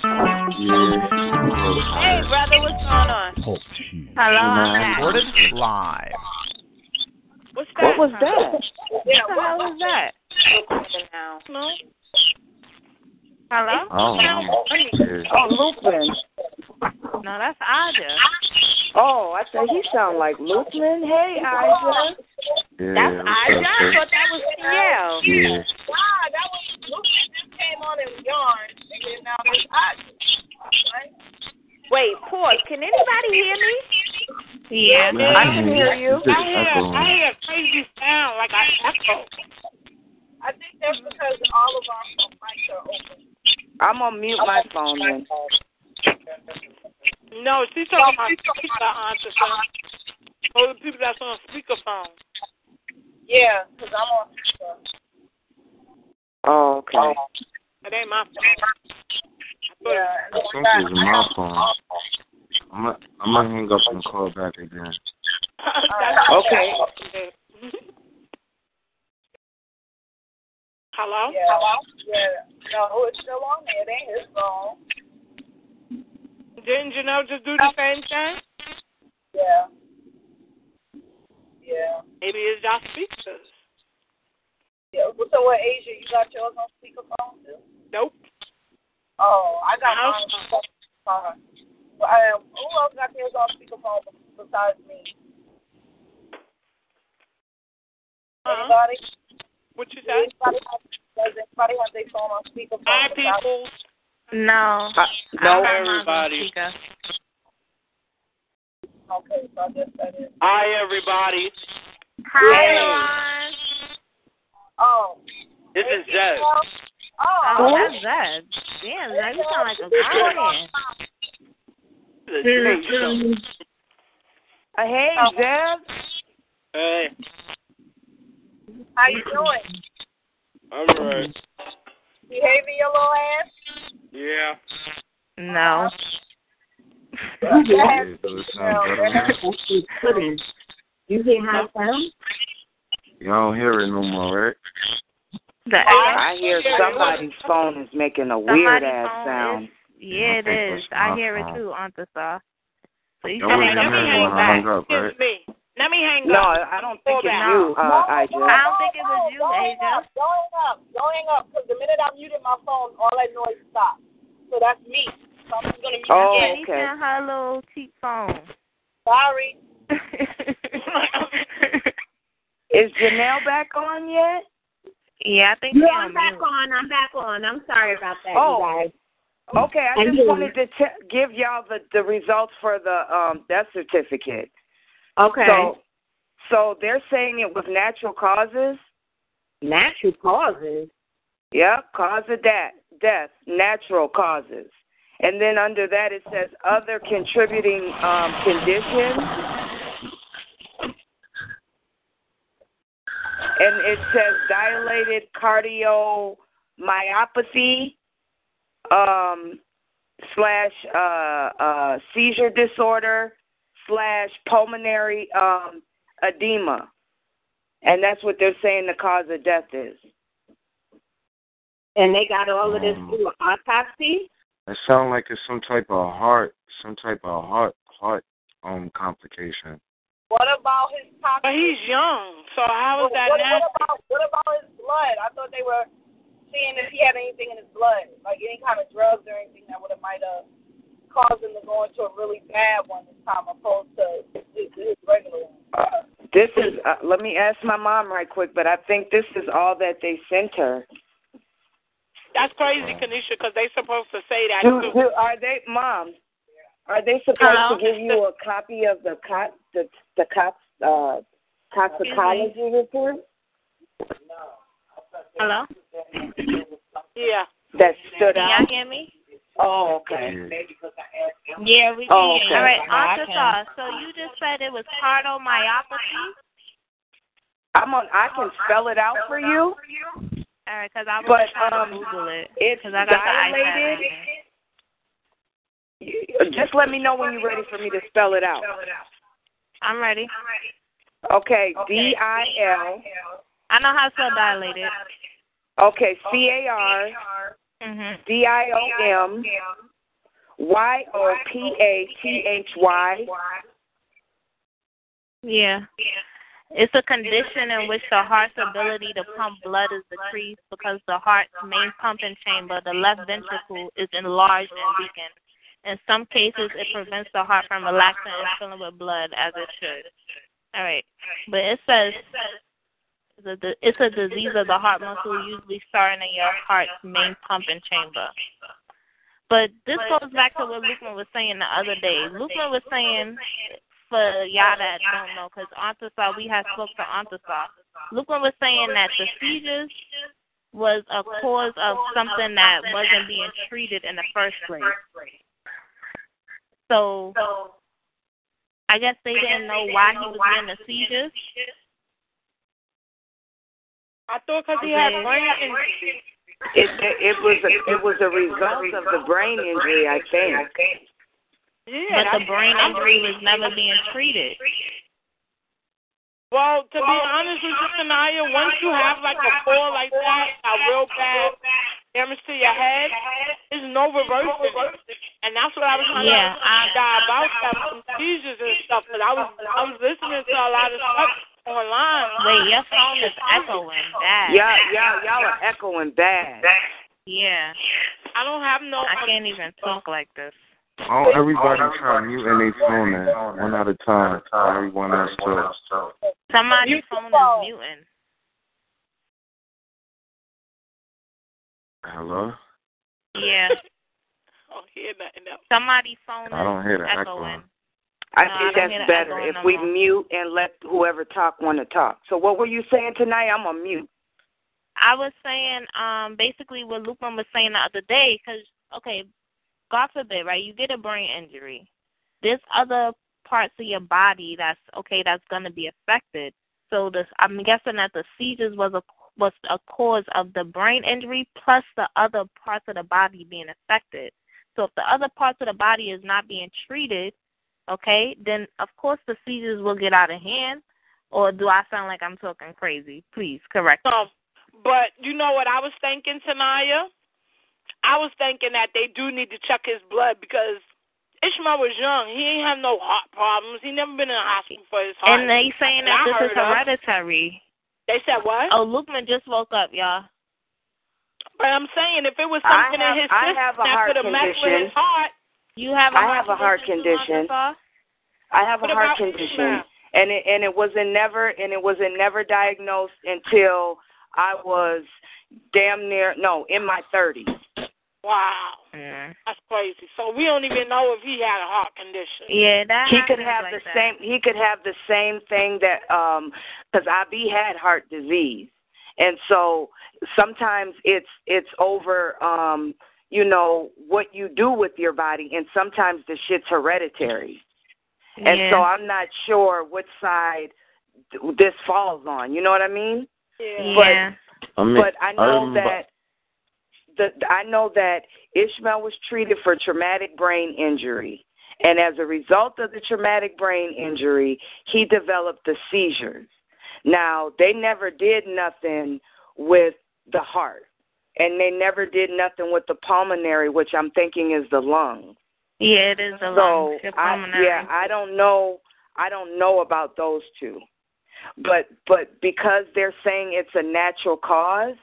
Hey, brother, what's going on? Hello, Recorded live. What's that? What was that? Yeah, what the hell was that? No. Hello? Oh, yeah. Oh, Lupin. No, that's Aja. Oh, I thought he sound like Lupin. Hey, Ija. yeah That's what's Aja. I thought that was Danielle. Yeah. Wow, that was Lucas just came on in yarn, and then now there's us. Right? Wait, pause. Can anybody hear me? Yeah, I can hear you. I hear. I hear a crazy sound like I echo. I think that's because all of our mics are open. I'm gonna mute my phone then. No, she's talking about speaker answer phone. Oh, the people that's on speakerphone. Yeah, because I'm on speaker. Oh, okay. Oh. It ain't my phone. Yeah, I think it's my phone. I'm gonna, I'm gonna hang up and call back again. Okay. Hello? Yeah. Yeah. No, it's still on there. It ain't his phone. Didn't you know just do the same thing? Yeah. Yeah. Maybe it's y'all speakers. Yeah. So what, Asia, you got yours on speakerphone too? Nope. Oh, I got mine on speakerphone. Well, um, who else got theirs on speakerphone besides me? Uh-huh. Anybody? What you say? Anybody have, does anybody have their phone on speakerphone? Hi, people. Uh, no, I have mine everybody. Okay, so I guess that is. Hi, everybody. Hi, Yay. Lauren. Oh. This is Joe. Oh. Oh, that's Zed. Damn, Zed, you sound like a grown man. Uh, hey, Zeb. Hey, How you doing? I'm right. Behaving your little ass? Yeah. No. Yeah, so it sounds better now. You hear how it sounds? You don't hear it no more, right? The oh, I hear somebody's phone is making a weird ass phone sound. is- Yeah, it think is. it's I hear it too, Auntie Saw. So you That should wasn't hang up me and when call I hung back. up, right? Me. Let me hang No, up. No, I don't think it's you, uh, Ija. I don't think it was you, Don't hang Asia. up. Don't hang up. Don't hang up. Because the minute I muted my phone, all that noise stopped. So that's me. So I'm just going to mute Oh, yeah, again. he okay. sent her little cheap phone. Sorry. Is Janelle back on yet? yeah, I think Yeah, I'm back mute. on. I'm back on. I'm sorry about that, Oh. you guys. Okay, I I just do. wanted to t- give y'all the, the results for the um, death certificate. Okay. So, so they're saying it was natural causes. Natural causes. Yep, cause of death, death, natural causes. And then under that it says other contributing um, conditions. And it says dilated cardiomyopathy um, slash uh, uh, seizure disorder slash pulmonary um, edema. And that's what they're saying the cause of death is. And they got all of this Um, through an autopsy. It sounds like it's some type of heart, some type of heart, heart um complication. What about his toxic? But he's young, so how is what, that what, what nasty? about what about his blood? I thought they were seeing if he had anything in his blood, like any kind of drugs or anything that would have might have caused him to go into a really bad one this time, opposed to his, his regular one. Uh, this is, uh, let me ask my mom right quick, but I think this is all that they sent her. That's crazy, Kanisha, because they supposed to say that Do, too. do, are they, mom? Are they supposed Hello? to give you a copy of the co- the the co- uh, toxicology report Hello? Yeah. that stood Can out? y'all hear me? Oh, okay. Yeah. Yeah, we Oh, okay. All right, I Aunt can- Tasha, so you just said it was cardiomyopathy? I'm on. I can spell it out for you. All right, because I was But, trying um, to Google it. It's 'Cause I got the iPad dilated. Just let me know when you're ready for me to spell it out. I'm ready. Okay, D I L. I know how to spell dilated. Okay, C A R. Mm-hmm. D I O M Y O P A T H Y. Yeah. It's a condition in which the heart's ability to pump blood is decreased because the heart's main pumping chamber, the left ventricle, is enlarged and weakened. In some cases, it prevents the heart from relaxing and filling with blood as it should. All right. But it says a, it's a disease of the heart muscle, usually starting in your heart's main pumping chamber. But this goes back to what Lukeman was saying the other day. Lukeman was saying for y'all that don't know, because Antasa, we had spoke to Antasa. Lukeman was saying that the seizures was a cause of something that wasn't being treated in the first place. So I guess they didn't know why he was getting the seizures. I thought because he had brain injury. It, it it was a, it was a result of the brain injury, I think. Yeah, But the brain injury was never being treated. Well, to be honest with you, Sanaya, once you have like a fall like that, a real bad damage to your head, there's no reversing it. And that's what I was trying Yeah, to I- die about that from seizures and stuff. But I was I was listening to a lot of stuff online. Wait, your phone is echoing bad. Y'all y'all y'all are echoing bad. Yeah. I don't have no. I can't even talk like this. Oh, everybody try muting their phone now, one at a time. Everyone else talk. Somebody's phone is muting. Hello? Yeah. I don't hear nothing else. Somebody's phone I don't hear the is echoing. I No, think don't that's better if no we more. mute and let whoever talk want to talk. So what were you saying tonight? I'm on mute. I was saying, um, basically what Lupin was saying the other day, because okay, God forbid, right? You get a brain injury. There's other parts of your body that's okay that's gonna be affected. So this, I'm guessing that the seizures was a was a cause of the brain injury plus the other parts of the body being affected. So if the other parts of the body is not being treated, okay, then of course the seizures will get out of hand. Or do I sound like I'm talking crazy? Please correct. me. Um, but you know what I was thinking, Tanaya? I was thinking that they do need to check his blood because Ishmael was young. He ain't have no heart problems. He never been in a hospital for his heart. And they saying I that this is heard of. hereditary. They said what? Oh, Lukeman just woke up, y'all. But I'm saying if it was something have- in his system that could have messed with his heart, You have a I have a heart condition, condition. I have a What heart condition, Ishmael? and it and it wasn't never and it wasn't never diagnosed until I was damn near no in my thirties. wow, Mm. that's crazy. So we don't even know if he had a heart condition. Yeah, that He could have like the that. same. He could have the same thing that um because IB had heart disease, and so sometimes it's it's over um you know what you do with your body, and sometimes the shit's hereditary. And yeah. so I'm not sure which side this falls on. You know what I mean? Yeah. yeah. I mean, but I know remember- that the I know that Ishmael was treated for traumatic brain injury, and as a result of the traumatic brain injury, he developed the seizures. Now they never did nothing with the heart, and they never did nothing with the pulmonary, which I'm thinking is the lungs. Yeah, it is a So lung. Your I, yeah, I don't know. I don't know about those two, but but because they're saying it's a natural cause,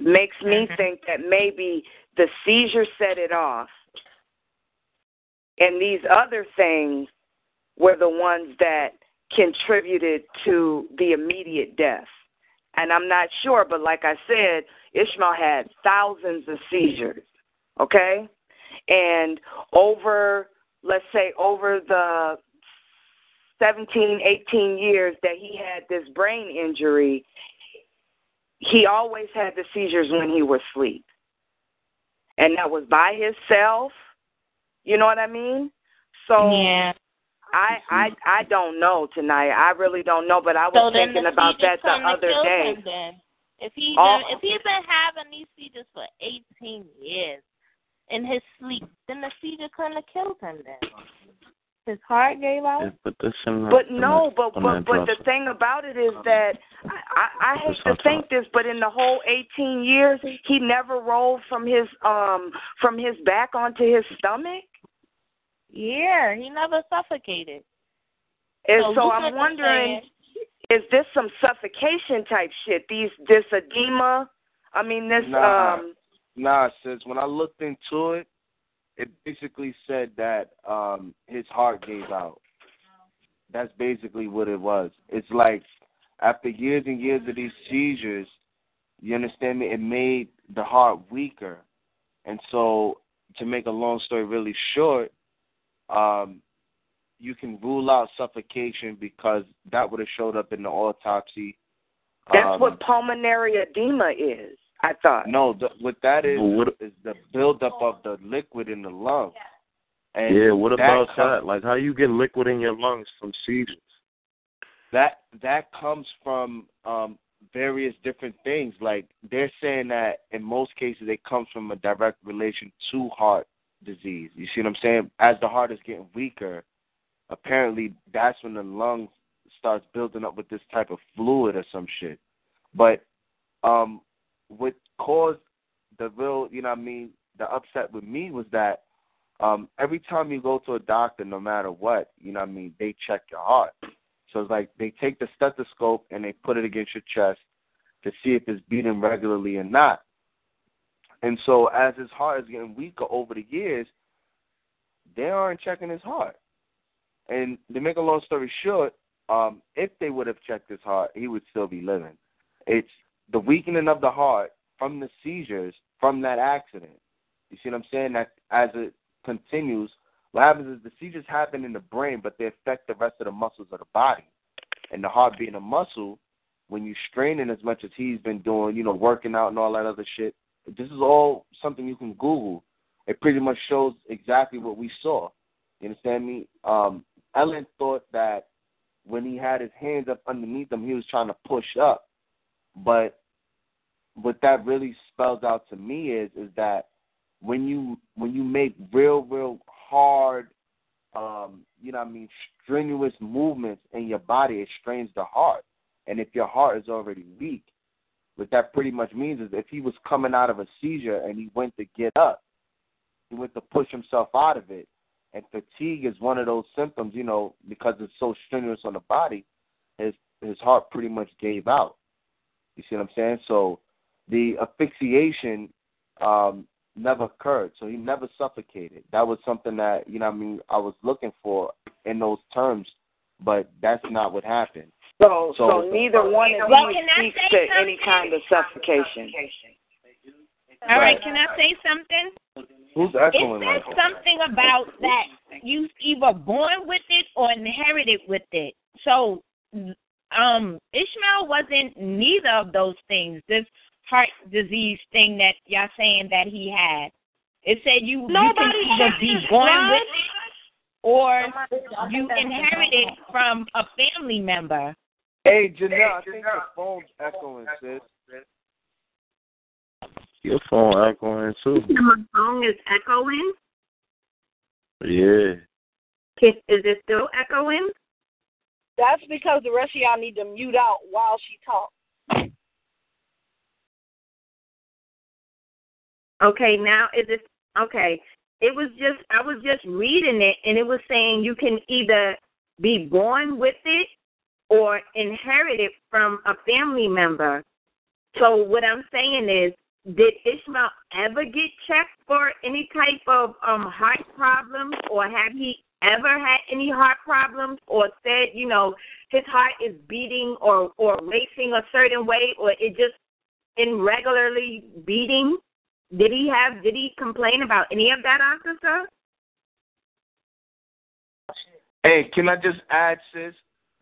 makes me Mhm. think that maybe the seizure set it off, and these other things were the ones that contributed to the immediate death. And I'm not sure, but like I said, Ishmael had thousands of seizures. Okay? And over, let's say, over the 17, 18 years that he had this brain injury, he always had the seizures when he was asleep. And that was by himself You know what I mean? So yeah. I I I don't know tonight. I really don't know, but I was so thinking about that the other day. Him then. If he Oh. if he's been having these seizures for 18 years in his sleep, then the seizure couldn't have killed him then. His heart gave out. Yeah, but this But no, the- but but but the thing about it is that I I, I hate to think top. this, but in the whole 18 years, he never rolled from his um from his back onto his stomach. Yeah, he never suffocated. And So so I'm wondering, is this some suffocation type shit? These this edema. I mean this Nah. um. Nah, sis. When I looked into it, it basically said that um his heart gave out. That's basically what it was. It's like after years and years of these seizures, you understand me? It made the heart weaker, and so to make a long story really short, um, you can rule out suffocation because that would have showed up in the autopsy. That's Um, what pulmonary edema is. I thought. no, the, what that is Well, what- is the buildup of the liquid in the lung. And yeah, what that about comes, that? Like, how you get liquid in your lungs from seizures? That that comes from um various different things. Like they're saying that in most cases it comes from a direct relation to heart disease. You see what I'm saying? As the heart is getting weaker, apparently that's when the lungs starts building up with this type of fluid or some shit. But um what caused the real, you know what I mean, the upset with me was that um every time you go to a doctor, no matter what, you know what I mean, they check your heart. So it's like they take the stethoscope and they put it against your chest to see if it's beating regularly or not. And so as his heart is getting weaker over the years, they aren't checking his heart. And to make a long story short, um, if they would have checked his heart, he would still be living. It's the weakening of the heart from the seizures from that accident. You see what I'm saying? That as it continues, what happens is the seizures happen in the brain, but they affect the rest of the muscles of the body. And the heart being a muscle, when you strain it as much as he's been doing, you know, working out and all that other shit, this is all something you can Google. It pretty much shows exactly what we saw. You understand me? Um, Ellen thought that when he had his hands up underneath him, he was trying to push up. But what that really spells out to me is is that when you when you make real real hard um you know what I mean strenuous movements in your body it strains the heart and if your heart is already weak what that pretty much means is if he was coming out of a seizure and he went to get up he went to push himself out of it and fatigue is one of those symptoms you know because it's so strenuous on the body his his heart pretty much gave out you see what I'm saying so the asphyxiation um, never occurred. So he never suffocated. That was something that, you know I mean, I was looking for in those terms, but that's not what happened. So, so, So- neither one of Well, these can I speaks to something? any kind of suffocation. All right, can I say something? Who's It echoing says like that? something about that you either born with it or inherited with it. So, um, Ishmael wasn't neither of those things. This heart disease thing that y'all saying that he had. It said you, you can either be born blood. with it or you inherit it from a family member. Hey, Janelle, I think the phone's echoing, sis. Your phone echoing too. My phone is echoing. Yeah. Can, is it still echoing? That's because the rest of y'all need to mute out while she talks. Okay, now is it okay? It was just I was just reading it and it was saying you can either be born with it or inherited from a family member. So what I'm saying is did Ishmael ever get checked for any type of um heart problems or have he ever had any heart problems or said, you know, his heart is beating or or racing a certain way or it just irregularly beating? Did he have? Did he complain about any of that, officer? Hey, can I just add, sis?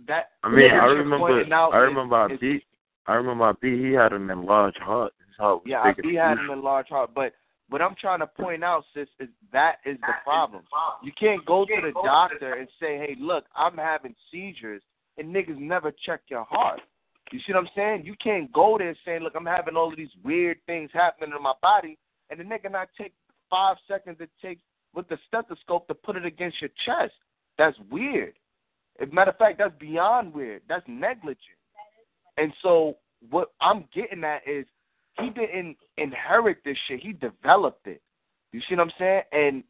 That I mean, I remember. I remember is- I beat. I remember beat. He had an enlarged heart. His heart Yeah, and had an enlarged heart, but what I'm trying to point out, sis, is that is the problem. You can't go to the doctor and say, "Hey, look, I'm having seizures," and niggas never check your heart. You see what I'm saying? You can't go there saying, "Look, I'm having all of these weird things happening in my body," and the nigga not take five seconds it takes with the stethoscope to put it against your chest. That's weird. As a matter of fact, that's beyond weird. That's negligent. And so what I'm getting at is he didn't inherit this shit. He developed it. You see what I'm saying? And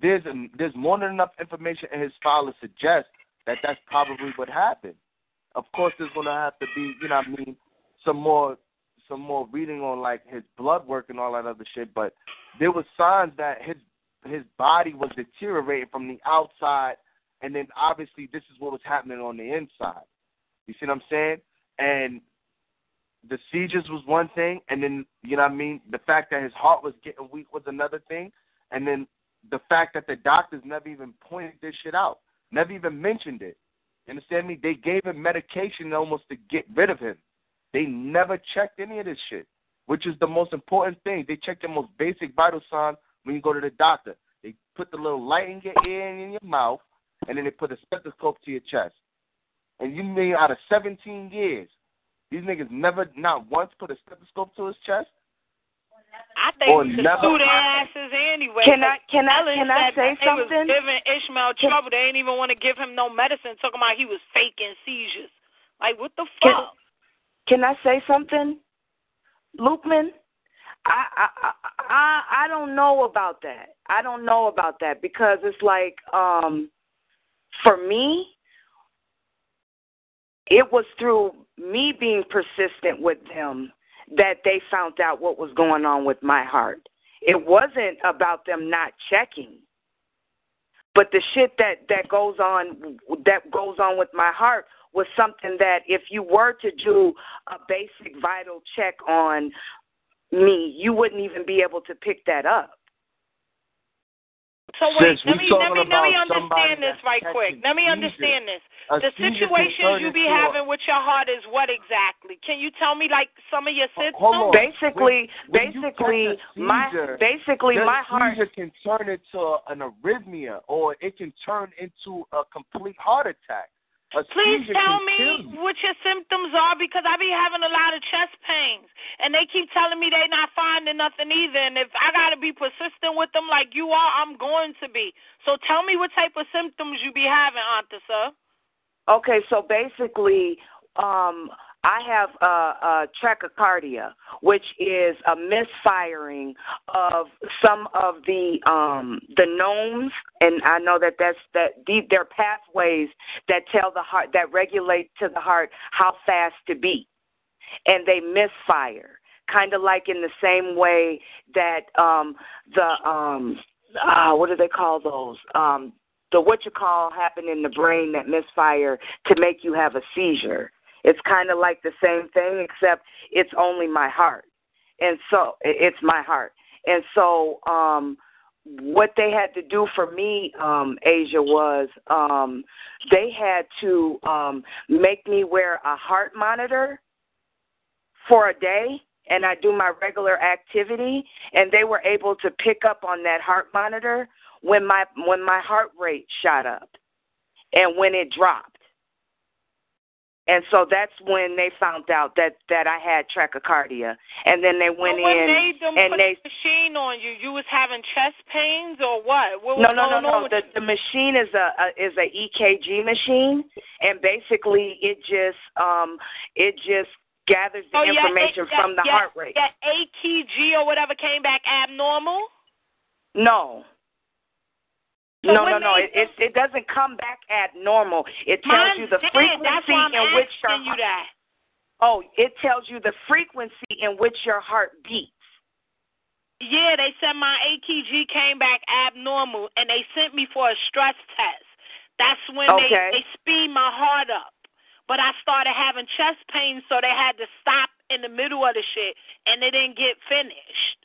there's um, there's more than enough information in his file to suggest that that's probably what happened. Of course, there's gonna have to be, you know, what I mean, some more some more reading on like his blood work and all that other shit. But there was signs that his his body was deteriorating from the outside, and then obviously this is what was happening on the inside. You see what I'm saying? And the seizures was one thing, and then you know what I mean. The fact that his heart was getting weak was another thing, and then the fact that the doctors never even pointed this shit out, never even mentioned it. You understand me? They gave him medication almost to get rid of him. They never checked any of this shit, which is the most important thing. They check the most basic vital signs when you go to the doctor. They put the little light in your ear and in your mouth, and then they put a stethoscope to your chest. And you mean out of 17 years, these niggas never, not once, put a stethoscope to his chest? I think Or we should never- sue their asses anyway. Can I- can I- Ellen can I say that they was something? giving Ishmael trouble. They didn't even want to give him no medicine, talking about he was faking seizures. Like, what the fuck? Can I say something, Lukeman? I, I I I I don't know about that. I don't know about that because it's like um for me it was through me being persistent with them that they found out what was going on with my heart. It wasn't about them not checking. But the shit that that goes on that goes on with my heart was something that if you were to do a basic vital check on me, you wouldn't even be able to pick that up. So wait, Sis, let me let me let me understand this right quick. Let me understand this. The seizure situations you be having with your heart is what exactly? Can you tell me like some of your symptoms? Basically, When- when basically, a my basically my heart. can turn into an arrhythmia, or it can turn into a complete heart attack. Please tell me what your symptoms are because I be having a lot of chest pains and they keep telling me they not finding nothing either. And if I gotta be persistent with them like you are, I'm going to be. So tell me what type of symptoms you be having, Auntie sir. Okay, so basically, um, I have uh, trachycardia, which is a misfiring of some of the um, the gnomes, and I know that that's that the, they're pathways that tell the heart that regulate to the heart how fast to beat, and they misfire, kind of like in the same way that um, the um, uh, what do they call those? Um, the what you call happen in the brain that misfire to make you have a seizure. It's kind of like the same thing, except it's only my heart, and so it's my heart. And so, um, what they had to do for me, um, Asia, was um, they had to um, make me wear a heart monitor for a day and I do my regular activity and they were able to pick up on that heart monitor when my when my heart rate shot up and when it dropped. And so that's when they found out that that I had trachycardia. And then they went so what in them and put they the machine on you? You was having chest pains or what? What was no, no, no, no. The the machine is a, a is a EKG machine, and basically it just um it just gathers the Oh, yeah, information from the that- heart rate. That AKG or whatever came back abnormal. No. So no, no, no. It, it it doesn't come back at normal. It tells you the frequency in which your you that. oh, it tells you the frequency in which your heart beats. Yeah, they said my AKG came back abnormal, and they sent me for a stress test. That's when Okay. they they speed my heart up. But I started having chest pains, so they had to stop in the middle of the shit, and they didn't get finished.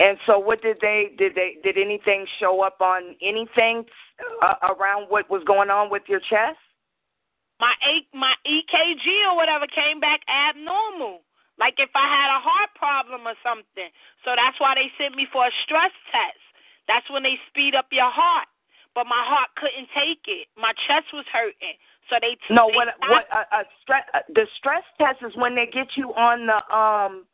And so, what did they did they did anything show up on anything uh, around what was going on with your chest? My A, my EKG or whatever came back abnormal. Like if I had a heart problem or something. So that's why they sent me for a stress test. That's when they speed up your heart. But my heart couldn't take it. My chest was hurting. So they No, they what what a, uh, stress uh, the stress test is when they get you on the um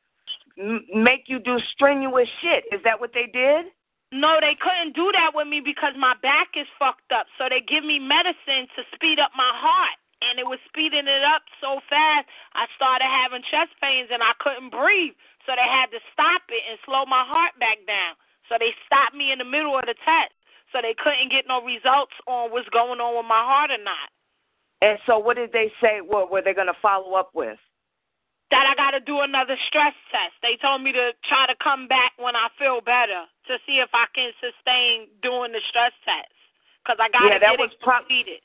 m- make you do strenuous shit. Is that what they did? No, they couldn't do that with me because my back is fucked up. So they give me medicine to speed up my heart. And it was speeding it up so fast, I started having chest pains and I couldn't breathe. So they had to stop it and slow my heart back down. So they stopped me in the middle of the test. So they couldn't get no results on what's going on with my heart or not. And so, what did they say? What were they going to follow up with? That I got to do another stress test. They told me to try to come back when I feel better to see if I can sustain doing the stress test. Because I got to Yeah, that get was it completed.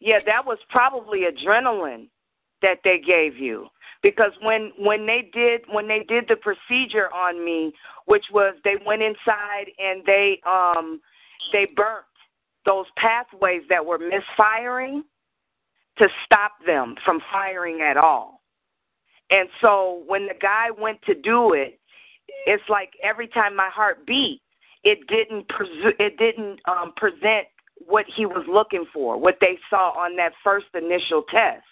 Yeah, that was probably adrenaline that they gave you because when when they did when they did the procedure on me, which was they went inside and they um they burnt those pathways that were misfiring to stop them from firing at all. And so when the guy went to do it, it's like every time my heart beat, it didn't pres- it didn't um, present what he was looking for, what they saw on that first initial test.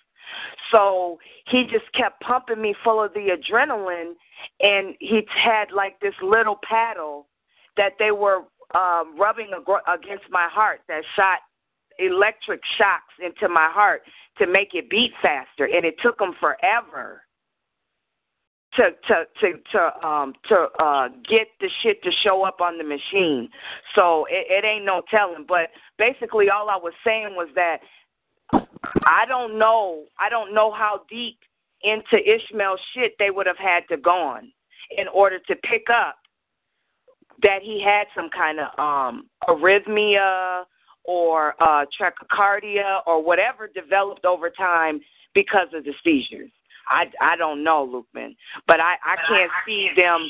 So he just kept pumping me full of the adrenaline, and he had like this little paddle that they were um, rubbing ag- against my heart that shot electric shocks into my heart to make it beat faster, and it took them forever to to to to um to uh get the shit to show up on the machine. So it, it ain't no telling. But basically all I was saying was that I don't know I don't know how deep into Ishmael's shit they would have had to gone in order to pick up that he had some kind of um arrhythmia or uh trachycardia or whatever developed over time because of the seizures. I I don't know, Lukeman, but I I can't see them.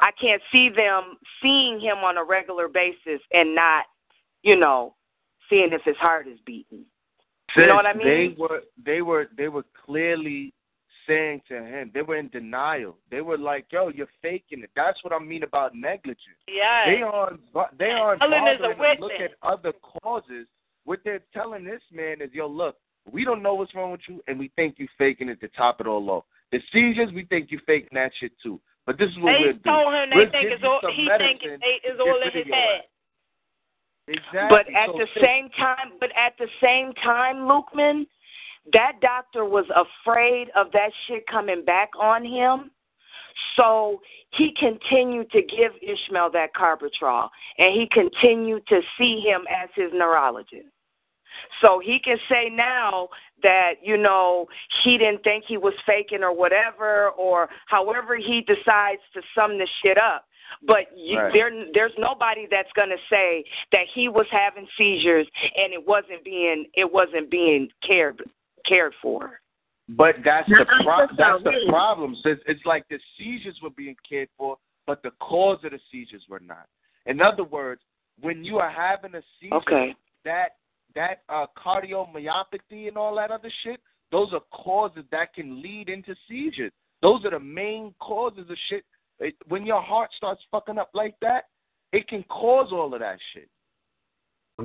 I can't see them seeing him on a regular basis and not, you know, seeing if his heart is beating. You know what I mean? They were they were they were clearly saying to him, they were in denial. They were like, "Yo, you're faking it." That's what I mean about negligence. Yeah. They aren't they aren't Ellen is a bothering to look witness. at other causes. What they're telling this man is, "Yo, look, we don't know what's wrong with you, and we think you're faking it to top it all off. The seizures, we think you're faking that shit too. But this is what They we'll do. told him they We'll think it's all he medicine think it is all in his head. Exactly. But at So the sis, same time, but at the same time, Lukeman, that doctor was afraid of that shit coming back on him. So he continued to give Ishmael that carbatrol, and he continued to see him as his neurologist. So he can say now that, you know, he didn't think he was faking or whatever, or however he decides to sum the shit up. But you, Right. there, there's nobody that's going to say that he was having seizures and it wasn't being, it wasn't being cared cared for. But that's Now, the I'm pro- so that's the sorry. problem. So it's, it's like the seizures were being cared for, but the cause of the seizures were not. In other words, when you are having a seizure, Okay. that that uh, cardiomyopathy and all that other shit, those are causes that can lead into seizures. Those are the main causes of shit. It, when your heart starts fucking up like that, it can cause all of that shit.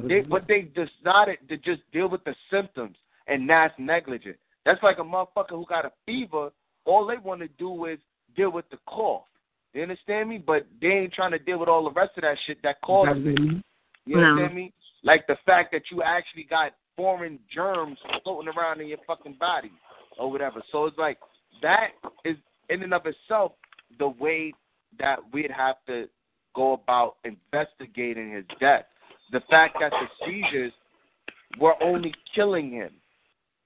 They, but they decided to just deal with the symptoms, and that's negligent. That's like a motherfucker who got a fever. All they want to do is deal with the cough. You understand me? But they ain't trying to deal with all the rest of that shit that causes it. You understand me? Like the fact that you actually got foreign germs floating around in your fucking body or whatever. So it's like that is in and of itself the way that we'd have to go about investigating his death. The fact that the seizures were only killing him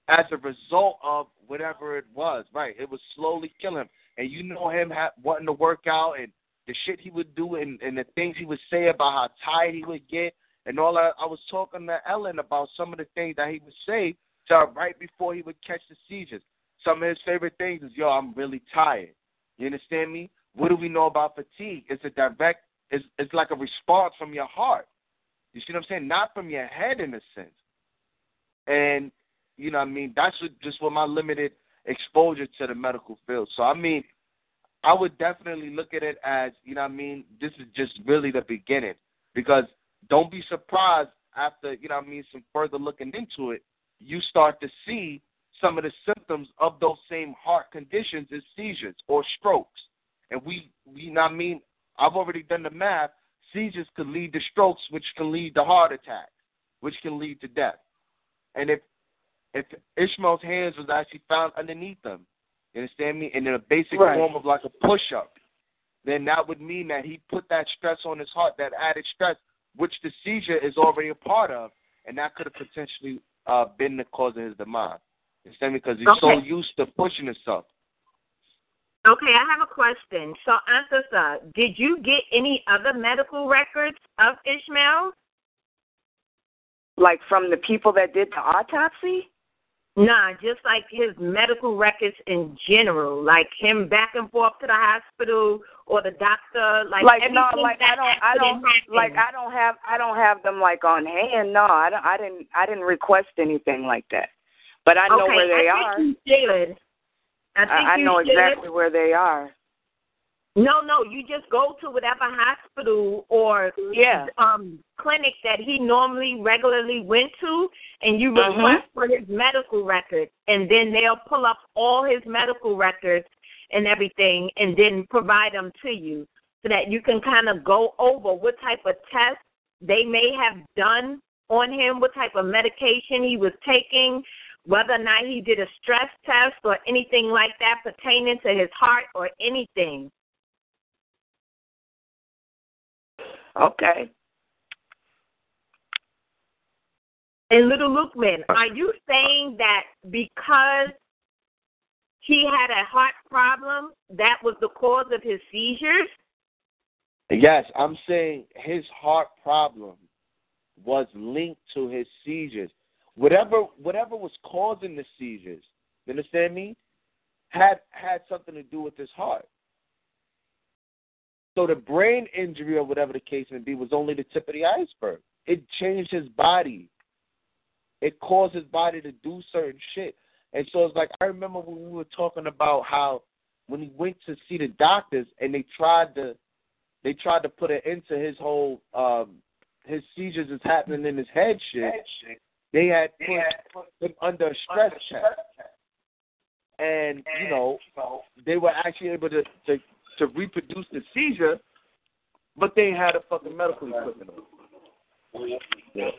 as a result of whatever it was. Right, it was slowly killing him, and you know him ha- wanting to work out and the shit he would do and, and the things he would say about how tired he would get and all that. I was talking to Ellen about some of the things that he would say to right before he would catch the seizures. Some of his favorite things is, "Yo, I'm really tired." You understand me? What do we know about fatigue? It's a direct. It's it's like a response from your heart. You see what I'm saying? Not from your head in a sense. And you know what I mean? That's what, just what my limited exposure to the medical field. So I mean, I would definitely look at it as you know what I mean. This is just really the beginning because don't be surprised after you know what I mean some further looking into it, you start to see some of the symptoms of those same heart conditions as seizures or strokes. And we, we you know I mean, I've already done the math. Seizures could lead to strokes, which can lead to heart attacks, which can lead to death. And if if Ishmael's hands was actually found underneath them, you understand me, and in a basic Right. form of like a push up, then that would mean that he put that stress on his heart, that added stress, which the seizure is already a part of, and that could have potentially uh, been the cause of his demise. You understand me? Because he's so used to pushing himself. Okay, I have a question. So, Antasa, did you get any other medical records of Ishmael? Like from the people that did the autopsy? Nah, just like his medical records in general, like him back and forth to the hospital or the doctor, like, Like, everything no, like that I don't, I don't, happened. like I don't have, I don't have them like on hand. No, I don't, I didn't, I didn't request anything like that. But I know okay, where they I are. think you should. I think I, I you know should. exactly where they are. No, no, you just go to whatever hospital or Yeah. um clinic that he normally regularly went to and you request for his medical records and then they'll pull up all his medical records and everything and then provide them to you so that you can kind of go over what type of tests they may have done on him, what type of medication he was taking, whether or not he did a stress test or anything like that pertaining to his heart or anything. Okay. And little Lukeman, are you saying that because he had a heart problem, that was the cause of his seizures? Yes, I'm saying his heart problem was linked to his seizures. Whatever whatever was causing the seizures, you understand me? Had had something to do with his heart. So the brain injury or whatever the case may be was only the tip of the iceberg. It changed his body. It caused his body to do certain shit. And so it's like I remember when we were talking about how when he went to see the doctors and they tried to they tried to put an end to his whole um his seizures is happening in his head shit. They had put him under a stress test. And, you know, they were actually able to, to to reproduce the seizure, but they had a fucking medical equipment on. Yeah.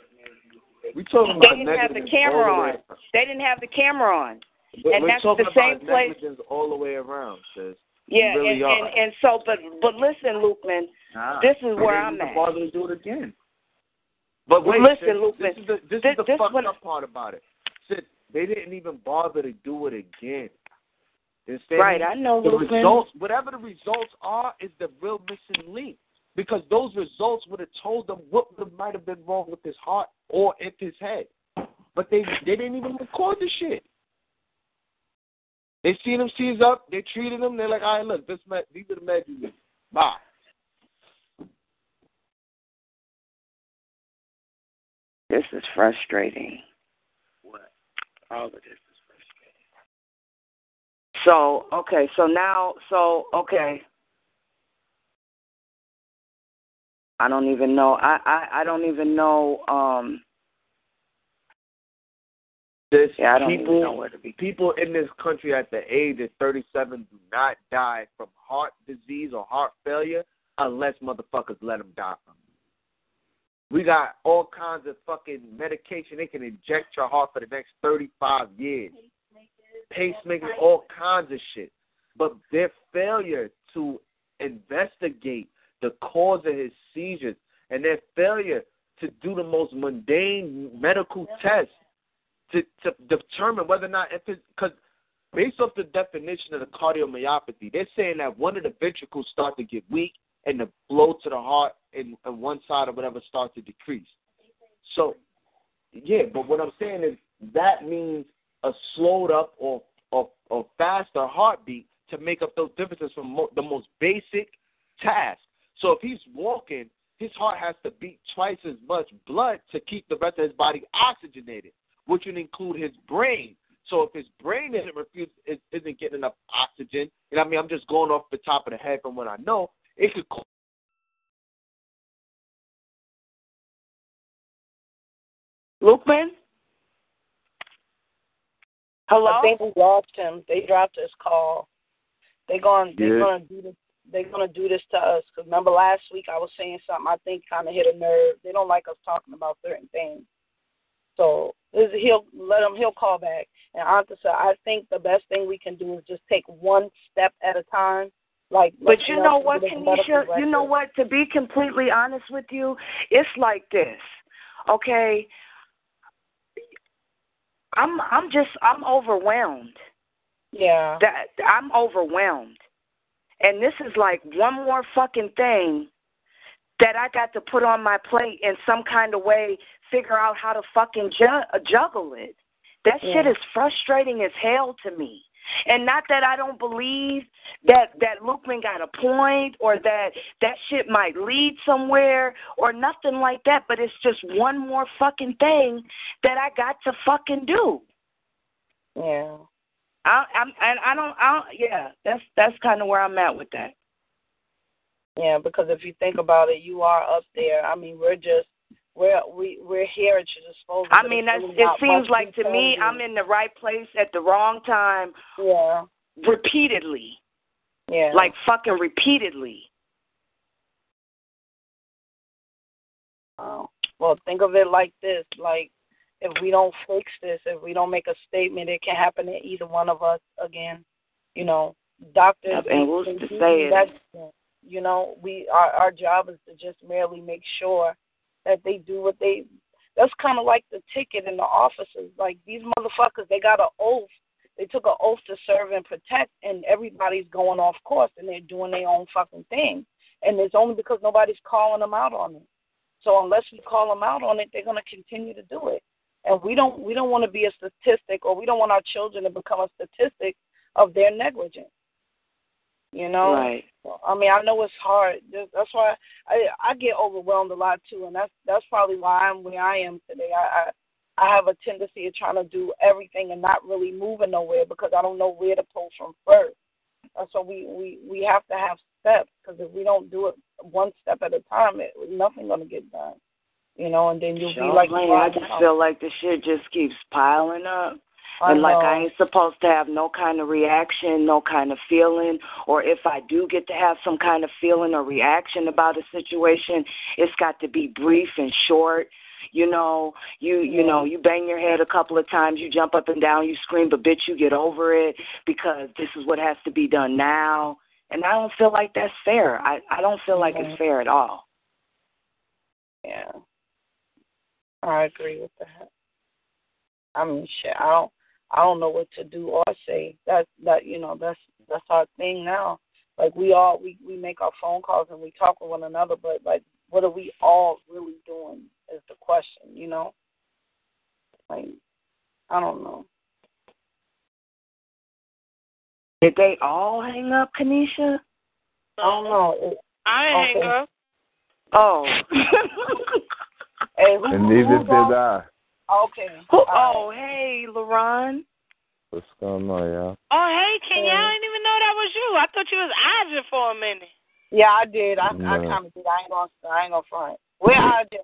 We talking They didn't have the camera the on. They didn't have the camera on. But And we're that's talking the same about place- all the way around, sis. Yeah, really and, and and so, but but listen, Lukeman, Nah. this is where I'm at. Bother to do it again. But wait, Listen, sis, Luke, this is the this this- is the this fucked up part about it. Sis, they didn't even bother to do it again. Understand Right. I know, the Lukeman. results. Whatever the results are, is the real missing link. Because those results would have told them what might have been wrong with his heart or if his head. But they they didn't even record the shit. They seen him seize up. They treated him. They're like, all right, look, this med, these are the meds you need. Bye. This is frustrating. What? All of this is frustrating. So okay, so now, so okay. I don't even know. I I, I don't even know. Um. This Yeah, I don't people, even know where to be. people in this country at the age of 37 do not die from heart disease or heart failure unless motherfuckers let them die from it. We got all kinds of fucking medication they can inject your heart for the next 35 years. Pacemakers, all kinds of shit. But their failure to investigate the cause of his seizures and their failure to do the most mundane medical tests to, to determine whether or not if it's because based off the definition of the cardiomyopathy, they're saying that one of the ventricles start to get weak and the flow to the heart and, and one side or whatever starts to decrease. So, yeah, but what I'm saying is that means a slowed up or or, or faster heartbeat to make up those differences from mo- the most basic task. So if he's walking, his heart has to beat twice as much blood to keep the rest of his body oxygenated which would include his brain So if his brain isn't refuse, is, isn't getting enough oxygen, and I mean I'm just going off the top of the head from what I know, it could. cause Lukeman? Hello? I think we lost him. They dropped his call. They going they Yeah. gonna do this. They're gonna do this to us. Cause remember last week I was saying something I think kind of hit a nerve. They don't like us talking about certain things. So this, he'll let him. He'll call back. And Anta said, I think the best thing we can do is just take one step at a time. Like, But you know what, get Kenesha? You know what? To be completely honest with you, it's like this. Okay. I'm I'm just I'm overwhelmed. Yeah. That I'm overwhelmed. And this is like one more fucking thing that I got to put on my plate in some kind of way, figure out how to fucking ju- uh, juggle it. That shit is frustrating as hell to me. And not that I don't believe that that Lukeman got a point or that that shit might lead somewhere or nothing like that, but it's just one more fucking thing that I got to fucking do. Yeah. I, I'm and I don't. I don't. Yeah, that's that's kind of where I'm at with that. Yeah, because if you think about it, you are up there. I mean, we're just we're we we're here at your disposal. I mean, that's, really it seems like to me. I'm in the right place at the wrong time. Yeah. Repeatedly. Yeah. Like fucking repeatedly. Um, well, think of it like this: like if we don't fix this, if we don't make a statement, it can happen to either one of us again. You know, doctors. And who's to say it? You know, we our our job is to just merely make sure that they do what they. That's kind of like the ticket in the offices. Like these motherfuckers, they got an oath. They took an oath to serve and protect, and everybody's going off course, and they're doing their own fucking thing. And it's only because nobody's calling them out on it. So unless we call them out on it, they're going to continue to do it. And we don't we don't want to be a statistic, or we don't want our children to become a statistic of their negligence. You know, Right. I mean, I know it's hard. That's that's why I I get overwhelmed a lot too, and that's that's probably why I'm where I am today. I I, I have a tendency of trying to do everything and not really moving nowhere because I don't know where to pull from first. So we we we have to have steps because if we don't do it one step at a time, it nothing gonna get done. You know, and then you'll be like, I just feel like the shit just keeps piling up. I and like. I ain't supposed to have no kind of reaction, no kind of feeling, or if I do get to have some kind of feeling or reaction about a situation, it's got to be brief and short. You know, you you know, you bang your head a couple of times, you jump up and down, you scream, but bitch, you get over it because this is what has to be done now. And I don't feel like that's fair. I I don't feel like it's fair at all. Yeah. I agree with that. I mean, shit, I don't, I don't know what to do or say. That, that, you know, that's that's our thing now. Like we all, we we make our phone calls and we talk with one another, but like, what are we all really doing? Is the question, you know? Like, I don't know. Did they all hang up, Kanisha? I don't know. It, I Okay. hang up. Oh. hey, who, And neither who's did? I. Okay. Who, all oh, hey, LaRon. What's going on, y'all? Oh, hey, Kenya, I didn't even know that was you. I thought you was Aja for a minute. Yeah, I did. I I No. kind of did. I ain't gonna I ain't gonna front. Where I did.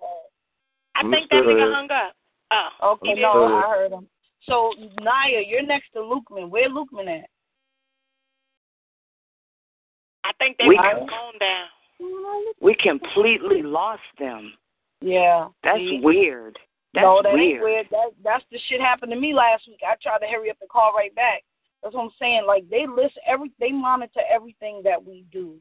I I'm think that nigga here. hung up. Oh, Okay, no, did. I heard him. So Naya, you're next to Lukeman. Where Lukeman at? I think they We- got the phone down. We completely lost them. Yeah. That's See? weird. That's no, that weird. ain't weird. That that's the shit happened to me last week. I tried to hurry up and call right back. That's what I'm saying. Like they list every they monitor everything that we do.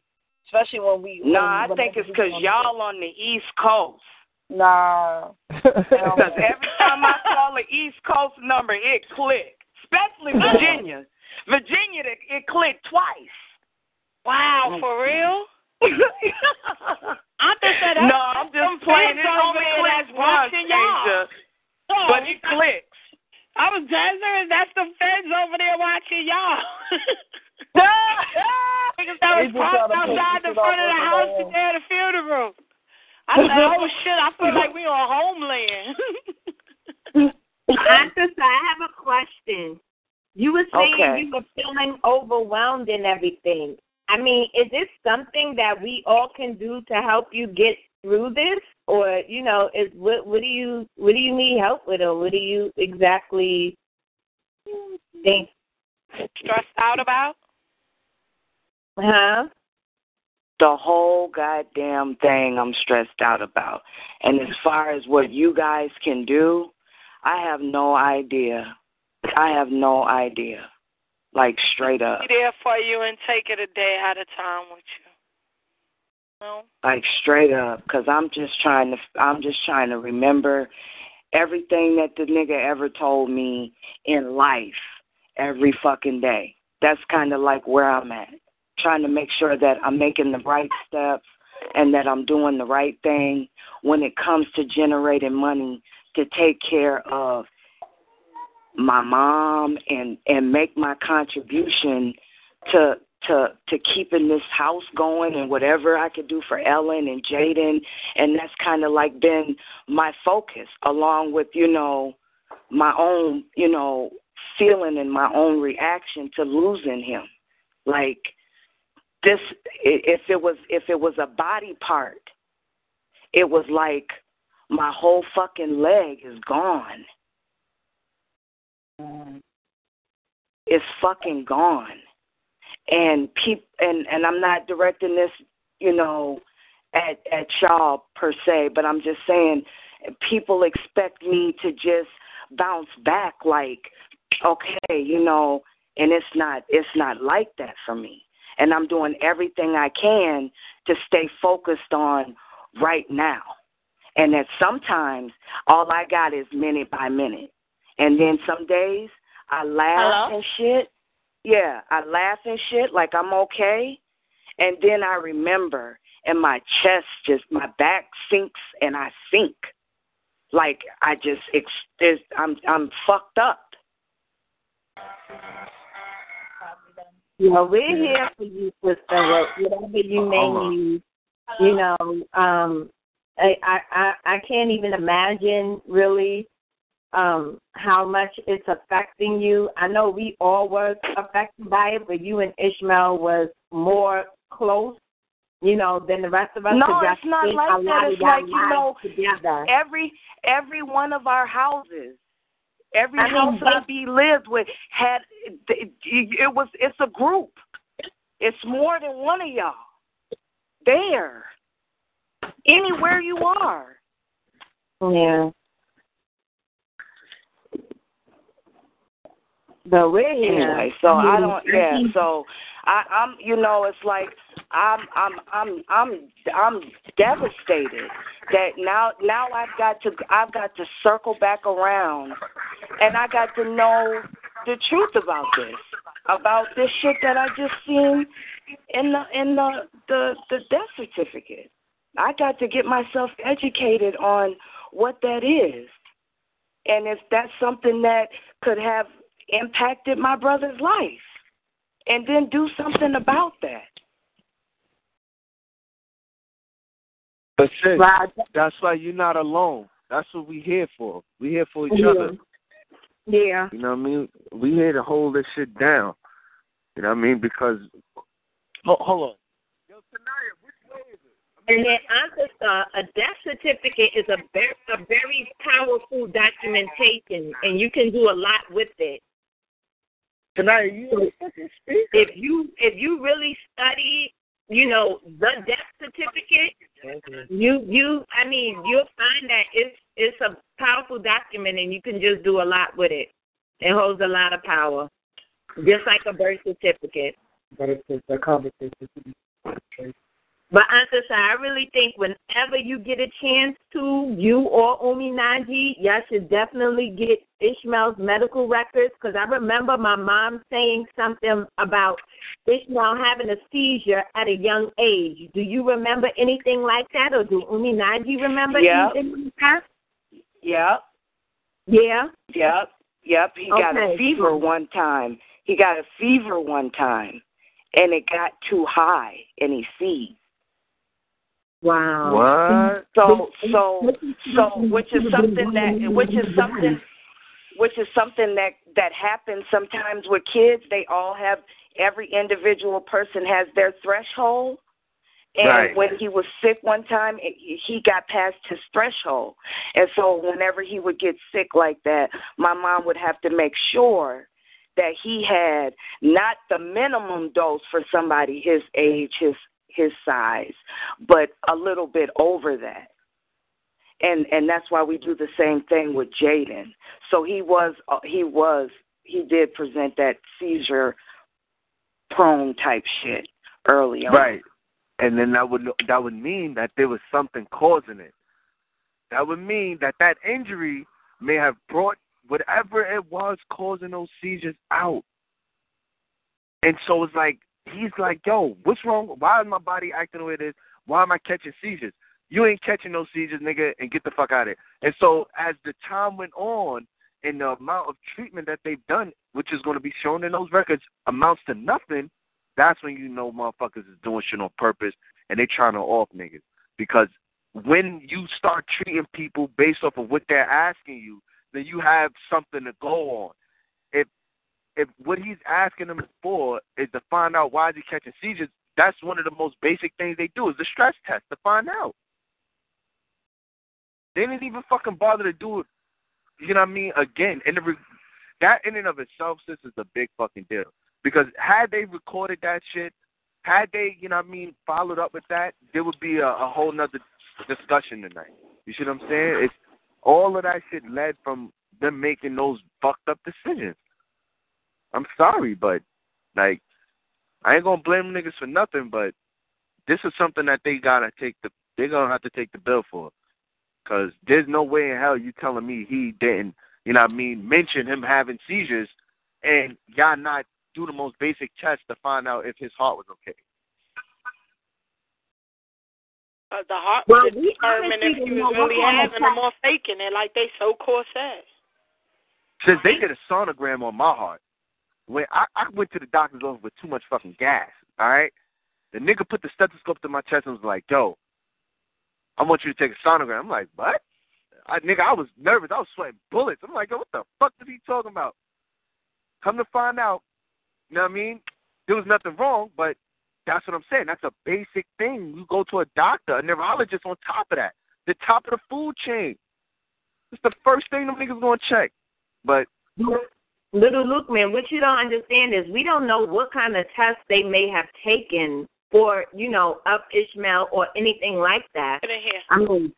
Especially when we No, when, I think we it's because y'all on the East Coast. Nah. Because every time I call the East Coast number, it clicked. Especially Virginia. Virginia, it, it clicked twice. Wow, mm. for real? I just said no, I'm just playing. It only clicks once, watching y'all. Asia, Oh, but it clicks. I was dancing. That's the feds over there watching y'all. Niggas that was parked outside the front of the house there. to there the funeral. I said, oh shit, I feel like we on homeland. I just I have a question. You were saying okay. you were feeling overwhelmed and everything. I mean, is this something that we all can do to help you get through this, or you know, is what what do you what do you need help with, or what do you exactly think? Stressed out about? Huh? The whole goddamn thing I'm stressed out about. And as far as what you guys can do, I have no idea. I have no idea. Like straight up. Be there for you and take it a day at a time with you. No? like straight up because i'm just trying to i'm just trying to remember everything that the nigga ever told me in life every fucking day that's kind of like where i'm at trying to make sure that i'm making the right steps and that i'm doing the right thing when it comes to generating money to take care of my mom and and make my contribution to to to keeping this house going and whatever I could do for Ellen and Jaden. And that's kind of like been my focus along with you know my own you know feeling and my own reaction to losing him. Like this if it was if it was a body part it was like my whole fucking leg is gone it's fucking gone and peop and and I'm not directing this, you know, at at y'all per se, but I'm just saying people expect me to just bounce back like okay, you know, and it's not it's not like that for me. And I'm doing everything I can to stay focused on right now. And that sometimes all I got is minute by minute. And then some days I laugh Hello? and shit. Yeah, I laugh and shit like I'm okay. And then I remember and my chest just my back sinks and I sink. Like I just ex- there's, I'm I'm fucked up. Well, we're here for you, sister. Whatever you may need, you know. Um, I, I I I can't even imagine really um how much it's affecting you. I know we all were affected by it, but you and Ishmael was more close, you know, than the rest of us. No, it's not like that. It's like you know, together. every every one of our houses, every I mean, house that we lived with had it, it was it's a group. It's more than one of y'all. There, anywhere you are. Yeah. But we're. Anyway, so I don't. Yeah, mm-hmm. so I, I'm. You know, it's like I'm. I'm. I'm. I'm. I'm devastated that now. Now I've got to. I've got to circle back around, and I got to know the truth about this. About this shit that I just seen in the in the the the death certificate. I got to get myself educated on what that is, and if that's something that could have impacted my brother's life, and then do something about that. But sis, Right. that's why you're not alone. That's what we here for. We here for each Yeah. other. Yeah. You know what I mean? We here to hold this shit down. You know what I mean? Because Hold, hold on. And then Ancestor, uh, a death certificate is a very, a very powerful documentation, and you can do a lot with it. Tonight, you If you if you really study, you know, the death certificate, you you I mean you'll find that it's it's a powerful document, and you can just do a lot with it. It holds a lot of power, just like a birth certificate. But it's it's a conversation. But Ancestor, I really think whenever you get a chance to, you or Umi Nanji, y'all should definitely get Ishmael's medical records because I remember my mom saying something about Ishmael having a seizure at a young age. Do you remember anything like that, or do Umi Nanji remember Yeah. anything like that? Yep, Yeah. yep, yep. He got a fever one time. He got a fever one time, and it got too high, and he seized. Wow. what? So, so, so, which is something that, which is something, which is something that that happens sometimes with kids. They all have every individual person has their threshold. And Right. when he was sick one time, it, he got past his threshold. And so whenever he would get sick like that, my mom would have to make sure that he had not the minimum dose for somebody his age, his his size, but a little bit over that. And and that's why we do the same thing with Jaden. So he was uh, he was he did present that seizure prone type shit early on. Right. And then that would that would mean that there was something causing it. That would mean that that injury may have brought whatever it was causing those seizures out. And so it's like he's like, "Yo, what's wrong? Why is my body acting the way it is? Why am I catching seizures? You ain't catching no seizures, nigga, and get the fuck out of it." And so as the time went on, and the amount of treatment that they've done, which is going to be shown in those records, amounts to nothing. That's when you know motherfuckers is doing shit on purpose and they trying to off niggas. Because when you start treating people based off of what they're asking you, then you have something to go on. If if what he's asking them for is to find out why is he catching seizures, that's one of the most basic things they do is the stress test to find out. They didn't even fucking bother to do it. You know what I mean? Again, and the that in and of itself, sis, is a big fucking deal. Because had they recorded that shit, had they, you know what I mean, followed up with that, there would be a, a whole nother discussion tonight. You see what I'm saying? It's all of that shit led from them making those fucked up decisions. I'm sorry, but like I ain't gonna blame niggas for nothing, but this is something that they gotta take the they're gonna have to take the bill for. Cause there's no way in hell you telling me he didn't, you know what I mean, mention him having seizures and y'all not do the most basic test to find out if his heart was okay. Uh, the heart Well, would we determine if he was really having them or faking it, like they so core said. Since they did a sonogram on my heart, when I, I went to the doctor's office with too much fucking gas, all right? The nigga put the stethoscope to my chest and was like, yo, I want you to take a sonogram. I'm like, what? I, nigga, I was nervous. I was sweating bullets. I'm like, yo, what the fuck is he talking about? Come to find out, you know what I mean? There was nothing wrong, but that's what I'm saying. That's a basic thing. You go to a doctor, a neurologist on top of that. The top of the food chain. It's the first thing them niggas gonna check. But Little Luke, man, what you don't understand is we don't know what kind of tests they may have taken for, you know, up Ishmael or anything like that. I mean,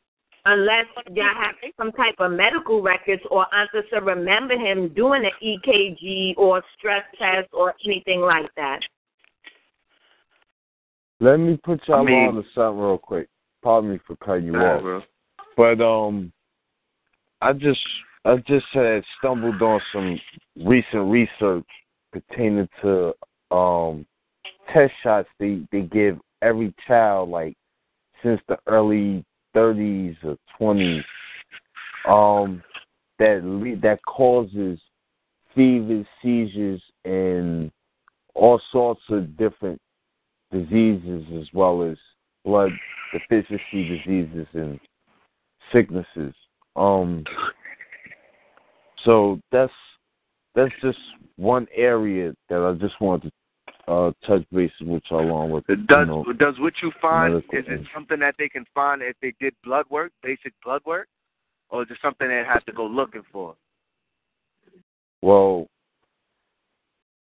unless y'all have some type of medical records or Aunt to remember him doing an EKG or stress test or anything like that. Let me put y'all I mean- on to something real quick. Pardon me for cutting you off. bro. But um I just I just had stumbled on some recent research pertaining to um test shots they they give every child like since the early 30s or 20s um that le- that causes fevers, seizures, and all sorts of different diseases as well as blood deficiency diseases and sicknesses. Um so that's that's just one area that I just wanted to uh touch base with y'all on with. Does know, does what you find is it things. something that they can find if they did blood work, basic blood work, or is it something they have to go looking for? Well,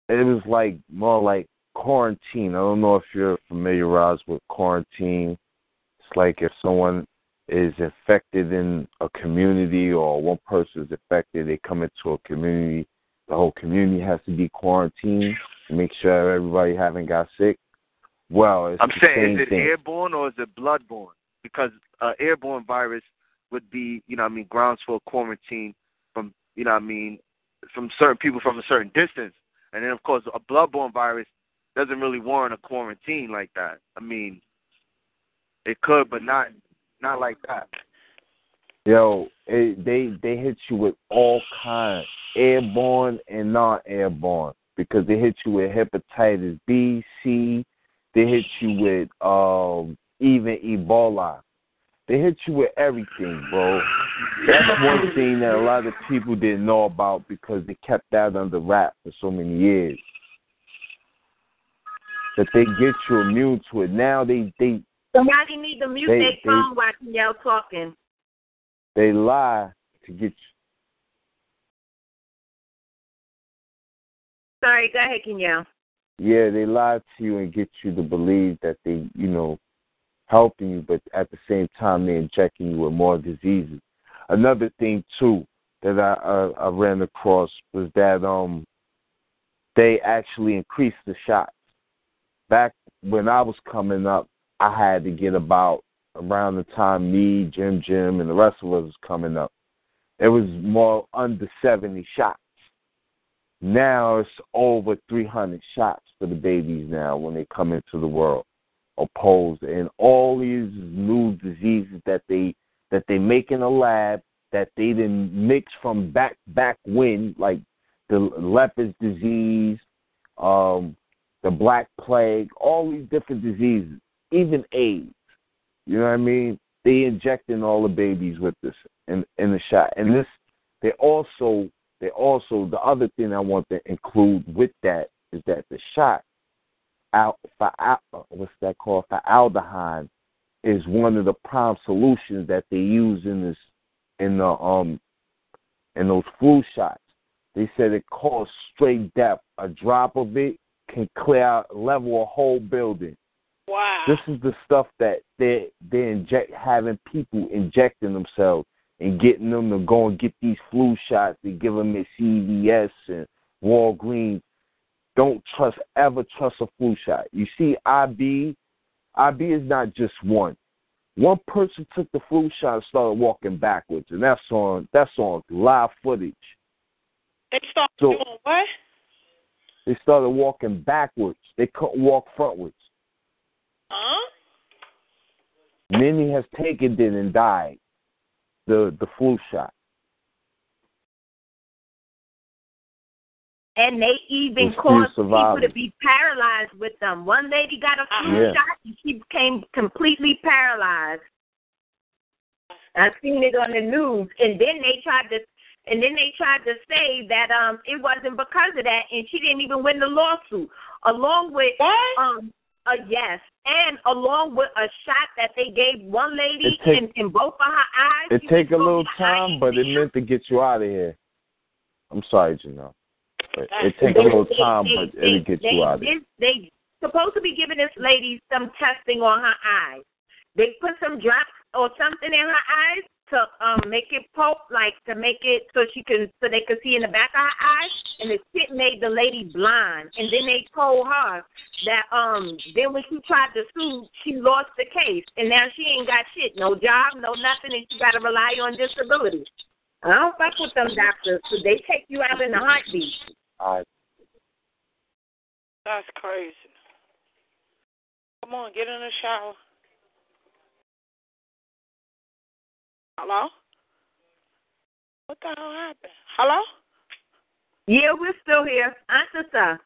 it was like more like quarantine. I don't know if you're familiarized with quarantine. It's like if someone is affected in a community or one person is affected, they come into a community. The whole community has to be quarantined to make sure everybody haven't got sick. Well, it's I'm saying, is it thing. airborne or is it bloodborne? Because uh, airborne virus would be, you know, what I mean, grounds for quarantine from, you know, what I mean, from certain people from a certain distance, and then of course a bloodborne virus doesn't really warrant a quarantine like that. I mean, it could, but not not like that. Yo, it, they they hit you with all kinds, airborne and non-airborne, because they hit you with hepatitis B, C. They hit you with um even Ebola. They hit you with everything, bro. That's one thing that a lot of people didn't know about because they kept that under wrap for so many years. That they get you immune to it. Now they they Somebody need to mute They- their they- phone while y'all talking. they lie to get you. Sorry, go ahead, Kenyelle. Yeah, they lie to you and get you to believe that they, you know, helping you, but at the same time they're injecting you with more diseases. Another thing too that I uh, I ran across was that um they actually increased the shots. Back when I was coming up, I had to get about around the time me, Jim Jim, and the rest of us was coming up. It was more under seventy shots. Now it's over 300 shots for the babies now when they come into the world, opposed and all these new diseases that they that they make in a lab that they didn't mix from back back when, like the leper's disease, um, the black plague, all these different diseases, even AIDS. You know what I mean? They injecting all the babies with this in in the shot, and this they also they also the other thing I want to include with that is that the shot out for what's that called formaldehyde is one of the prime solutions that they use in this in the um in those flu shots. They said it caused straight death. A drop of it can clear out level a whole building. Wow. This is the stuff that they they inject having people injecting themselves and getting them to go and get these flu shots. They give them at CVS and Walgreens. Don't trust ever trust a flu shot. You see, IB, IB is not just one. One person took the flu shot and started walking backwards, and that's on that's on live footage. They start So- doing what? They started walking backwards. They couldn't walk frontwards. Huh? Many has taken it and died. The the flu shot. And they even It's still caused people to be paralyzed with them. One lady got a flu Yeah. shot and she became completely paralyzed. I've seen it on the news. And then they tried to and then they tried to say that um it wasn't because of that and she didn't even win the lawsuit. Along with what? um uh, yes. And along with a shot that they gave one lady It take- in, in both of her eyes. It take a little time, but it meant to get you out of here. I'm sorry, Janelle. But it take a little time, they- but it'll get they, you out of here. They supposed to be giving this lady some testing on her eyes. They put some drops or something in her eyes to um make it pulp, like to make it so she can so they could see in the back of her eyes, and the shit made the lady blind. And then they told her that um then when she tried to sue, she lost the case, and now she ain't got shit, no job, no nothing, and she got to rely on disability. I don't fuck with them doctors, 'cause they take you out in a heartbeat. All right. That's crazy. Come on, get in the shower. Hello? What the hell happened? Hello? Yeah, we're still here. Answer, sir.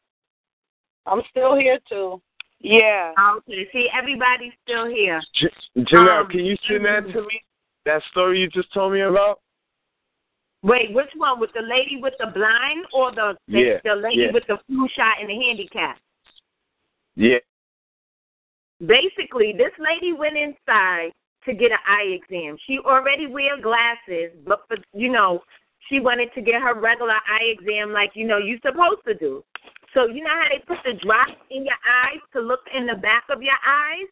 I'm still here too. Yeah. Okay. See, everybody's still here. J- Janelle, Um, can you send that to me? That story you just told me about? Wait, which one? With the lady with the blind or the the, Yeah, the lady yeah. with the flu shot and the handicap? Yeah. Basically, this lady went inside to get an eye exam. She already wear glasses, but for you know, she wanted to get her regular eye exam like you know you're supposed to do. So you know how they put the drops in your eyes to look in the back of your eyes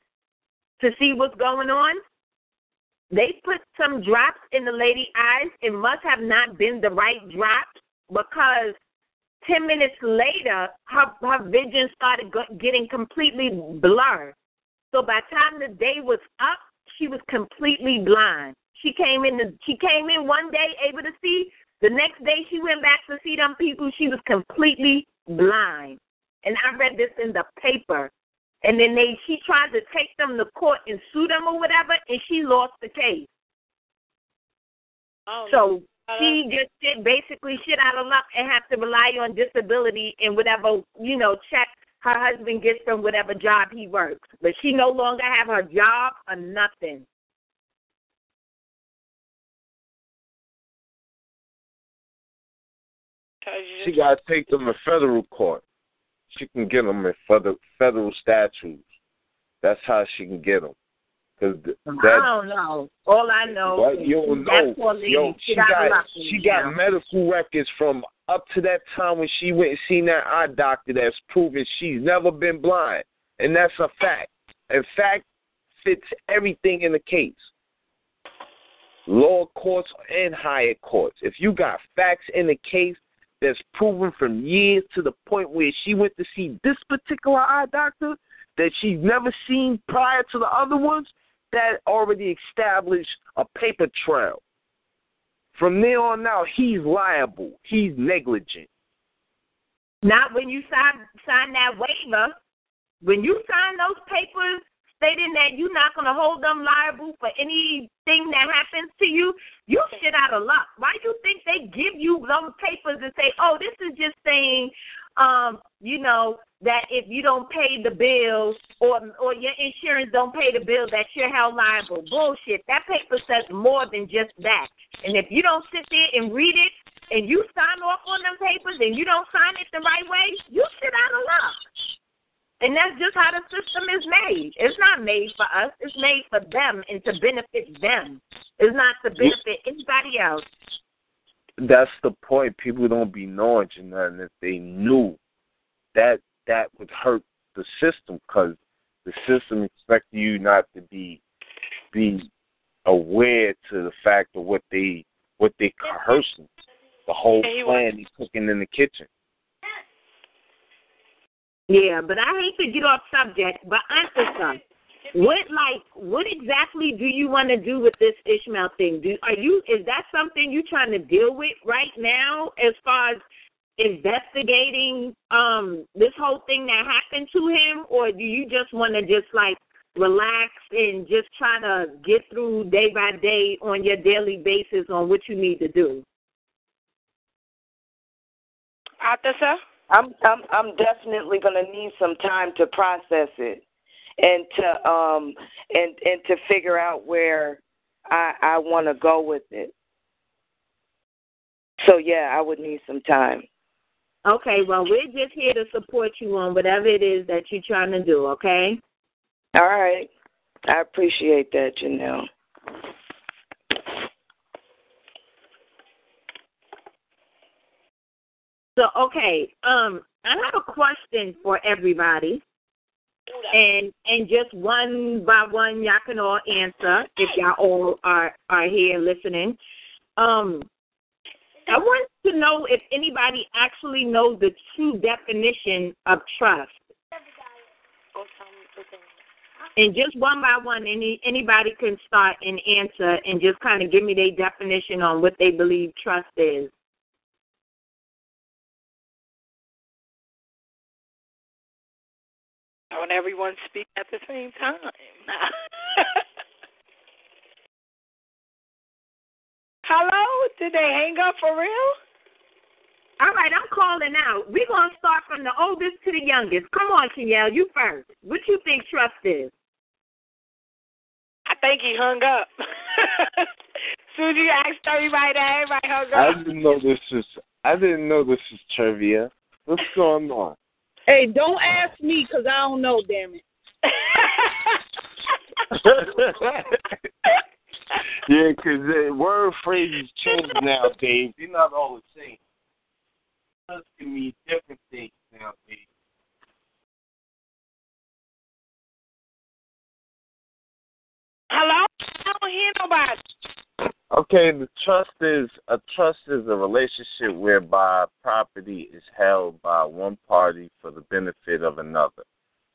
to see what's going on? They put some drops in the lady's eyes. It must have not been the right drops because ten minutes later, her her vision started getting completely blurred. So by the time the day was up, she was completely blind. She came in the, she came in one day able to see. The next day she went back to see them people. She was completely blind. And I read this in the paper. And then they she tried to take them to court and sue them or whatever, and she lost the case. Oh, So she just did basically shit out of luck and have to rely on disability and whatever, you know, check her husband gets from whatever job he works. But she no longer have her job or nothing. She got to take them to federal court. She can get them in federal federal statutes. That's how she can get them. Cause th- I don't know. All I know is You don't that know. Yo, she got, got she got now. medical records from up to that time when she went and seen that eye doctor that's proven she's never been blind. And that's a fact. And fact fits everything in the case. Lower courts and higher courts. If you got facts in the case that's proven from years to the point where she went to see this particular eye doctor that she's never seen prior to the other ones, that already established a paper trail. From there on out, he's liable. He's negligent. Not when you sign sign that waiver. When you sign those papers stating that you're not going to hold them liable for anything that happens to you, you shit out of luck. Why do you think they give you those papers and say, "Oh, this is just saying, um, you know, that if you don't pay the bill or or your insurance don't pay the bill, that you're held liable." Bullshit. That paper says more than just that. And if you don't sit there and read it and you sign off on them papers and you don't sign it the right way, you shit out of luck. And that's just how the system is made. It's not made for us. It's made for them and to benefit them. It's not to benefit anybody else. That's the point. People don't be knowing, Janelle, if they knew that that would hurt the system because the system expects you not to be be aware to the fact of what they what they coercing, the whole plan he's cooking in the kitchen. Yeah, but I hate to get off subject, but answer some. What like what exactly do you want to do with this Ishmael thing? Do are you is that something you're trying to deal with right now as far as investigating um this whole thing that happened to him or do you just want to just like relax and just try to get through day by day on your daily basis on what you need to do? Atasa? I'm I'm I'm definitely gonna need some time to process it and to um and and to figure out where I I want to go with it. So yeah, I would need some time. Okay, well we're just here to support you on whatever it is that you're trying to do, okay? All right. I appreciate that, Janelle. So okay, um, I have a question for everybody, and and just one by one, y'all can all answer if y'all all are are here listening. Um, I want to know if anybody actually knows the true definition of trust. And just one by one, any anybody can start and answer, and just kind of give me their definition on what they believe trust is. I want everyone to speak at the same time. Hello? Did they hang up for real? All right, I'm calling out. We're going to start from the oldest to the youngest. Come on, Chanel, you first. What you think trust is? I think he hung up. Soon as you asked everybody that, everybody hung up. I up. didn't know this is I didn't know this is trivia. What's going on? Hey, don't ask me because I don't know, damn it. yeah, because the word phrases change nowadays. They're not all the same. Trust can mean different things nowadays. Hello? I don't hear nobody. Okay, the trust is a trust is a relationship whereby property is held by one party for the benefit of another.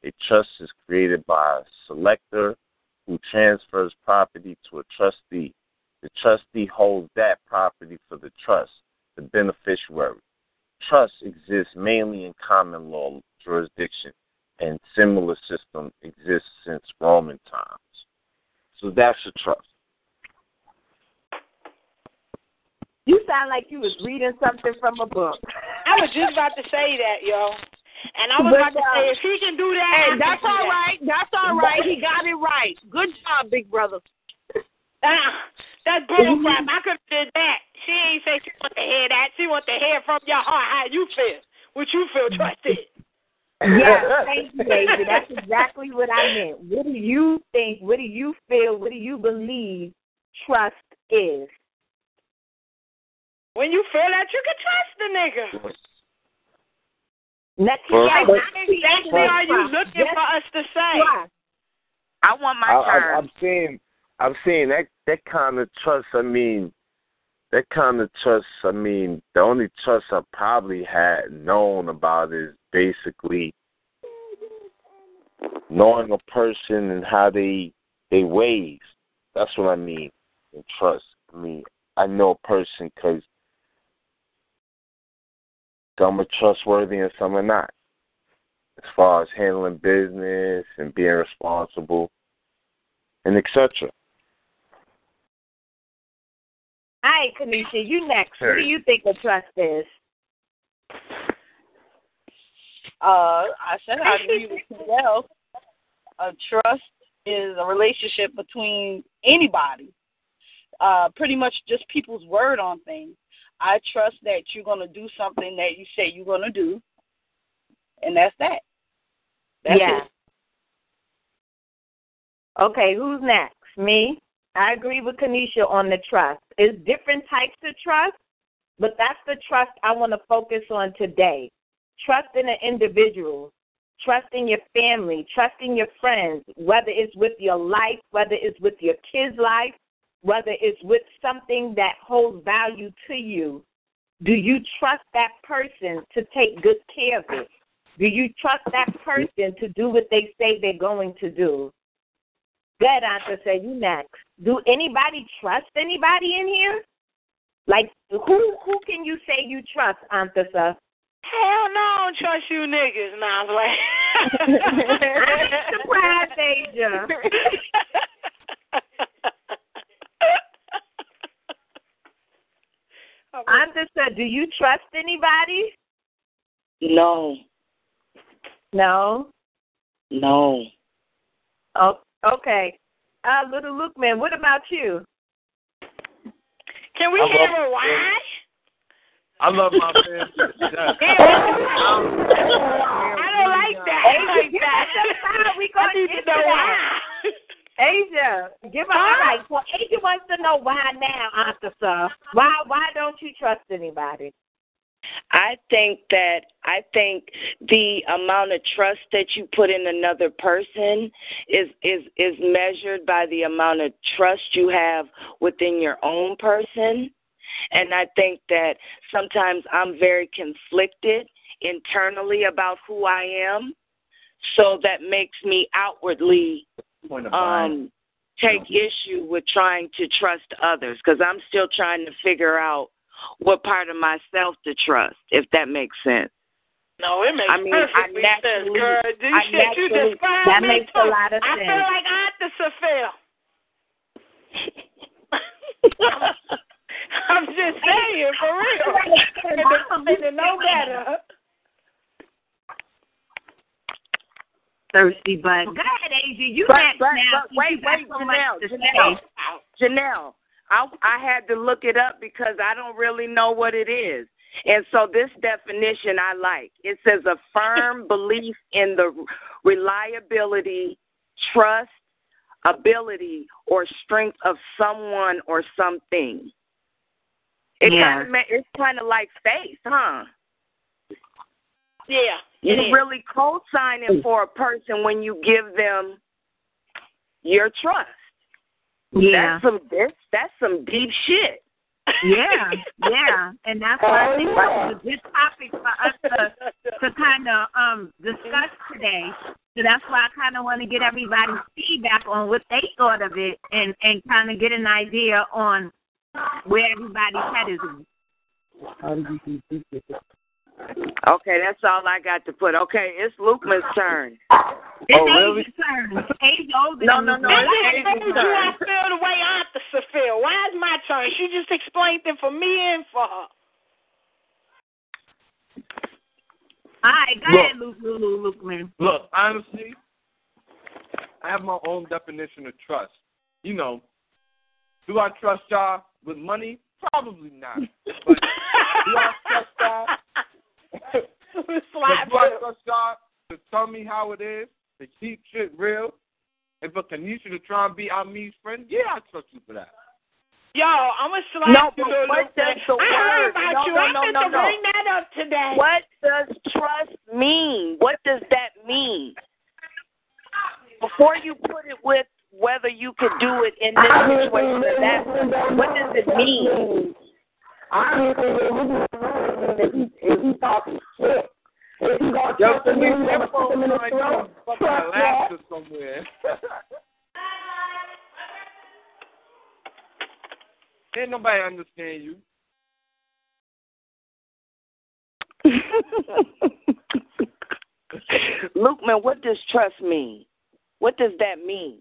A trust is created by a settlor who transfers property to a trustee. The trustee holds that property for the trust, the beneficiary. Trust exists mainly in common law jurisdiction, and similar system exists since Roman times. So that's a trust. You sound like you was reading something from a book. I was just about to say that, yo. And I was But, about to uh, say, if he can do that, Hey, that's do all that. right. That's all right. He got it right. Good job, big brother. Ah, that's bull crap. I could have did that. She ain't say she want to hear that. She want to hear from your heart how you feel. What you feel, trust it. Yes, thank you, baby. That's exactly what I meant. What do you think? What do you feel? What do you believe trust is? When you feel that you can trust the nigga. Next, Well, yeah, What I exactly think are you looking Yes, for us to say? trust. I want my I, I, turn. I'm saying, I'm saying that that kind of trust. I mean, that kind of trust. I mean, the only trust I probably had known about is basically knowing a person and how they they ways. That's what I mean. And trust. I mean, I know a person because some are trustworthy and some are not. As far as handling business and being responsible and etc. All right, Kanisha, you next. Who do you think a trust is? Uh, I said I agree with Kendall. A trust is a relationship between anybody. Uh, pretty much just people's word on things. I trust that you're going to do something that you say you're going to do, and that's that. That's yeah. it. Okay, who's next? Me? I agree with Kanisha on the trust. It's different types of trust, but that's the trust I want to focus on today. Trust in an individual, trust in your family, trust in your friends, whether it's with your life, whether it's with your kids' life, whether it's with something that holds value to you. Do you trust that person to take good care of it? Do you trust that person to do what they say they're going to do? Good, Aunt say you next. Do anybody trust anybody in here? Like who who can you say you trust, Sir? Hell no, I don't trust you niggas. Nah, I'm like. I'm surprised, Asia. Aunt Sir, do you trust anybody? No, No. no. Oh, okay. Uh, little Luke man, what about you? Can we I hear love- a why? I love my family. Yeah. I don't like that. I like that. That's. We I gonna get to know to why. Asia, give her all right. Well, Asia wants to know why now, Sir. Why why don't you trust anybody? I think that I think the amount of trust that you put in another person is is is measured by the amount of trust you have within your own person. And I think that sometimes I'm very conflicted internally about who I am. So that makes me outwardly um take issue with trying to trust others because I'm still trying to figure out what part of myself to trust, if that makes sense. No, it makes I mean, I sense, girl. Do I shit you naturally- described That me makes a lot of I sense. feel like Aunt Sophia. I'm just saying, for real. And to know better. Thirsty but go ahead, Asia. You But- next but- now. but wait, wait, so Janelle, Janelle. Janelle, I I had to look it up because I don't really know what it is. And so this definition I like. It says a firm belief in the reliability, trust, ability, or strength of someone or something. It Yeah. kind of it's kind of like faith, huh? Yeah. You're it is. really co-signing for a person when you give them your trust. Yeah. That's some that's, that's some deep shit. Yeah, yeah, and that's why I think that was a good topic for us to to kind of um discuss today. So that's why I kind of want to get everybody's feedback on what they thought of it, and and kind of get an idea on where everybody's head is. At. How do you think this is? Okay, that's all I got to put. Okay, it's Lukeman's turn. Oh, it's Oh, really? Asia's turn. Age older No, than no, no, I it's just Asia's told you turn. I feel the way Aunt Sophia feel. Why is my turn? She just explained it for me and for her. All right, go Look. ahead, Luke, Luke, Luke, Luke, man. Look, honestly, I have my own definition of trust. You know, do I trust y'all with money? Probably not. But do I trust God? But do I God to tell me how it is, to keep shit real, and for Kanisha to try and be our Amy's friend? Yeah, I trust you for that. Yo, I'm gonna slap No, you. but little what Luke. does the I heard about no, you. no, I no, meant no, to no. bring that up today. What does trust mean? What does that mean? Before you put it with whether you could do it in this situation or that, what does it mean? Yo, Kanisha, your phone like you fucking Alaska somewhere. Ain't nobody understand you. Luke, man, what does trust mean? What does that mean?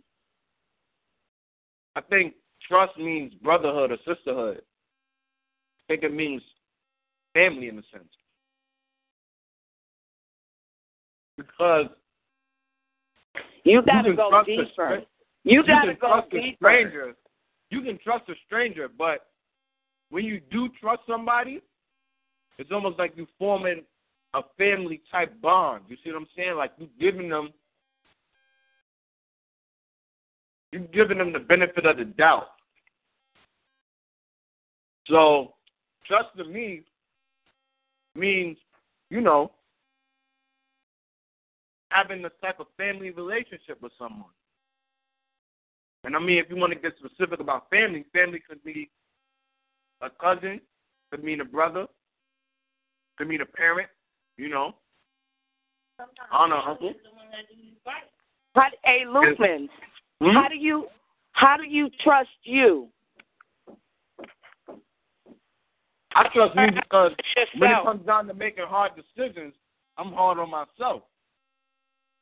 I think trust means brotherhood or sisterhood. I think it means family in a sense. Because You gotta can go a deeper. stra- You gotta can go trust a deeper. stranger. You can trust a stranger, but when you do trust somebody, it's almost like you're forming a family type bond. You see what I'm saying? Like you giving them you're giving them the benefit of the doubt. So trust to me means, you know, having a type of family relationship with someone. And I mean, if you want to get specific about family, family could be a cousin, could mean a brother, could mean a parent, you know, aunt or uncle. How, hey, Lukeman, Hmm? how do you how do you trust you? I trust me because when it comes down to making hard decisions, I'm hard on myself.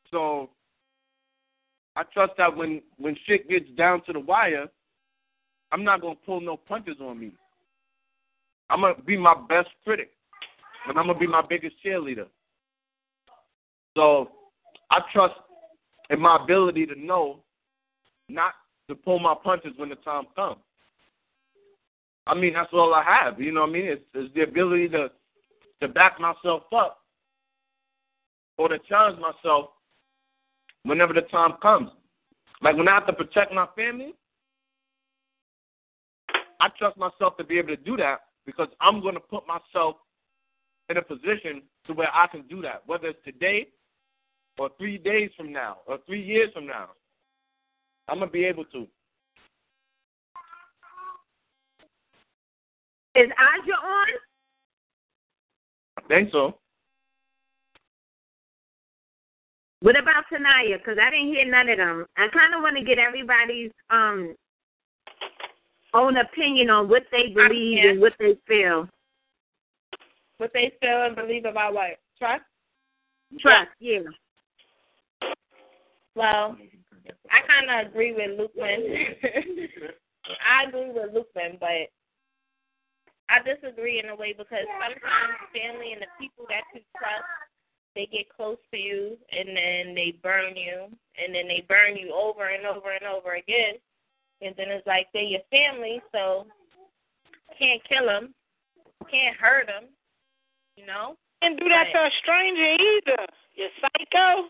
So I trust that when when shit gets down to the wire, I'm not gonna pull no punches on me. I'm gonna be my best critic, and I'm gonna be my biggest cheerleader. So I trust in my ability to know not to pull my punches when the time comes. I mean, that's all I have. You know what I mean? It's, it's the ability to to back myself up or to challenge myself whenever the time comes. Like when I have to protect my family, I trust myself to be able to do that because I'm going to put myself in a position to where I can do that, whether it's today or three days from now or three years from now. I'm going to be able to. Is Aja on? I think so. What about Tanaya? Because I didn't hear none of them. I kind of want to get everybody's um own opinion on what they believe and what they feel. What they feel and believe about what? Trust? Trust, yeah. Well, I kind of agree with Lukeman. I agree with Lukeman, but I disagree in a way because sometimes family and the people that you trust, they get close to you and then they burn you and then they burn you over and over and over again. And then it's like they're your family, so can't kill them, can't hurt them, you know? Can't do that to a stranger either. You psycho.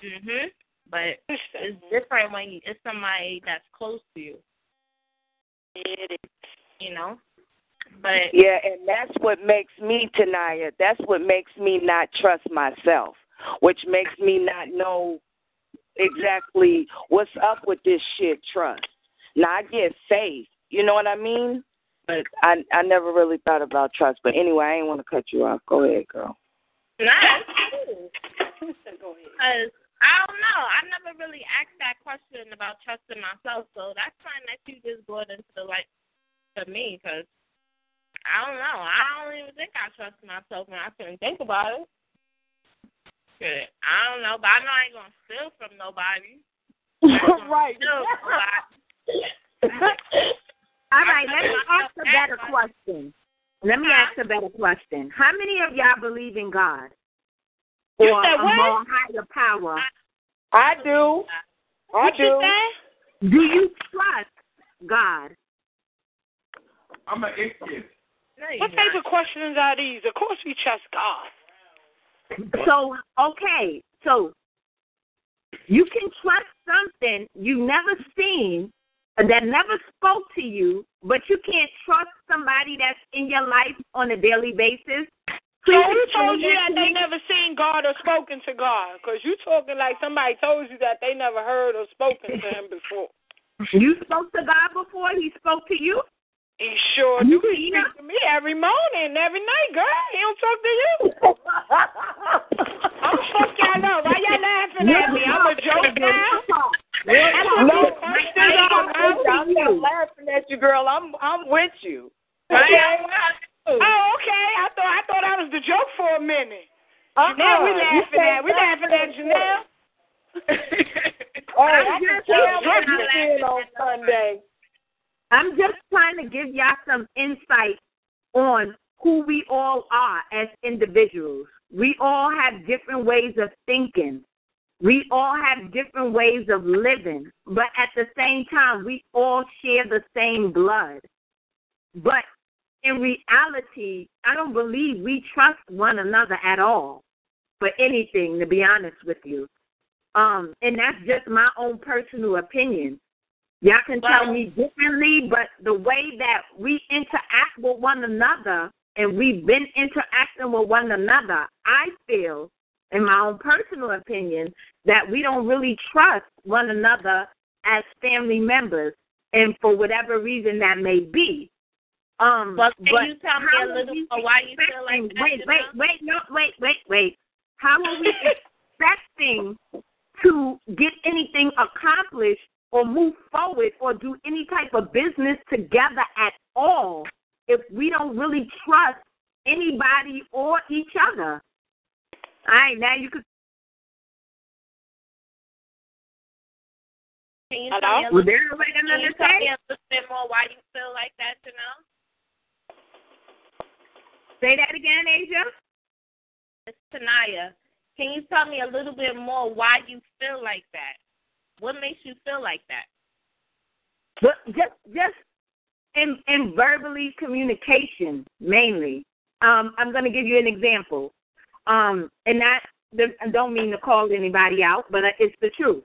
Mhm. But it's different when you, it's somebody that's close to you. It is. You know. But Yeah, and that's what makes me, Tanaya, that's what makes me not trust myself, which makes me not know exactly what's up with this shit trust. Now, I get faith, you know what I mean? But I I never really thought about trust. But anyway, I ain't want to cut you off. Go ahead, girl. Nah, because I don't know. I never really asked that question about trusting myself, so that's fine that you just brought into the light to me, because I don't know. I don't even think I trust myself when I couldn't think about it. Shit, I don't know, but I know I ain't gonna steal from nobody. right. Steal from nobody. All right, let me ask a better question. Let me ask a better question. How many of y'all believe in God? You or said a what? more higher power? I do. I What do. you say? Do you trust God? I'm an atheist. What type of questions are these? Of course we trust God. So okay, so you can trust something you never seen that never spoke to you, but you can't trust somebody that's in your life on a daily basis. So who told you that they never seen God or spoken to God? Because you talking like somebody told you that they never heard or spoken to him before. You spoke to God before he spoke to you? He sure do. He speaks to me every morning, every night, girl. He don't talk to you. I'm fuck y'all up. Why y'all laughing at me? I'm a joke now. No, these questions are I'm, about. I'm not laughing at you, girl. I'm I'm with you. Okay. Oh, oh, okay. I thought I thought I was the joke for a minute. Uh-uh. Now we laughing at we laughing at Janelle. Hey, I can just what I'm did on Sunday. I'm just trying to give y'all some insight on who we all are as individuals. We all have different ways of thinking. We all have different ways of living. But at the same time, we all share the same blood. But in reality, I don't believe we trust one another at all for anything, to be honest with you. Um, and that's just my own personal opinion. Y'all can tell me differently, but the way that we interact with one another and we've been interacting with one another, I feel, in my own personal opinion, that we don't really trust one another as family members, and for whatever reason that may be. Um, Well, can but you tell me a little we more why you feel like that, Wait, wait, wait, no, wait, wait, wait. How are we expecting to get anything accomplished or move forward or do any type of business together at all if we don't really trust anybody or each other? All right, now you could. Can you Hello? tell me a Was little, there another can you tell me a little bit more why you feel like that, Janelle? Say that again, Asia. It's Tanaya. Can you tell me a little bit more why you feel like that? What makes you feel like that? But just just in in verbally communication mainly. Um, I'm going to give you an example. Um, and that I don't mean to call anybody out, but it's the truth.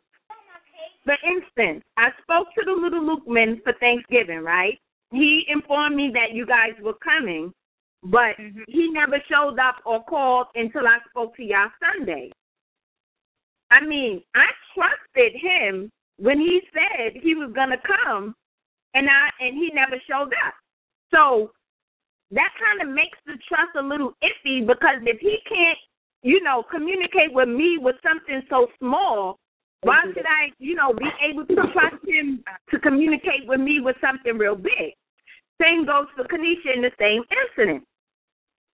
For instance, I spoke to the little Luke Lukeman for Thanksgiving, right? He informed me that you guys were coming, but mm-hmm. he never showed up or called until I spoke to y'all Sunday. I mean, I trusted him when he said he was gonna come, and I and he never showed up. So that kind of makes the trust a little iffy because if he can't, you know, communicate with me with something so small, why should I, you know, be able to trust him to communicate with me with something real big? Same goes for Kanisha in the same incident.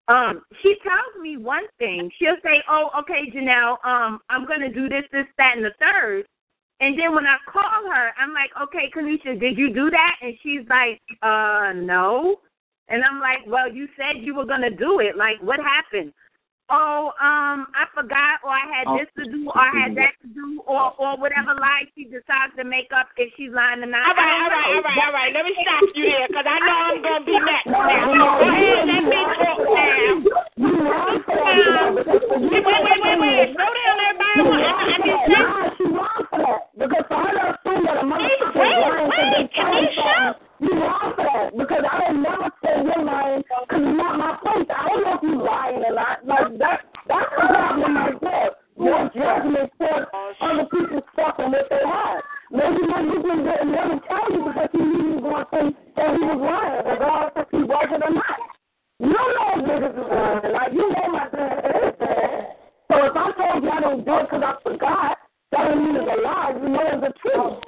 Um, she tells me one thing. She'll say, "Oh, okay, Janelle, um, I'm gonna do this, this, that, and the third. And then when I call her, I'm like, "Okay, Kanisha, did you do that?" And she's like, "Uh, no." And I'm like, "Well, you said you were gonna do it. Like, what happened?" Oh, um, I forgot, or I had this to do, or I had that to do, or or whatever lie she decides to make up if she's lying or not. All right, all right, all right, all right. Let me stop you there because I know I'm going to be next. Now, go ahead, let me talk now. Wait, wait, wait, wait, wait. Slow down, everybody. I, I just said. Because for her to assume that a motherfucker Wait, is lying because they Kanisha. you wrong for that. Because I don't never say you're lying because it's not my place. I don't know if you're lying or not. Like, that, that's the problem right there. Your judgment towards other people's stuff and what they have. Maybe my husband didn't never tell you because he knew you were going to say that he was lying, regardless if he wasn't or not. You know niggas is lying. Like, you know my dad is bad. So if I told you I don't do it because I forgot, that don't mean it's a lie. You know it's the truth. Oh.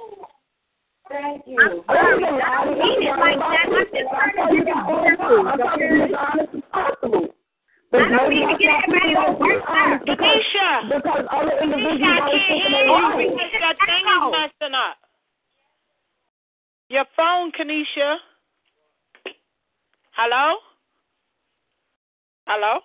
Thank you. I'm sorry, I don't mean it like that. I'm just trying to give you examples, I'm trying to be as honest as possible. I don't mean to get everybody on work side. Kanisha. Because other Kanisha, individuals I always can't thinking hear they you lying. because your thing is messing up. Your phone, Kanisha. Hello? Hello?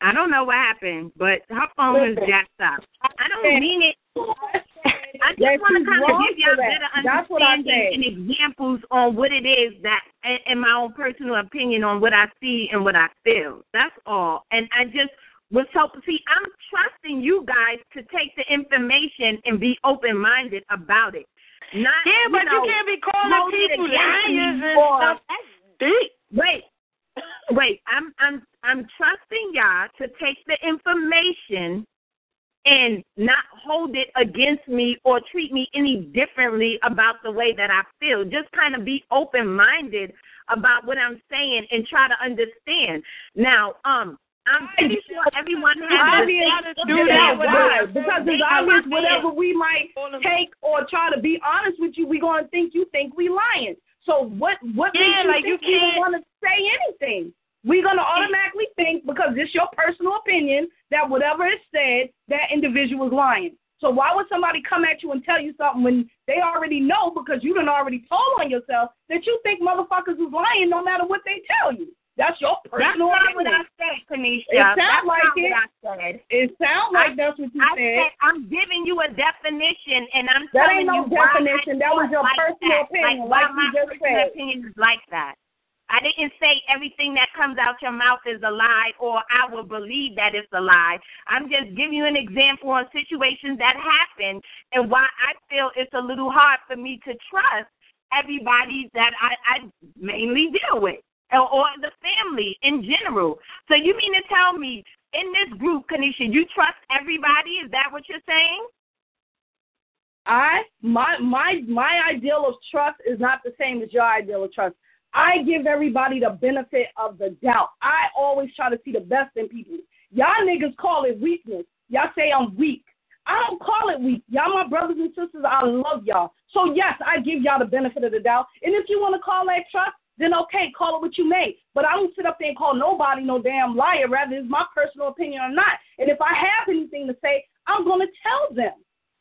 I don't know what happened, but her phone is jacked up. I don't mean it. I just that want to kind of give y'all better That's what I understanding and examples on what it is that, in- in my own personal opinion, on what I see and what I feel. That's all. And I just was hoping. See, I'm trusting you guys to take the information and be open minded about it. Not Yeah, but you, know, you can't be calling hold people liars and stuff. That's deep. Wait, wait. I'm I'm I'm trusting y'all to take the information and not hold it against me or treat me any differently about the way that I feel. Just kind of be open minded about what I'm saying and try to understand. Now, um, I'm pretty sure everyone has obvious the do that why? Because it's obvious whatever we might take or try to be honest with you, we're gonna think you think we lying. So what what Yeah, makes you like you don't can't- want to say anything? We're gonna automatically think because it's your personal opinion that whatever is said, that individual is lying. So why would somebody come at you and tell you something when they already know because you done already told on yourself that you think motherfuckers is lying no matter what they tell you? That's your personal That's personal not what opinion. I said, Kanisha. It sounds That's like not it. what I said. It sounds like I- that's what you I said. said I'm giving you a definition, and I'm That telling ain't no you definition. That was your like personal that. opinion, Like, like you just personal said. opinion is like that. I didn't say everything that comes out your mouth is a lie, or I will believe that it's a lie. I'm just giving you an example on situations that happen, and why I feel it's a little hard for me to trust everybody that I, I mainly deal with, or, the family in general. So you mean to tell me in this group, Kanisha, you trust everybody? Is that what you're saying? I my my my ideal of trust is not the same as your ideal of trust. I give everybody the benefit of the doubt. I always try to see the best in people. Y'all niggas call it weakness. Y'all say I'm weak. I don't call it weak. Y'all my brothers and sisters. I love y'all. So yes, I give y'all the benefit of the doubt. And if you want to call that trust, then okay, call it what you may. But I don't sit up there and call nobody no damn liar. Rather, it's my personal opinion or not. And if I have anything to say, I'm gonna tell them.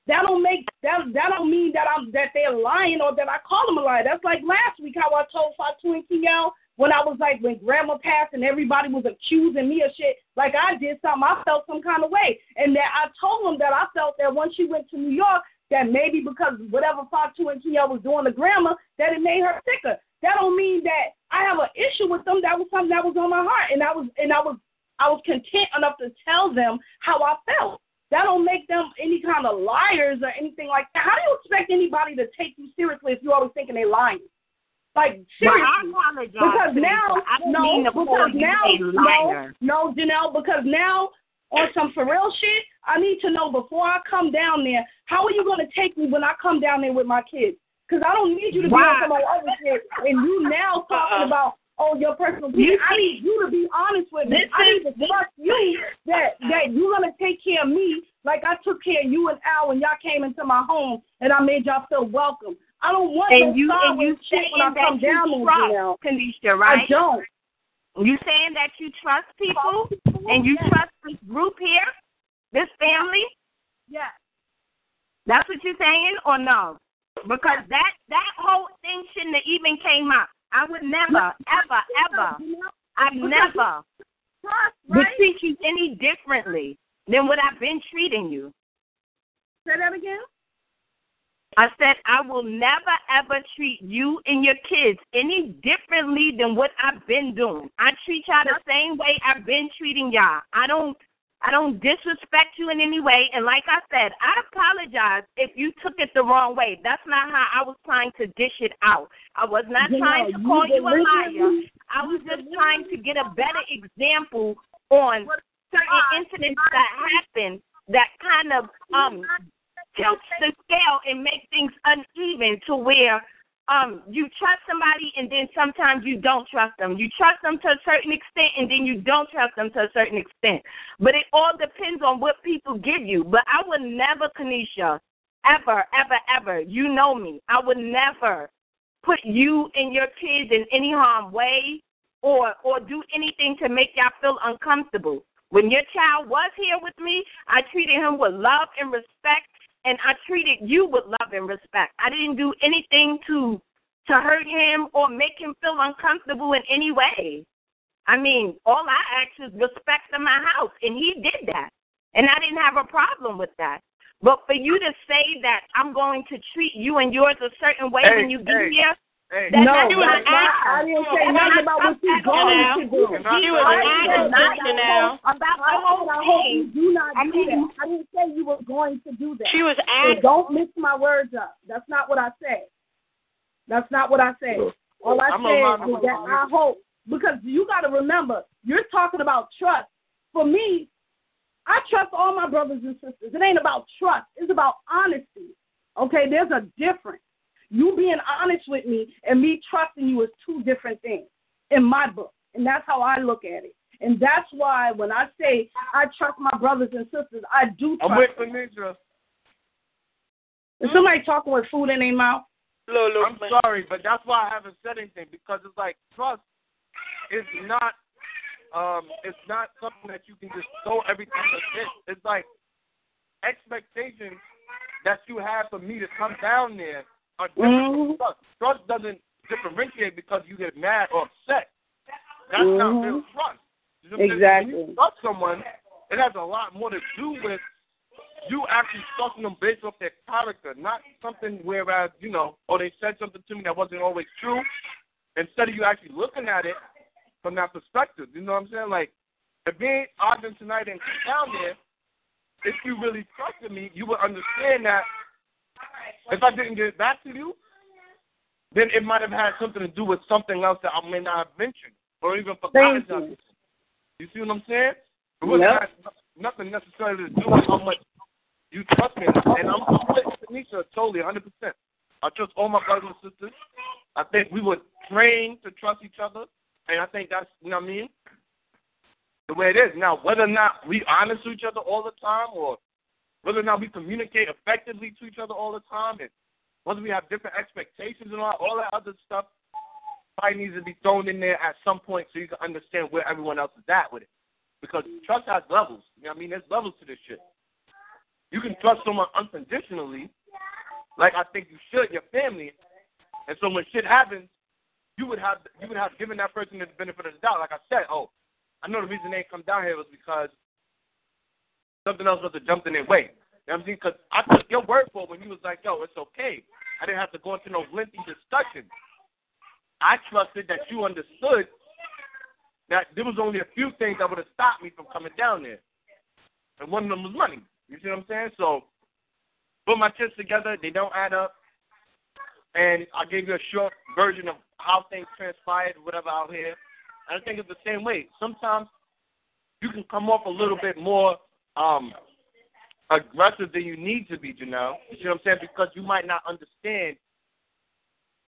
That don't make that that don't mean that I'm that they're lying or that I call them a liar. That's like last week how I told Fatu and Kiel when I was like when grandma passed and everybody was accusing me of shit, like I did something, I felt some kind of way. And that I told them that I felt that once she went to New York, that maybe because whatever Fatu and Kiel was doing to grandma, that it made her sicker. That don't mean that I have an issue with them. That was something that was on my heart and I was and I was I was content enough to tell them how I felt. That don't make them any kind of liars or anything like that. How do you expect anybody to take you seriously if you're always thinking they're lying? Like Well, I seriously, apologize, because now, I no, mean to because now, no, no, Janelle, because now on some for real shit, I need to know before I come down there, how are you going to take me when I come down there with my kids? Because I don't need you to be Why? on some other shit, and you now uh-uh. talking Uh-uh. about oh your personal opinion. I need you to be honest with me. This I need to trust you that that you're gonna take care of me like I took care of you and Al when y'all came into my home and I made y'all feel welcome. I don't want And no you and you shit when I come down you there, trust, Janelle. Kanisha, right? I don't. You saying that you trust people and you trust this group here, this family? Yeah. That's what you're saying, or no? Because that that whole thing shouldn't have even came up. I would never, ever, ever, I've never would treat you any differently than what I've been treating you. Say that again. I said I will never ever treat you and your kids any differently than what I've been doing. I treat y'all the same way I've been treating y'all. I don't I don't disrespect you in any way and like I said, I apologize if you took it the wrong way. That's not how I was trying to dish it out. I was not You trying to you call you a liar. I was just trying to get a better example on certain incidents that happen that kind of um tilts the scale and make things uneven to where um you trust somebody and then sometimes you don't trust them. You trust them to a certain extent and then you don't trust them to a certain extent. But it all depends on what people give you. But I would never, Kanisha, ever, ever, ever, you know me, I would never put you and your kids in any harm way or or do anything to make y'all feel uncomfortable. When your child was here with me, I treated him with love and respect and I treated you with love and respect. I didn't do anything to to hurt him or make him feel uncomfortable in any way. I mean, all I asked is respect in my house, and he did that, and I didn't have a problem with that. But for you to say that I'm going to treat you and yours a certain way Hey, when you get hey, here, hey. No, that's that's not not- I didn't say nothing about what you're going to do. She was asking Janelle. about the whole I hope thing. you do not I do mean- that. I didn't say you were going to do that. She was So don't mix my words up. That's not what I said. That's not what I said. All I I'm said around is that I hope because you got to remember you're talking about trust. For me, I trust all my brothers and sisters. It ain't about trust. It's about honesty. Okay, there's a difference. You being honest with me and me trusting you is two different things in my book, and that's how I look at it. And that's why when I say I trust my brothers and sisters, I do trust. I'm with them. Benitra. Is somebody talking with food in their mouth? Lulu, I'm sorry, but that's why I haven't said anything because it's like trust is not um it's not something that you can just throw everything at it. It's like expectations that you have for me to come down there are different from trust. Trust doesn't differentiate because you get mad or upset. That's not Mhm. real trust. You know what I'm saying? Exactly. When you trust someone, it has a lot more to do with you actually trusting them based off their character, not something whereas, you know, or they said something to me that wasn't always true. Instead of you actually looking at it from that perspective. You know what I'm saying? Like, if ain't arguing tonight and down there, if you really trusted me, you would understand that if I didn't get back to you, then it might have had something to do with something else that I may not have mentioned or even forgotten. Thank to have you. You see what I'm saying? It wasn't Yep. nothing necessarily to do with how much you trust me. And I'm I'm with Tanisha totally, 100%. I trust all my brothers and sisters. I think we were trained to trust each other. And I think that's, you know what I mean? The way it is. Now, whether or not we honest to each other all the time or whether or not we communicate effectively to each other all the time and whether we have different expectations and all, all that other stuff probably needs to be thrown in there at some point so you can understand where everyone else is at with it. Because trust has levels. You know what I mean? There's levels to this shit. You can trust someone unconditionally, like I think you should your family. And so when shit happens, you would have you would have given that person the benefit of the doubt. Like I said, oh, I know the reason they come down here was because something else must have jumped in their way. You know what I'm saying? Because I took your word for it when you was like, yo, it's okay. I didn't have to go into no lengthy discussion. I trusted that you understood that there was only a few things that would have stopped me from coming down there. And one of them was money. You see what I'm saying? So put my chips together, they don't add up. And I gave you a short version of how things transpired, whatever out here. And I think it's the same way. Sometimes you can come off a little bit more um aggressive than you need to be, Janelle. You see what I'm saying? Because you might not understand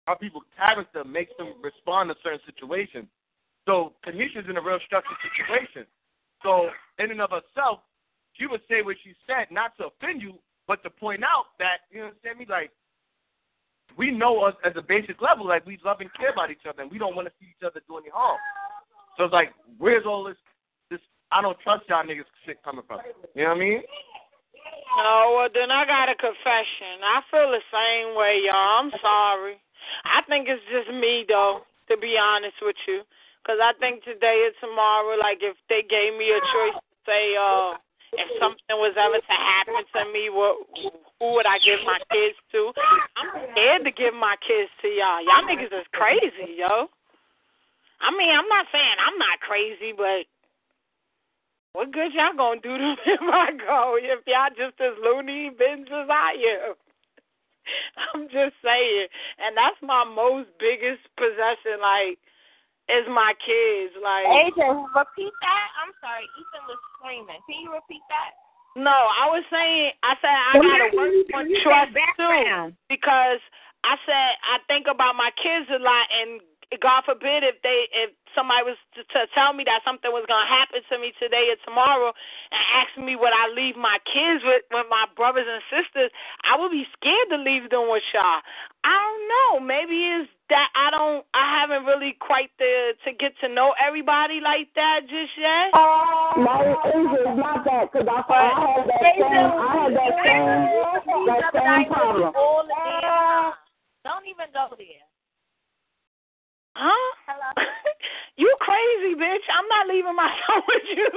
how people's character makes them respond to certain situations. So Kanisha's in a real structured situation. So in and of herself, she would say what she said, not to offend you, but to point out that, you understand me, like we know us as a basic level, like we love and care about each other and we don't want to see each other do any harm. So it's like, where's all this I don't trust y'all niggas shit coming from? You know what I mean? Oh, well, then I got a confession. I feel the same way, y'all. I'm sorry. I think it's just me, though, to be honest with you. Because I think today or tomorrow, like, if they gave me a choice to say, uh, if something was ever to happen to me, what, who would I give my kids to? I'm scared to give my kids to y'all. Y'all niggas is crazy, yo. I mean, I'm not saying I'm not crazy, but what good y'all gonna do to me if I go? If y'all just as loony bins as I am. I'm just saying. And that's my most biggest possession, like, is my kids. Like Asia, repeat that. I'm sorry, Ethan was screaming. Can you repeat that? No, I was saying I said I gotta work on trust too. Because I said I think about my kids a lot and God forbid if they if somebody was to, to tell me that something was gonna happen to me today or tomorrow and ask me would I leave my kids with with my brothers and sisters, I would be scared to leave them with y'all. I don't know. Maybe it's that I don't I haven't really quite the to get to know everybody like that just yet. No, it's not that because I, I had that same, I had that same, that same problem. All the damn time. Don't even go there. Huh? Hello. you crazy, bitch. I'm not leaving my son with you.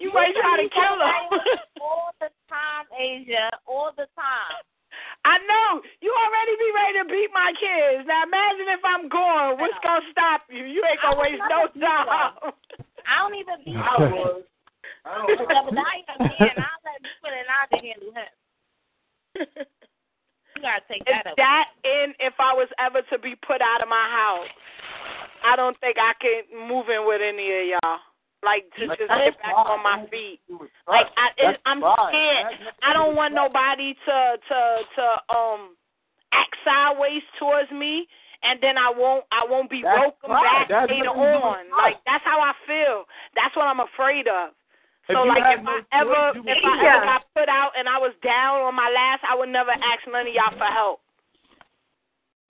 You might try to kill him. all the time, Asia. All the time. I know you already be ready to beat my kids. Now imagine if I'm gone. What's gonna stop you? You ain't gonna waste no time. I don't even beat I him. was. I don't know. I again. I'll let you put it out to handle him. You gotta take Is that up. that in if I was ever to be put out of my house? I don't think I can move in with any of y'all. Like to just get back on my feet. Like I, it, I'm scared. I don't want nobody to to to um act sideways towards me, and then I won't I won't be That's welcome right. back That's later what you on. Like that's how I feel. That's what I'm afraid of. If So like if no I ever if I ever got put out and I was down on my last, I would never ask none of y'all for help.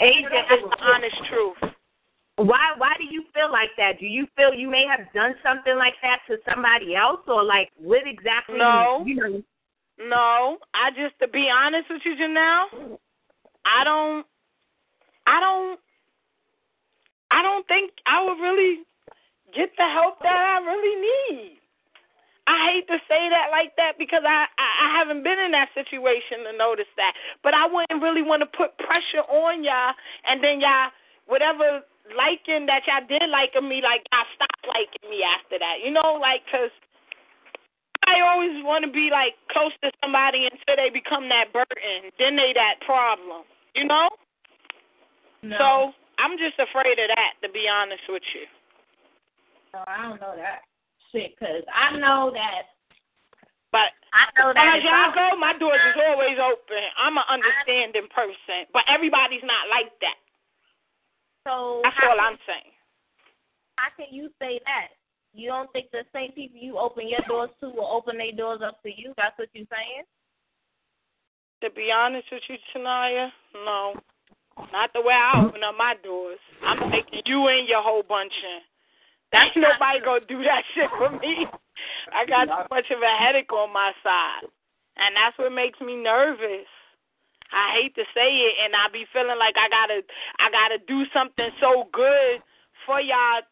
Asia, That's the honest truth. Why why do you feel like that? Do you feel you may have done something like that to somebody else or like what exactly No. you know No, I just to be honest with you, Janelle, I don't, I don't, I don't think I would really get the help that I really need. I hate to say that like that because I, I I haven't been in that situation to notice that, but I wouldn't really want to put pressure on y'all, and then y'all whatever liking that y'all did like of me, like y'all stopped liking me after that, you know, like 'cause I always want to be like close to somebody until they become that burden. Then they that problem, you know. So I'm just afraid of that, to be honest with you. No, I don't know that shit because I know that. But I know as that. as y'all go, my doors is always open. I'm an understanding person, but everybody's not like that. So That's all can- I'm saying. How can you say that? You don't think the same people you open your doors to will open their doors up to you? That's what you're saying? To be honest with you, Tanaya, no. Not the way I open up my doors. I'm taking you and your whole bunch in. Ain't nobody gonna do that shit for me. I got too much of a headache on my side. And that's what makes me nervous. I hate to say it and I be feeling like I gotta I gotta do something so good for y'all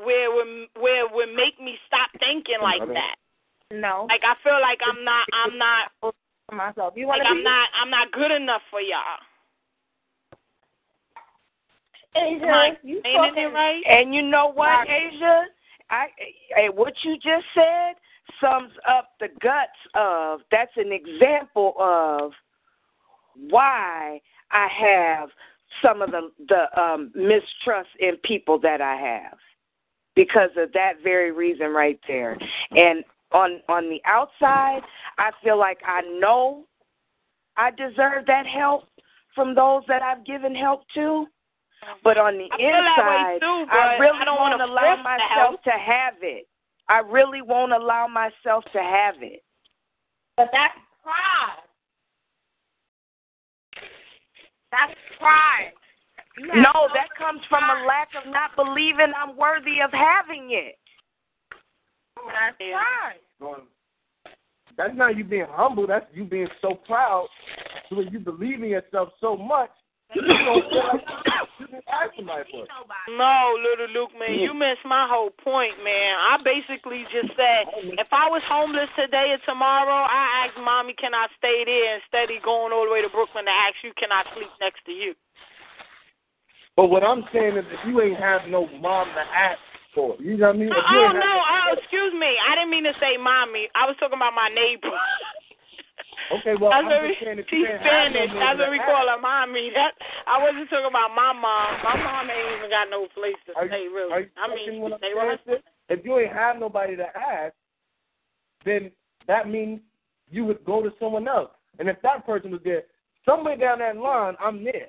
where it would where it would make me stop thinking like that. No. Like I feel like I'm not I'm not For myself. You want to I'm not I'm not good enough for y'all. Asia, Am you saying talking it right? And you know what, Right. Asia? I, I what you just said sums up the guts of. That's an example of why I have some of the the um, mistrust in people that I have because of that very reason right there. And on on the outside, I feel like I know I deserve that help from those that I've given help to. But on the I feel that way inside, too, I really I don't won't wanna allow myself to have it. I really won't allow myself to have it. But that's pride. That's pride. No, that comes from a lack of not believing I'm worthy of having it. Oh, that's pride. That's not you being humble. That's you being so proud to where you believe in yourself so much. You don't feel like you can ask somebody for it. No, little Luke, man, you missed my whole point, man. I basically just said if I was homeless today or tomorrow, I asked mommy, can I stay there instead of going all the way to Brooklyn to ask you, can I sleep next to you? But what I'm saying is, if you ain't have no mom to ask for, you know what I mean? Oh no, oh excuse me, I didn't mean to say mommy. I was talking about my neighbor. Okay, well, That's I'm what just we, saying she's ain't have no Spanish. nigga That's to what we ask- call her mommy. That I wasn't talking about my mom. My mom ain't even got no place to Are you- stay, really. I mean, what I'm stay with If you ain't have nobody to ask, then that means you would go to someone else. And if that person was there, somewhere down that line, I'm there.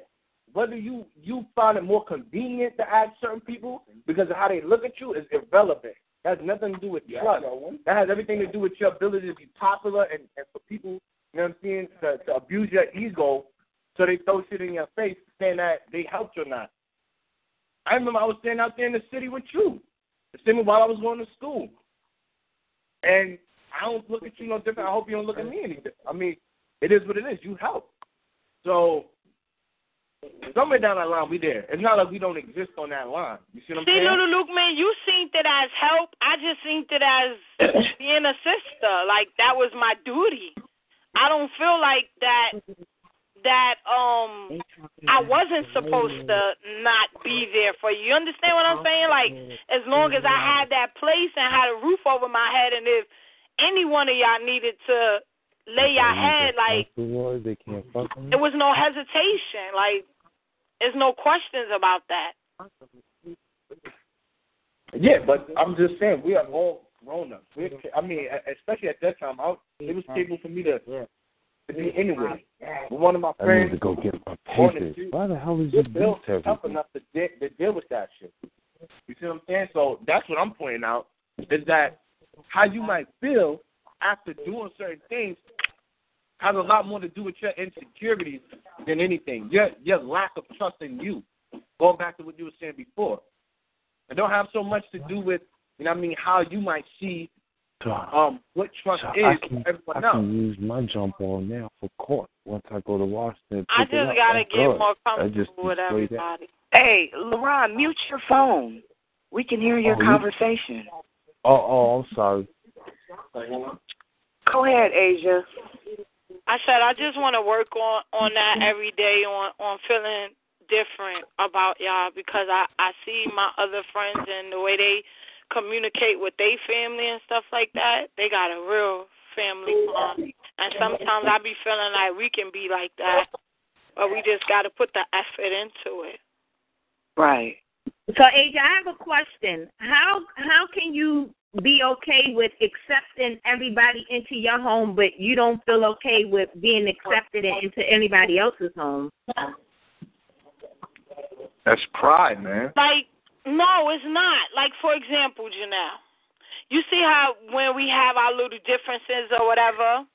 Whether you you find it more convenient to ask certain people because of how they look at you is irrelevant. That has nothing to do with trust. That has everything to do with your ability to be popular and, and for people, you know what I'm saying, to, to abuse your ego so they throw shit in your face saying that they helped you or not. I remember I was standing out there in the city with you, the same while I was going to school. And I don't look at you no different. I hope you don't look at me any different. I mean, it is what it is. You help. So somewhere down that line, we there. It's not like we don't exist on that line. You see what I'm See, saying? little Luke, man, you seen it as help. I just seen it as being a sister. Like that was my duty. I don't feel like that that um I wasn't supposed to not be there for you. You understand what I'm saying? Like as long as I had that place and had a roof over my head and if any one of y'all needed to lay your head like They can't there was no hesitation. Like there's no questions about that. Yeah, but I'm just saying we are all grown up. We're, I mean, especially at that time, I, it was capable for me to to be anywhere. But one of my I need to go get my papers. Why the hell is you was built doing tough enough to, de- to deal with that shit. You see what I'm saying? So that's what I'm pointing out is that how you might feel after doing certain things has a lot more to do with your insecurities than anything. Your your lack of trust in you. Going back to what you were saying before. It don't have so much to do with you know what I mean how you might see um what trust So is I for can, everyone I else. can use my jump ball now for court once I go to Washington. I just gotta get good. more comfortable with display that. everybody. Hey, LaRon, mute your phone. We can hear your Oh, you- conversation. Oh, oh, I'm sorry. Go ahead, Asia. I said I just want to work on on that every day on on feeling different about y'all because I I see my other friends and the way they communicate with their family and stuff like that. They got a real family bond, and sometimes I be feeling like we can be like that, but we just got to put the effort into it. Right. So, Asia, I have a question. How how can you be okay with accepting everybody into your home, but you don't feel okay with being accepted into anybody else's home? That's pride, man. Like, no, it's not. Like, for example, Janelle, you see how when we have our little differences or whatever,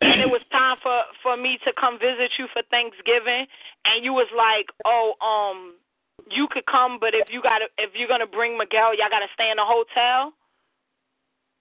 and it was time for for me to come visit you for Thanksgiving, and you was like, oh, um, you could come, but if you got to if you're gonna bring Miguel, y'all gotta stay in a hotel.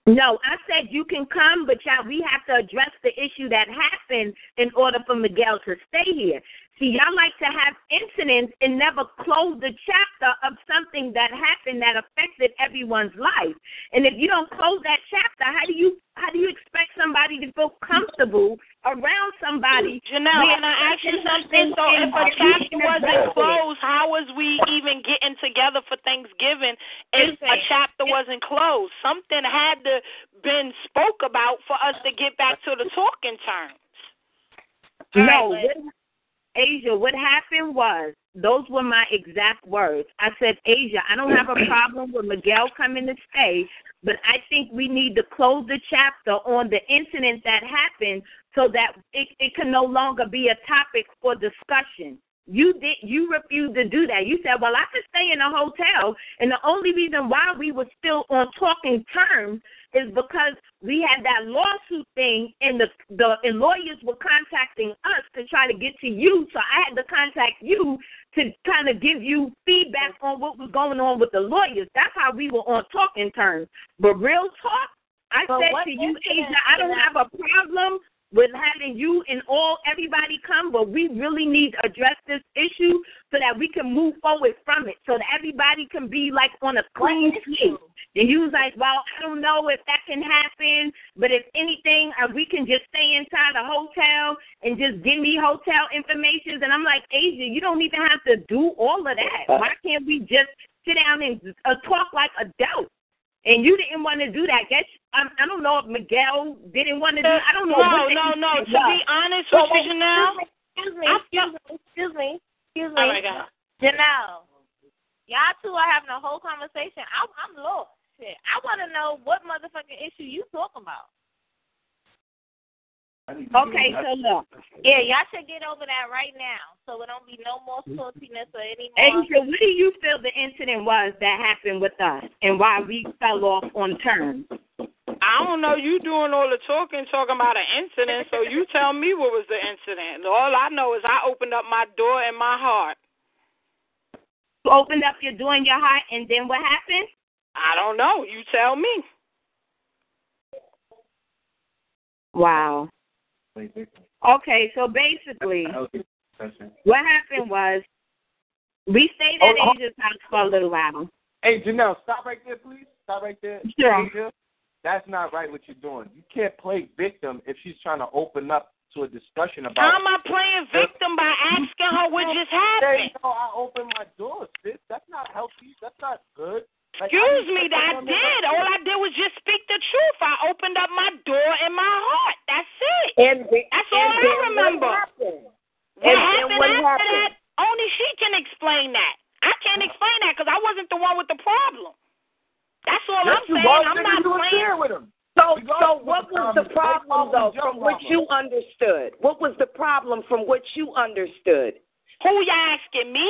No, I said you can come, but y'all, we have to address the issue that happened in order for Miguel to stay here. See, y'all like to have incidents and never close the chapter of something that happened that affected everyone's life. And if you don't close that chapter, how do you how do you expect somebody to feel comfortable around somebody? Janelle, where can I ask you something? So if a you chapter wasn't closed, how was we even getting together for Thanksgiving if a chapter wasn't closed? Something had to been spoke about for us to get back to the talking terms. No, what, Asia, what happened was those were my exact words. I said, Asia, I don't have a problem with Miguel coming to stay, but I think we need to close the chapter on the incident that happened so that it, it can no longer be a topic for discussion. You did you refused to do that. You said, Well, I could stay in a hotel and the only reason why we were still on talking terms is because we had that lawsuit thing and the the and lawyers were contacting us to try to get to you. So I had to contact you to kind of give you feedback on what was going on with the lawyers. That's how we were on talking terms. But real talk, I But said to you, Asia, I don't have a problem with having you and all everybody come, but we really need to address this issue so that we can move forward from it, so that everybody can be like on a clean slate. And you was like, well, I don't know if that can happen, but if anything, uh, we can just stay inside a hotel and just give me hotel information. And I'm like, Asia, you don't even have to do all of that. Why can't we just sit down and uh, talk like adults? And you didn't want to do that. Guess um, I don't know if Miguel didn't want to do. I don't know. No, no, no. To was. be honest Well, with you, Janelle. Excuse me, excuse me, excuse me, excuse me. Oh my God. Janelle, y'all two are having a whole conversation. I'm, I'm lost. Shit, I want to know what motherfucking issue you talking about. Okay, so look. Yeah, y'all should get over that right now, so it don't be no more saltiness or any more. Asia, what do you feel the incident was that happened with us and why we fell off on terms? I don't know. You doing all the talking, talking about an incident. So you tell me what was the incident. All I know is I opened up my door and my heart. You opened up your door and your heart, and then what happened? I don't know. You tell me. Wow. Okay, so basically, what happened was we stayed at Oh. Asia's house for a little while. Hey, Janelle, stop right there, please. Stop right there. Sure. Asia, That's not right what you're doing. You can't play victim if she's trying to open up to a discussion about. How about. am I playing victim by asking her what just Say, happened? no, I opened my door, sis. That's not healthy. That's not good. Like, Excuse me, that I did. All I did was just speak the truth. I opened up my door and my heart. That's it. And the- That's all I remember. What happened? What And- and happened what after happened? that? Only she can explain that. I can't explain that because I wasn't the one with the problem. That's all Yes, I'm saying. was, I'm not You was playing. with him. So, so what was the problem though, from what you understood? What was the problem from what you understood? Who you asking me?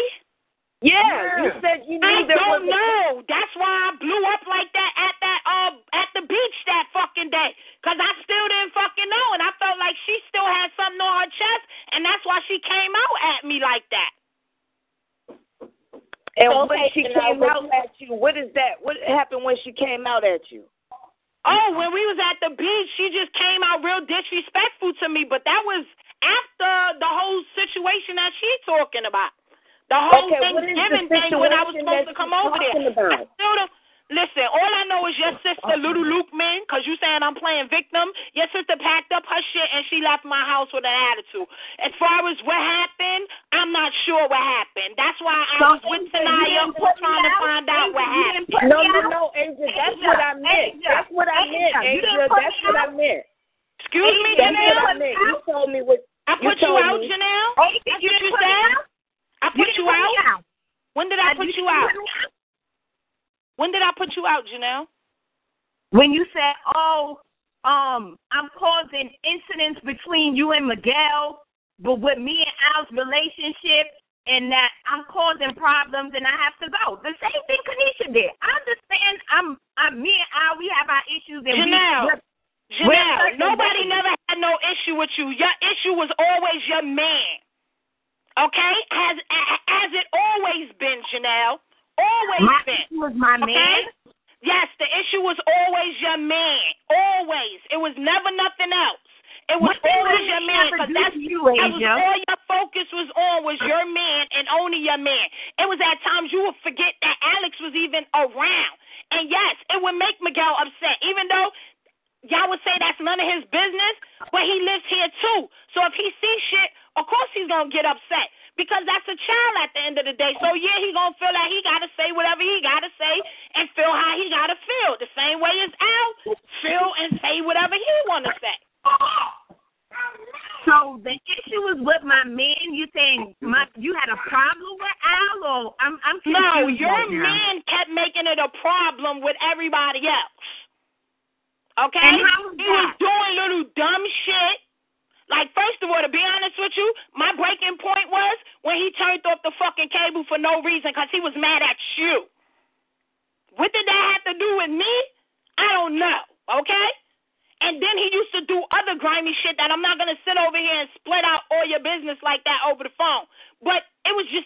Yeah, you said you knew I there don't was. know. That's why I blew up like that at that uh at the beach that fucking day. Cause I still didn't fucking know, and I felt like she still had something on her chest, and that's why she came out at me like that. And So, when she came what- out at you, what is that? What happened when she came out at you? Oh, when we was at the beach, she just came out real disrespectful to me. But that was after the whole situation that she talking about. The whole Okay, what is the Thanksgiving thing when I was supposed to come over there. talking about? I still don't, listen, all I know is your sister, Little Luke Man, because you saying I'm playing victim. Your sister packed up her shit and she left my house with an attitude. As far as what happened, I'm not sure what happened. That's why I So, was with you Tanaya put me trying to find out what Angel, you didn't happened. No, no, no, Angel, that's Angel, what I meant. Angel, That's what I meant, Angel, you Angel. That's me what I meant. Excuse me, That's what I Janelle? You told me what I put you told out, me. Janelle? Oh, That's you what you put said? I put didn't you out? out. When did I Uh, put you you out? out. When did I put you out, Janelle? When you said, "Oh, um, I'm causing incidents between you and Miguel, but with me and Al's relationship, and that I'm causing problems and I have to go." The same thing Kanisha did. I understand. I'm, I'm me and Al. We have our issues, and Janelle, we. we're- Janelle, nobody never had no issue with you. Your issue was always your man. Okay? Has as it always been, Janelle. Always My been. issue was my Okay? man. Yes, the issue was always your man. Always. It was never nothing else. It was What always your man because that's you, that was all your focus was on was your man and only your man. It was at times you would forget that Alex was even around. And yes, it would make Miguel upset, even though y'all would say that's none of his business, but he lives here too. So if he sees shit, of course he's gonna get upset because that's a child at the end of the day. So yeah, he gonna feel like he gotta say whatever he gotta say and feel how he gotta feel. The same way as Al feel and say whatever he wanna say. So the issue was with my man. You saying my you had a problem with Al, or I'm I'm. No, your right man kept making it a problem with everybody else. Okay? And how was he was doing little dumb shit. Like, first of all, to be honest with you, my breaking point was when he turned off the fucking cable for no reason because he was mad at you. What did that have to do with me? I don't know. Okay? And then he used to do other grimy shit that I'm not gonna sit over here and split out all your business like that over the phone. But it was just,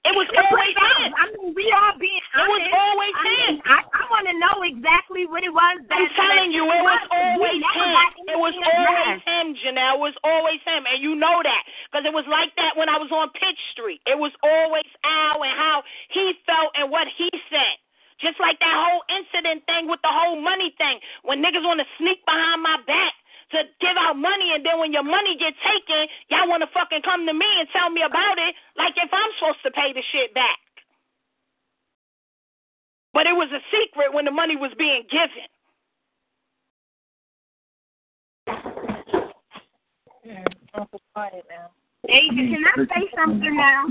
it was always him. I mean, we are being It was always I him. mean, I, I want to know exactly what it was. That, I'm telling that you, it was always him. It was always him, Janelle. It was always him, and you know that because it was like that when I was on Pitt Street. It was always Al and how he felt and what he said. Just like that whole incident thing with the whole money thing, when niggas want to sneak behind my back to give out money, and then when your money get taken, y'all want to fucking come to me and tell me about it, like if I'm supposed to pay the shit back. But it was a secret when the money was being given. Asia, can I say something now?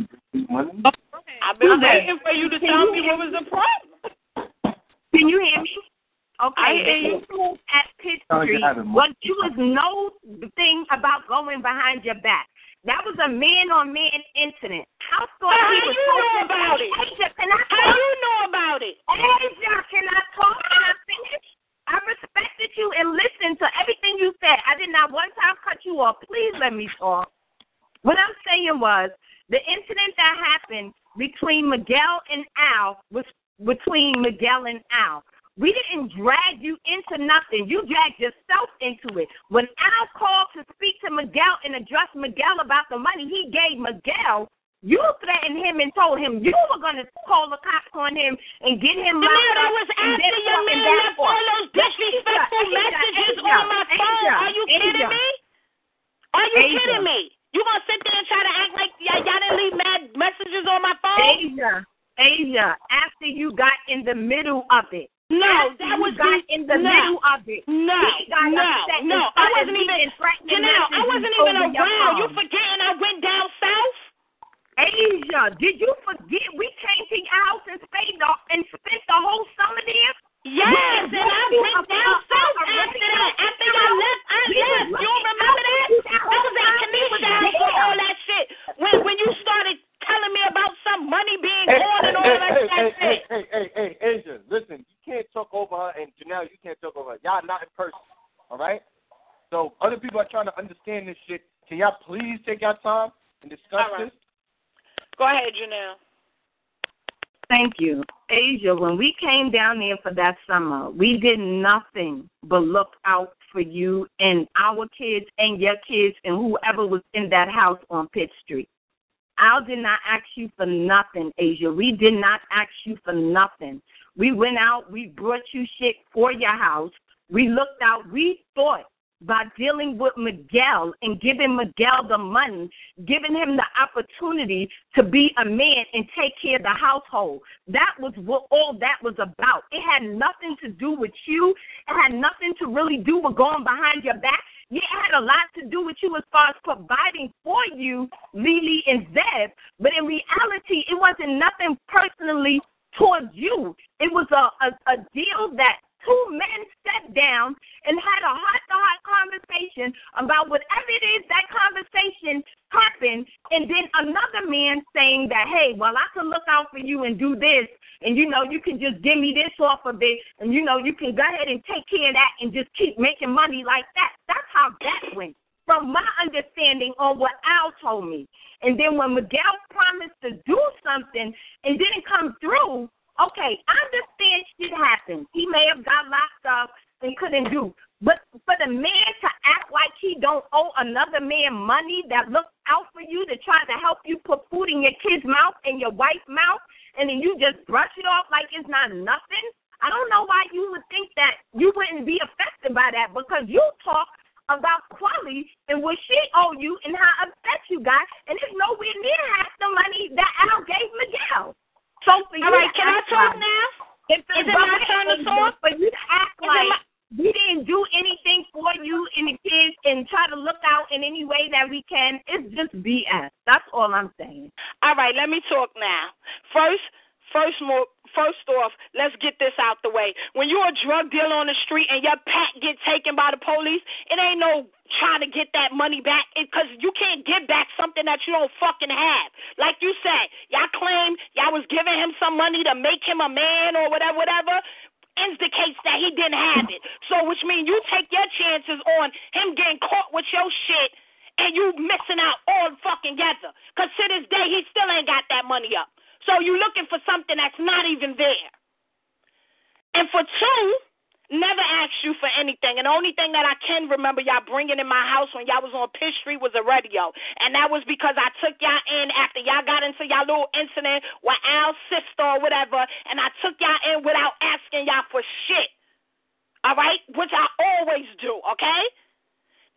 I've been Okay. waiting for you to tell me what was the problem. Can you hear me? Okay. I hear you. the at Pitt Sound like you Street was you was no thing about going behind your back. That was a man on man incident. How thought How he you was know to- about it? Asia, can I How talk? you know about it? Asia, can I talk? Can I finish? I respected you and listened to everything you said. I did not one time cut you off. Please let me talk. What I'm saying was the incident that happened between Miguel and Al was between Miguel and Al. We didn't drag you into nothing. You dragged yourself into it. When Al called to speak to Miguel and address Miguel about the money he gave Miguel, you threatened him and told him you were going to call the cops on him and get him locked that up was after your man back left all those disrespectful Asia, messages Asia, on my phone. Asia, Are you kidding me? Are you kidding me? You gonna sit there and try to act like y'all, y'all didn't leave mad messages on my phone? Asia, Asia, after you got in the middle of it. No, that was got in the no. middle of it. No, He got no, upset no. I wasn't even. threatening Janelle, I wasn't even around. You forgetting I went down south? Asia, did you forget we came to your house and stayed the, and spent the whole summer there? Yes, We and I went down south after that. After y'all left, I left. You don't remember that? I was at Kanisha's house for all that shit. When when you started telling me about some money being Hey, gone and all hey, that hey, that hey, hey, shit. hey, hey, hey, Asia, listen, you can't talk over her, and Janelle, you can't talk over her. Y'all not in person, all right? So other people are trying to understand this shit. Can y'all please take your time and discuss All right. this? Go ahead, Janelle. Thank you. Asia, when we came down there for that summer, we did nothing but look out for you and our kids and your kids and whoever was in that house on Pitt Street. Al did not ask you for nothing, Asia. We did not ask you for nothing. We went out, we brought you shit for your house. We looked out, we thought by dealing with Miguel and giving Miguel the money, giving him the opportunity to be a man and take care of the household. That was what all that was about. It had nothing to do with you. It had nothing to really do with going behind your back. Yeah, it had a lot to do with you as far as providing for you, Lily and Zeb. But in reality, it wasn't nothing personally towards you. It was a, a, a deal that two men sat down and had a heart to heart conversation about whatever it is that conversation happened, and then another man saying that, hey, well, I can look out for you and do this, and you know, you can just give me this off of it, and you know, you can go ahead and take care of that and just keep making money like that. That's how that went. From my understanding on what Al told me. And then when Miguel promised to do something and didn't come through, okay, I understand shit happens. He may have got locked up and couldn't do. But for the man to act like he don't owe another man money that looks out for you to try to help you put food in your kid's mouth and your wife's mouth, and then you just brush it off like it's not nothing. I don't know why you would think that you wouldn't be affected by that because you talk about quality and what she owe you and how upset you got, and it's nowhere near half the money that Al gave Miguel. So for you All right, can I talk like- now? If Is it my turn to talk? For you to act like my- we didn't do anything for you and the kids and try to look out in any way that we can, it's just BS. That's all I'm saying. All right, let me talk now. First, first more. First off, let's get this out the way. When you're a drug dealer on the street and your pet get taken by the police, it ain't no trying to get that money back because you can't give back something that you don't fucking have. Like you said, y'all claim y'all was giving him some money to make him a man or whatever, whatever. Indicates that he didn't have it. So, which means you take your chances on him getting caught with your shit and you missing out all fucking together. Because to this day, he still ain't got that money up. So you looking for something that's not even there. And for two, never asked you for anything. And the only thing that I can remember y'all bringing in my house when y'all was on Pitt Street was a radio. And that was because I took y'all in after y'all got into y'all little incident with Al's sister or whatever. And I took y'all in without asking y'all for shit. All right? Which I always do, okay?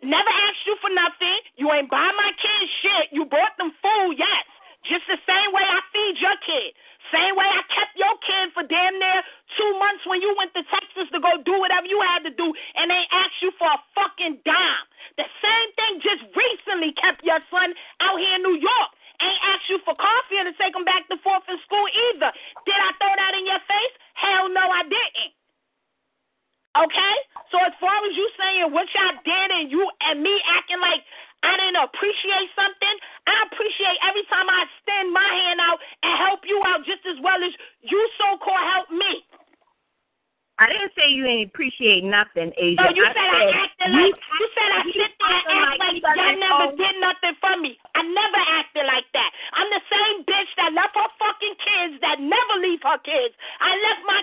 Never asked you for nothing. You ain't buy my kids shit. You bought them food, yes. Just the same way I feed your kid. Same way I kept your kid for damn near two months when you went to Texas to go do whatever you had to do and they asked you for a fucking dime. The same thing just recently kept your son out here in New York. Ain't asked you for coffee and to take him back to fourth in school either. Did I throw that in your face? Hell no, I didn't. Okay? So as far as you saying what y'all did and you and me acting like I didn't appreciate something, I appreciate every time I extend my hand out and help you out just as well as you so called help me. I didn't say you didn't appreciate nothing, Asia. No, you I said I said acted you like you said I sit there and act like like y'all never oh, did nothing for me. I never acted like that. I'm the same bitch that left her fucking kids that never leave her kids. I left my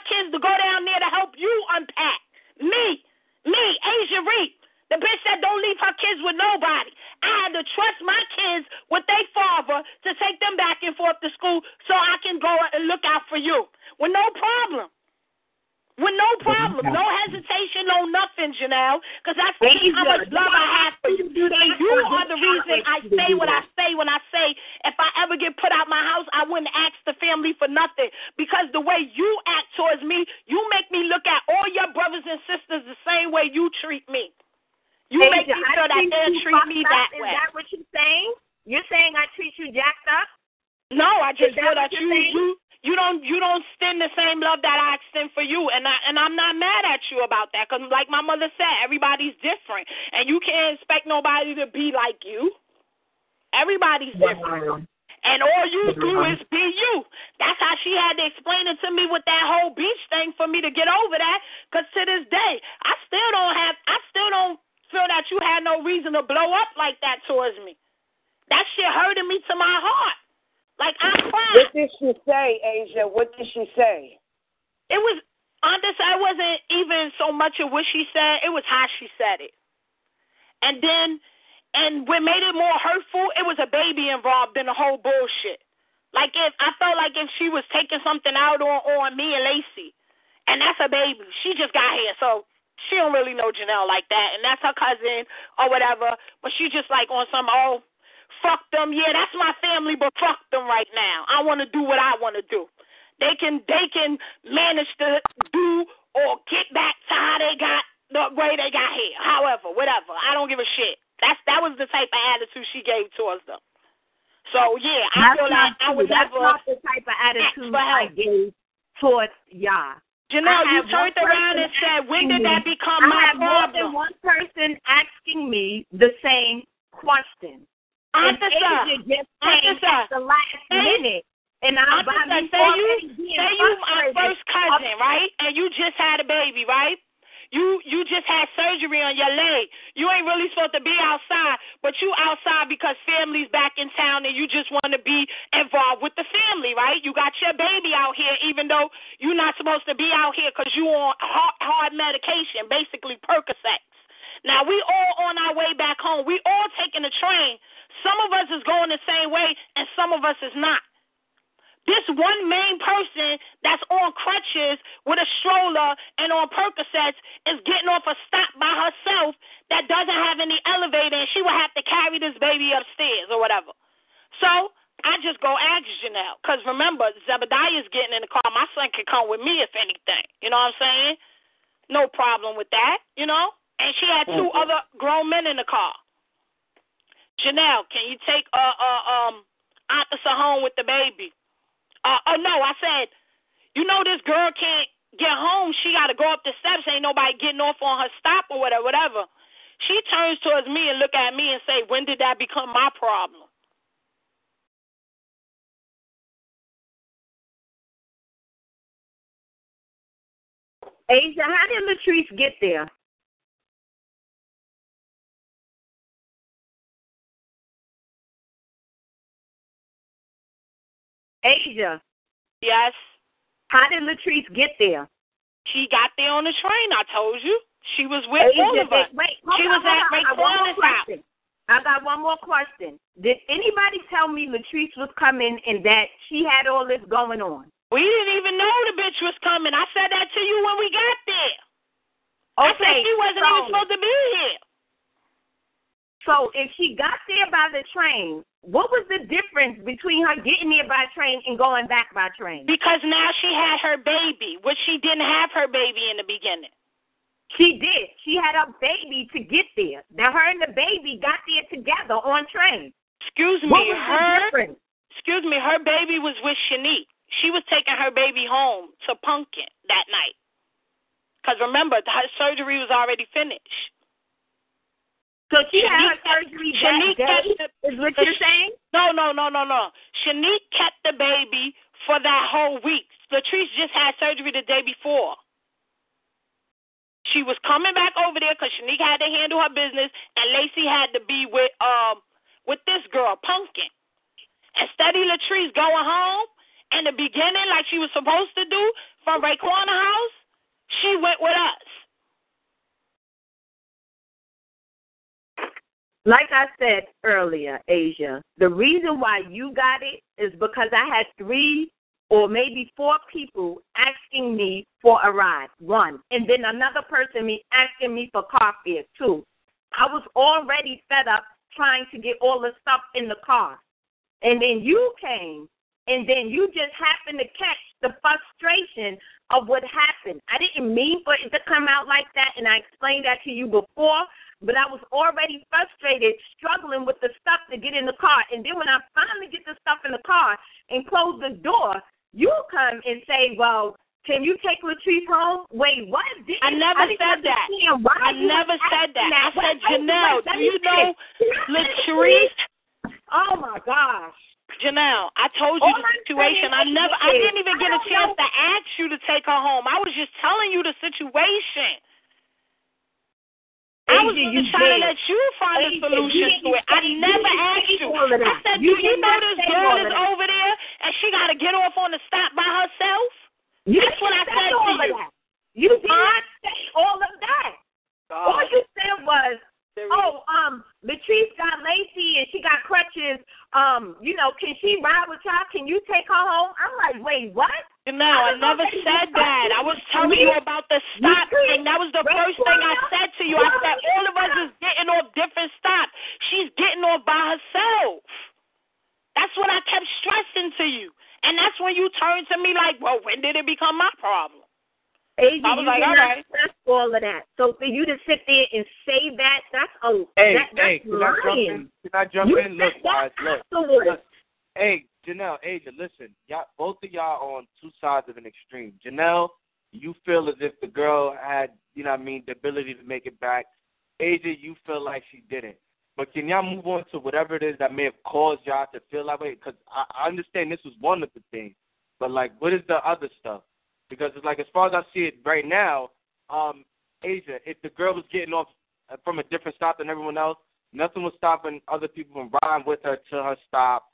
Like I said earlier, Asia, the reason why you got it is because I had three or maybe four people asking me for a ride, one. And then another person me asking me for car fare, two. I was already fed up trying to get all the stuff in the car. And then you came, and then you just happened to catch the frustration of what happened. I didn't mean for it to come out like that, and I explained that to you before, but I was already frustrated, struggling with the stuff to get in the car. And then when I finally get the stuff in the car and close the door, you come and say, Well, can you take Latrice home? Wait, what? Did, I never I said that. Why I never said asking that. I Wait, said, Janelle, do you know Latrice? Oh my gosh. Janelle, I told you All the situation. I never, I didn't even get a chance know- to ask you to take her home. I was just telling you the situation. I was trying to let you find a solution to it. I never asked you. I said, You do you know this girl is over there and she got to get off on the stop by herself? You That's what I said to you. that. You did not say all of that. All you said was, oh, um, Latrice got lazy and she got crutches. Um, you know, can she ride with y'all? Can you take her home? I'm like, wait, what? No, I never said that. I was telling you about the stop thing. That was the first thing I said to you. I said all of us is getting off different stops. She's getting off by herself. That's what I kept stressing to you. And that's when you turned to me like, well, when did it become my problem? Asia, I was like, did all not right. stress all of that. So for you to sit there and say that, that's a Hey, that, that's hey, can I jump lying. in? Can I jump You in? Look, guys, look. look. Hey, Janelle, Asia, listen. Y'all, both of y'all are on two sides of an extreme. Janelle, you feel as if the girl had, you know what I mean, the ability to make it back. Asia, you feel like she didn't. But can y'all move on to whatever it is that may have caused y'all to feel that way? Because I, I understand this was one of the things. But, like, what is the other stuff? Because, it's like, as far as I see it right now, um, Asia, if the girl was getting off uh, from a different stop than everyone else, nothing was stopping other people from riding with her to her stop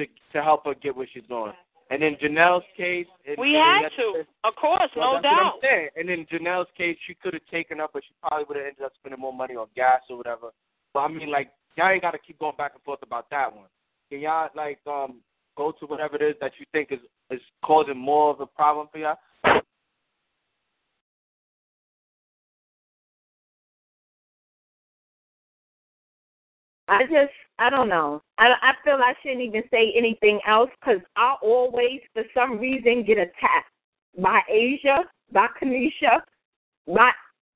to to help her get where she's going. And in Janelle's case, it, We had to. Of course, well, no that's what I'm doubt. And in Janelle's case, she could have taken up, but she probably would have ended up spending more money on gas or whatever. But I mean, like, y'all ain't got to keep going back and forth about that one. Can y'all like um go to whatever it is that you think is is causing more of a problem for y'all? I just, I don't know. I, I feel I shouldn't even say anything else because I always, for some reason, get attacked by Asia, by Kanisha, by,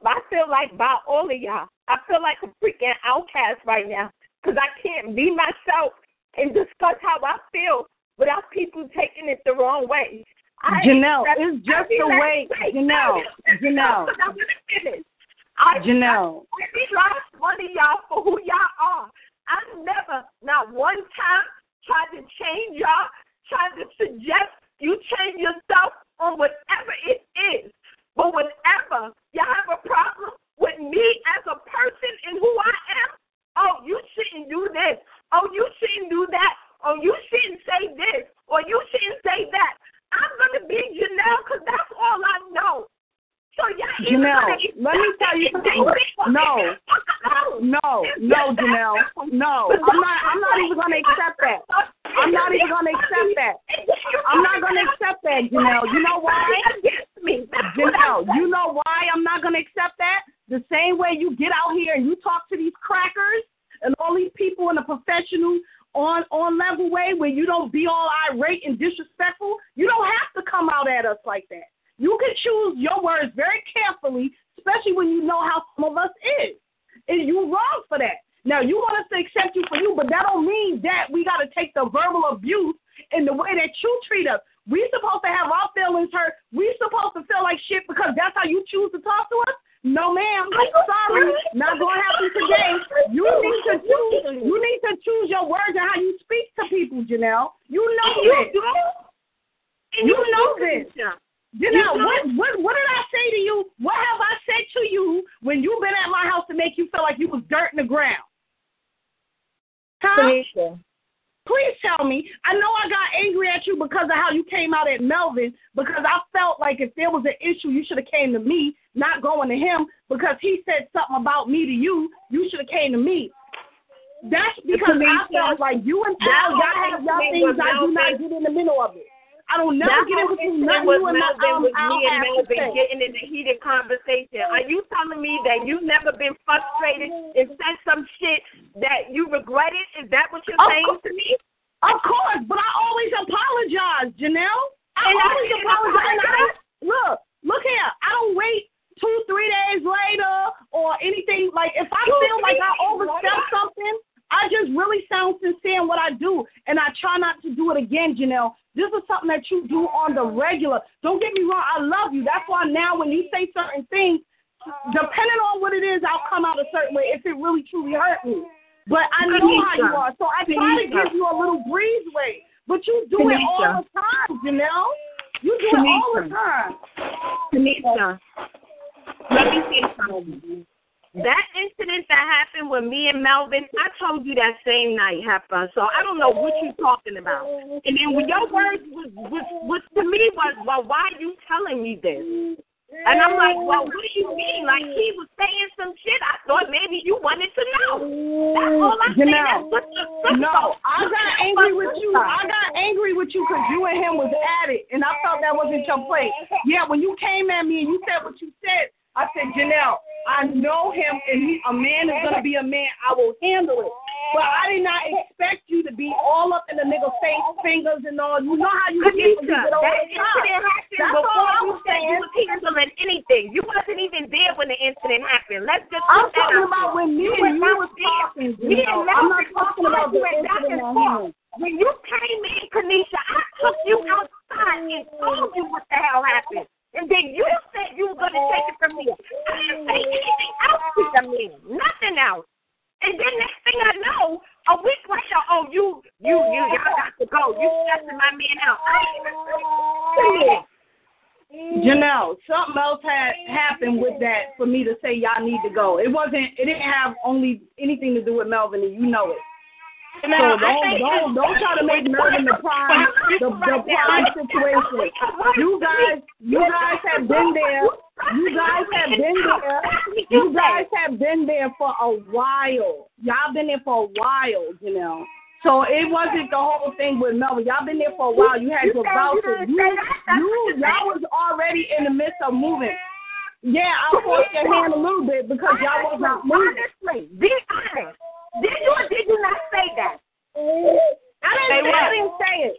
I feel like by all of y'all. I feel like a freaking outcast right now because I can't be myself and discuss how I feel without people taking it the wrong way. I Janelle, accept- it's just the like- way- wait, Janelle, Janelle. I'm gonna. I Janelle. I last one of y'all for who y'all are. I never, not one time, tried to change y'all, tried to suggest you change yourself on whatever it is. But whenever y'all have a problem with me as a person and who I am, oh, you shouldn't do this. Oh, you shouldn't do that. Oh, you shouldn't say this. Or you shouldn't say that. I'm going to be Janelle because that's all I know. So y'all Janelle, let me tell you something. No, leave me alone. no, no, Janelle, no. I'm not. I'm not even gonna accept that. I'm not even gonna accept that. I'm not gonna accept that, Janelle. You know why? Janelle, you know why I'm not gonna accept that? The same way you get out here and you talk to these crackers and all these people in a professional on on level way where you don't be all irate and disrespectful. You don't have to come out at us like that. You can choose your words very carefully, especially when you know how some of us is. And you wrong for that. Now you want us to accept you for you, but that don't mean that we got to take the verbal abuse in the way that you treat us. We supposed to have our feelings hurt. We supposed to feel like shit because that's how you choose to talk to us. No, ma'am. Sorry, not gonna happen today. You need to choose. You need to choose your words and how you speak to people, Janelle. You know You this. You you know this. You know- what, what what did I say to you? What have I said to you when you've been at my house to make you feel like you was dirt in the ground? Huh? Please tell me. I know I got angry at you because of how you came out at Melvin because I felt like if there was an issue, you should have came to me, not going to him because he said something about me to you. You should have came to me. That's because I felt like you and Paul, y'all have y'all things I do not get in the middle of it. I don't never That get whole into incident nothing with you and Melvin um, was me and Melvin getting in a heated conversation. Are you telling me that you've never been frustrated and said some shit that you regretted? Is that what you're Of saying course. to me? Of course, but I always apologize, Janelle. I And always didn't apologize. And I look, look here. I don't wait two, three days later or anything. Like if I Two, feel like I overstepped something, I just really sound sincere in what I do, and I try not to do it again, Janelle. This is something that you do on the regular. Don't get me wrong. I love you. That's why now when you say certain things, depending on what it is, I'll come out a certain way if it really truly hurt me. But I know how you are, so I try to give you a little breezeway. But you do it all the time, Janelle. You do it all the time. Tanisha, let me say something. That incident that happened with me and Melvin, I told you that same night happened. So I don't know what you're talking about. And then when your words was, was, was to me was, well, why are you telling me this? And I'm like, well, what do you mean? Like he was saying some shit. I thought maybe you wanted to know. That's all I'm saying. That's Janelle, what the fuck no, I got angry with you. I got angry with you because you and him was at it, and I felt that wasn't your place. Yeah, when you came at me and you said what you said, I said, Janelle, I know him, and he, a man is gonna be a man. I will handle it. But I did not expect you to be all up in the nigga face, fingers and all. You know how you get get over that the incident happened That's before all I'm you said you was handling anything. You wasn't even there when the incident happened. Let's just I'm talking about when me You and you were was talking. Me and. I'm not talking about the incident. When you came in, Kanisha, I took you outside and told you what the hell happened. And then you said you were going to take it from me. I didn't say anything else to the man. Nothing else. And then next thing I know, a week later, oh, you, you, you, y'all got to go. You stressing my man out. I ain't even say Janelle, something else had happened with that for me to say y'all need to go. It wasn't. It didn't have only anything to do with Melvin, and you know it. Now, so don't don't don't try to make Melvin the prime the, the prime situation. You guys you guys have been there. You guys have been there. You guys have been there for a while. Y'all been there for a while, you know. So it wasn't the whole thing with Melvin. Y'all been there for a while. You had You to said vouch you You, you, y'all was already in the midst of moving. Yeah, I forced your hand a little bit because y'all was not moving. Honestly, be honest. Did you or did you not say that? I didn't Say what? I didn't say it.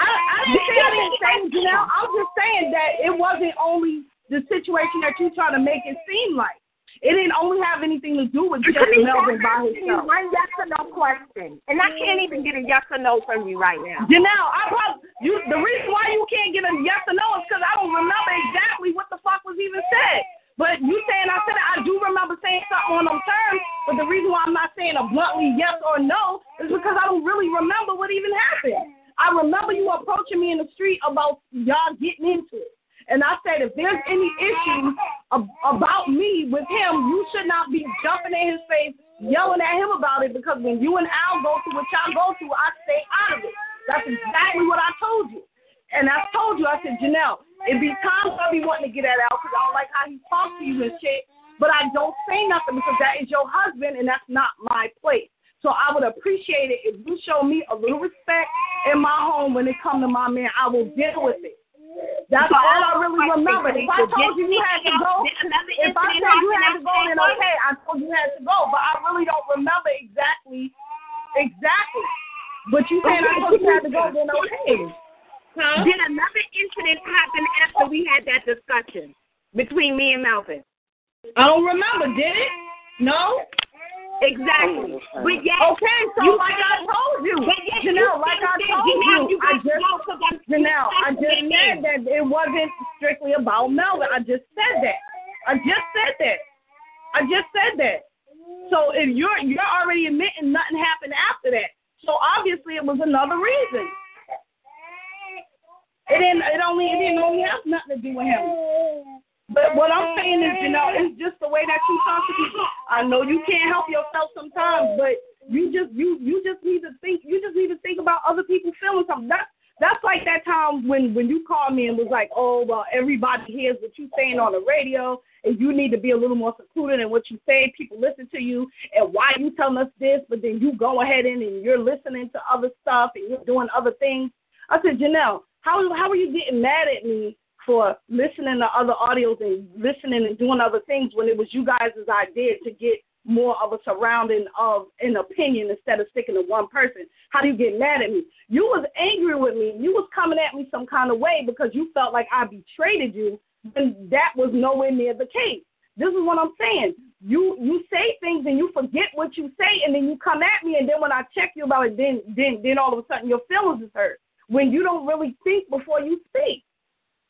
I, I didn't say I didn't say it, Janelle. I'm just saying that it wasn't only the situation that you trying to make it seem like. It didn't only have anything to do with just Melvin by I'm asking you himself. One yes or no question, and I can't even get a yes or no from you right now. Janelle, I probably you. The reason why you can't get a yes or no is because I don't remember exactly what the fuck was even said. But you saying I said I do remember saying something on those terms. But the reason why I'm not saying a bluntly yes or no is because I don't really remember what even happened. I remember you approaching me in the street about y'all getting into it. And I said, if there's any issue ab- about me with him, you should not be jumping in his face, yelling at him about it, because when you and Al go through what y'all go through, I stay out of it. That's exactly what I told you. And I told you, I said, Janelle, it be times I be wanting to get at Al because I don't like how he talks to you and shit, but I don't say nothing because that is your husband and that's not my place. So I would appreciate it if you show me a little respect in my home when it come to my man. I will deal with it. That's So all I really remember. If I told you you had to go, if I said you had to go, then okay, I told you had to go. But I really don't remember exactly, exactly. But you saying I told you had to go, then okay. Huh? Did another incident happen after we had that discussion between me and Melvin? I don't remember. Did it? No. Exactly. Oh, but yet, Okay, so you like I told you, But yet Janelle, you like I told Janelle, you, you I got to just, go 'cause I'm Janelle, I just said him. that it wasn't strictly about Melvin. I just said that. I just said that. I just said that. So if you're you're already admitting nothing happened after that, so obviously it was another reason. It didn't. It only. It didn't only have nothing to do with him. But what I'm saying is, you know, it's just the way that you talk to people. I know you can't help yourself sometimes, but you just you you just need to think. You just need to think about other people feeling something. That's that's like that time when when you called me and was like, oh well, everybody hears what you saying on the radio, and you need to be a little more secluded in what you say. People listen to you, and why you telling us this, but then you go ahead and, and you're listening to other stuff and you're doing other things. I said, Janelle, How how are you getting mad at me for listening to other audios and listening and doing other things when it was you guys' idea to get more of a surrounding of an opinion instead of sticking to one person. How do you get mad at me? You was angry with me. You was coming at me some kind of way because you felt like I betrayed you and that was nowhere near the case. This is what I'm saying. You you say things and you forget what you say and then you come at me and then when I check you about it then then then all of a sudden your feelings is hurt. When you don't really think before you speak.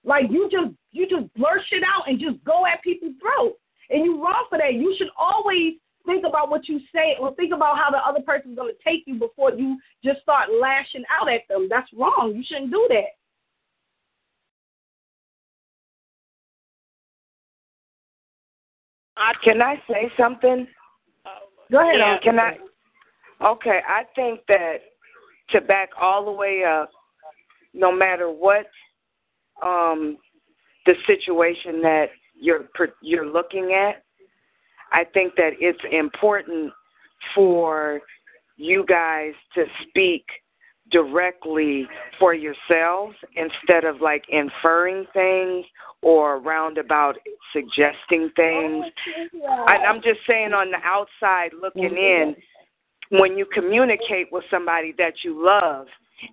Like you just you just blurt shit out and just go at people's throats. And you wrong for that. You should always think about what you say or think about how the other person's gonna take you before you just start lashing out at them. That's wrong. You shouldn't do that. Uh, can I say something? Go ahead. Yeah, can I? Okay, I think that to back all the way up, no matter what um, the situation that you're you're looking at, I think that it's important for you guys to speak directly for yourselves instead of like inferring things or roundabout suggesting things. I, I'm just saying on the outside looking in, when you communicate with somebody that you love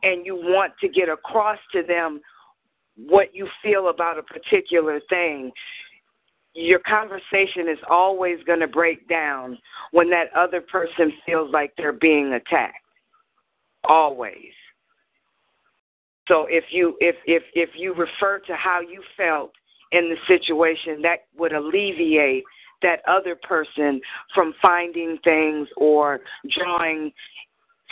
and you want to get across to them what you feel about a particular thing, your conversation is always going to break down when that other person feels like they're being attacked. Always. So if you if if if you refer to how you felt in the situation, that would alleviate that other person from finding things or drawing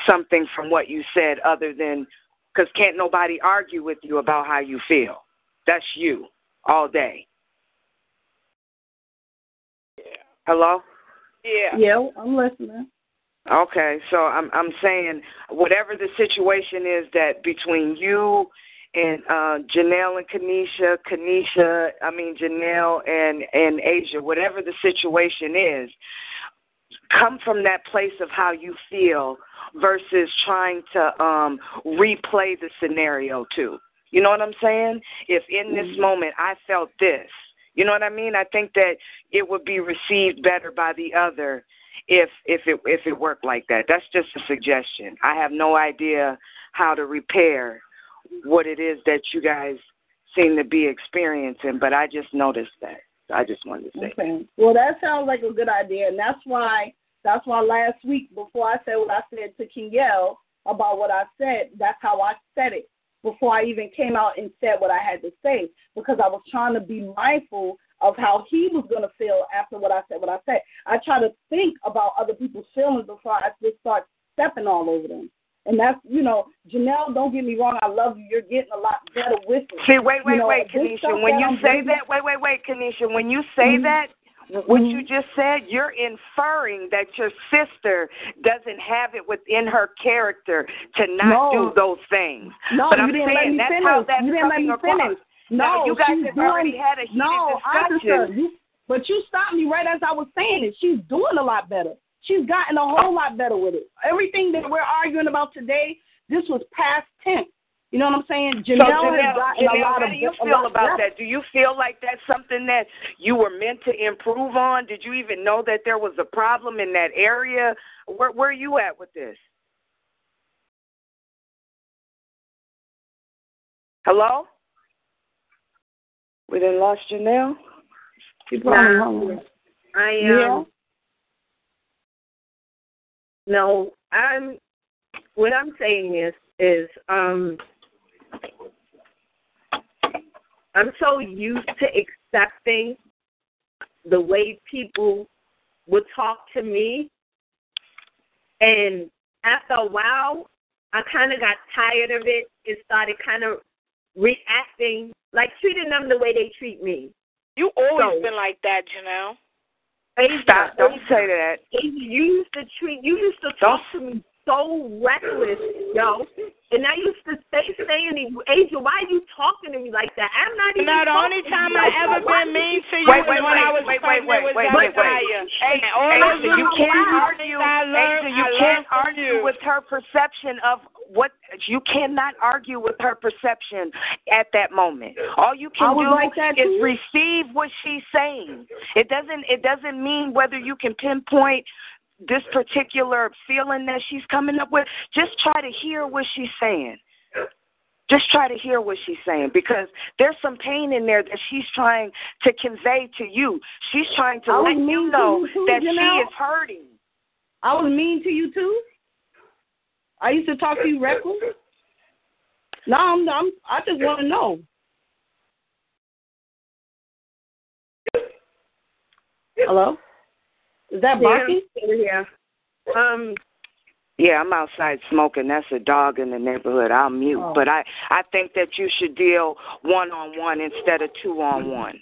something from what you said other than because can't nobody argue with you about how you feel. That's you all day. Yeah. Hello? Yeah. Yeah, I'm listening. Okay, so I'm I'm saying whatever the situation is that between you and uh Janelle and Kanisha, Kanisha, I mean Janelle and and Asia, whatever the situation is, come from that place of how you feel versus trying to um replay the scenario too. You know what I'm saying? If in this moment I felt this, you know what I mean? I think that it would be received better by the other if if it if it worked like that. That's just a suggestion. I have no idea how to repair what it is that you guys seem to be experiencing, but I just noticed that. I just wanted to say. Okay. Well, that sounds like a good idea, and that's why that's why last week before I said what I said to Kingel about what I said, that's how I said it before I even came out and said what I had to say because I was trying to be mindful of how he was going to feel after what I said. What I said, I try to think about other people's feelings before I just start stepping all over them. And that's, you know, Janelle, don't get me wrong, I love you. You're getting a lot better with it. See, wait, wait, You know, wait, Kanisha. When you I'm say bringing- that, wait, wait, wait, Kanisha. When you say Mhm. that, what you just said, you're inferring that your sister doesn't have it within her character to not No. do those things. No, but you I'm didn't saying let me that's finish. how that's you didn't let coming me across. finish. Now, No, you guys have doing, already had a heated no, discussion. understand. You, but you stopped me right as I was saying it. She's doing a lot better. She's gotten a whole lot better with it. Everything that we're arguing about today, this was past tense. You know what I'm saying? So Janelle, Janelle, has gotten Janelle, a lot how of do you a feel about better. that? Do you feel like that's something that you were meant to improve on? Did you even know that there was a problem in that area? Where where are you at with this? Hello? We done lost Janelle? She probably Nah. hung. I um Yeah. No, I'm what I'm saying is is um I'm so used to accepting the way people would talk to me and after a while I kind of got tired of it and started kind of reacting like treating them the way they treat me. You always So- been like that, Janelle. Stop, don't say that. You used to treat, you used to talk to me so reckless, yo. And I used to say, saying to you, Asia, why are you talking to me like that? I'm not even. Now, the only time I like ever been mean to you Wait, was wait, when I wait, was wait, wait, pregnant wait, with wait, wait, wait. Zachariah. Hey, And all those Asia, you can't argue. things I learned, Asia, you can't argue you. with her perception of what you cannot argue with her perception at that moment. All you can do like that is too. receive what she's saying. It doesn't it doesn't mean whether you can pinpoint this particular feeling that she's coming up with. Just try to hear what she's saying. Just try to hear what she's saying because there's some pain in there that she's trying to convey to you. She's trying to let you know you too, that she is hurting. I was mean to you too. I used to talk to you reckless. No, I'm, I'm I just want to know. Hello? Is that Barky? Yeah. Um. Yeah, I'm outside smoking. That's a dog in the neighborhood. I'll mute, Oh. but I I think that you should deal one on one instead of two on one.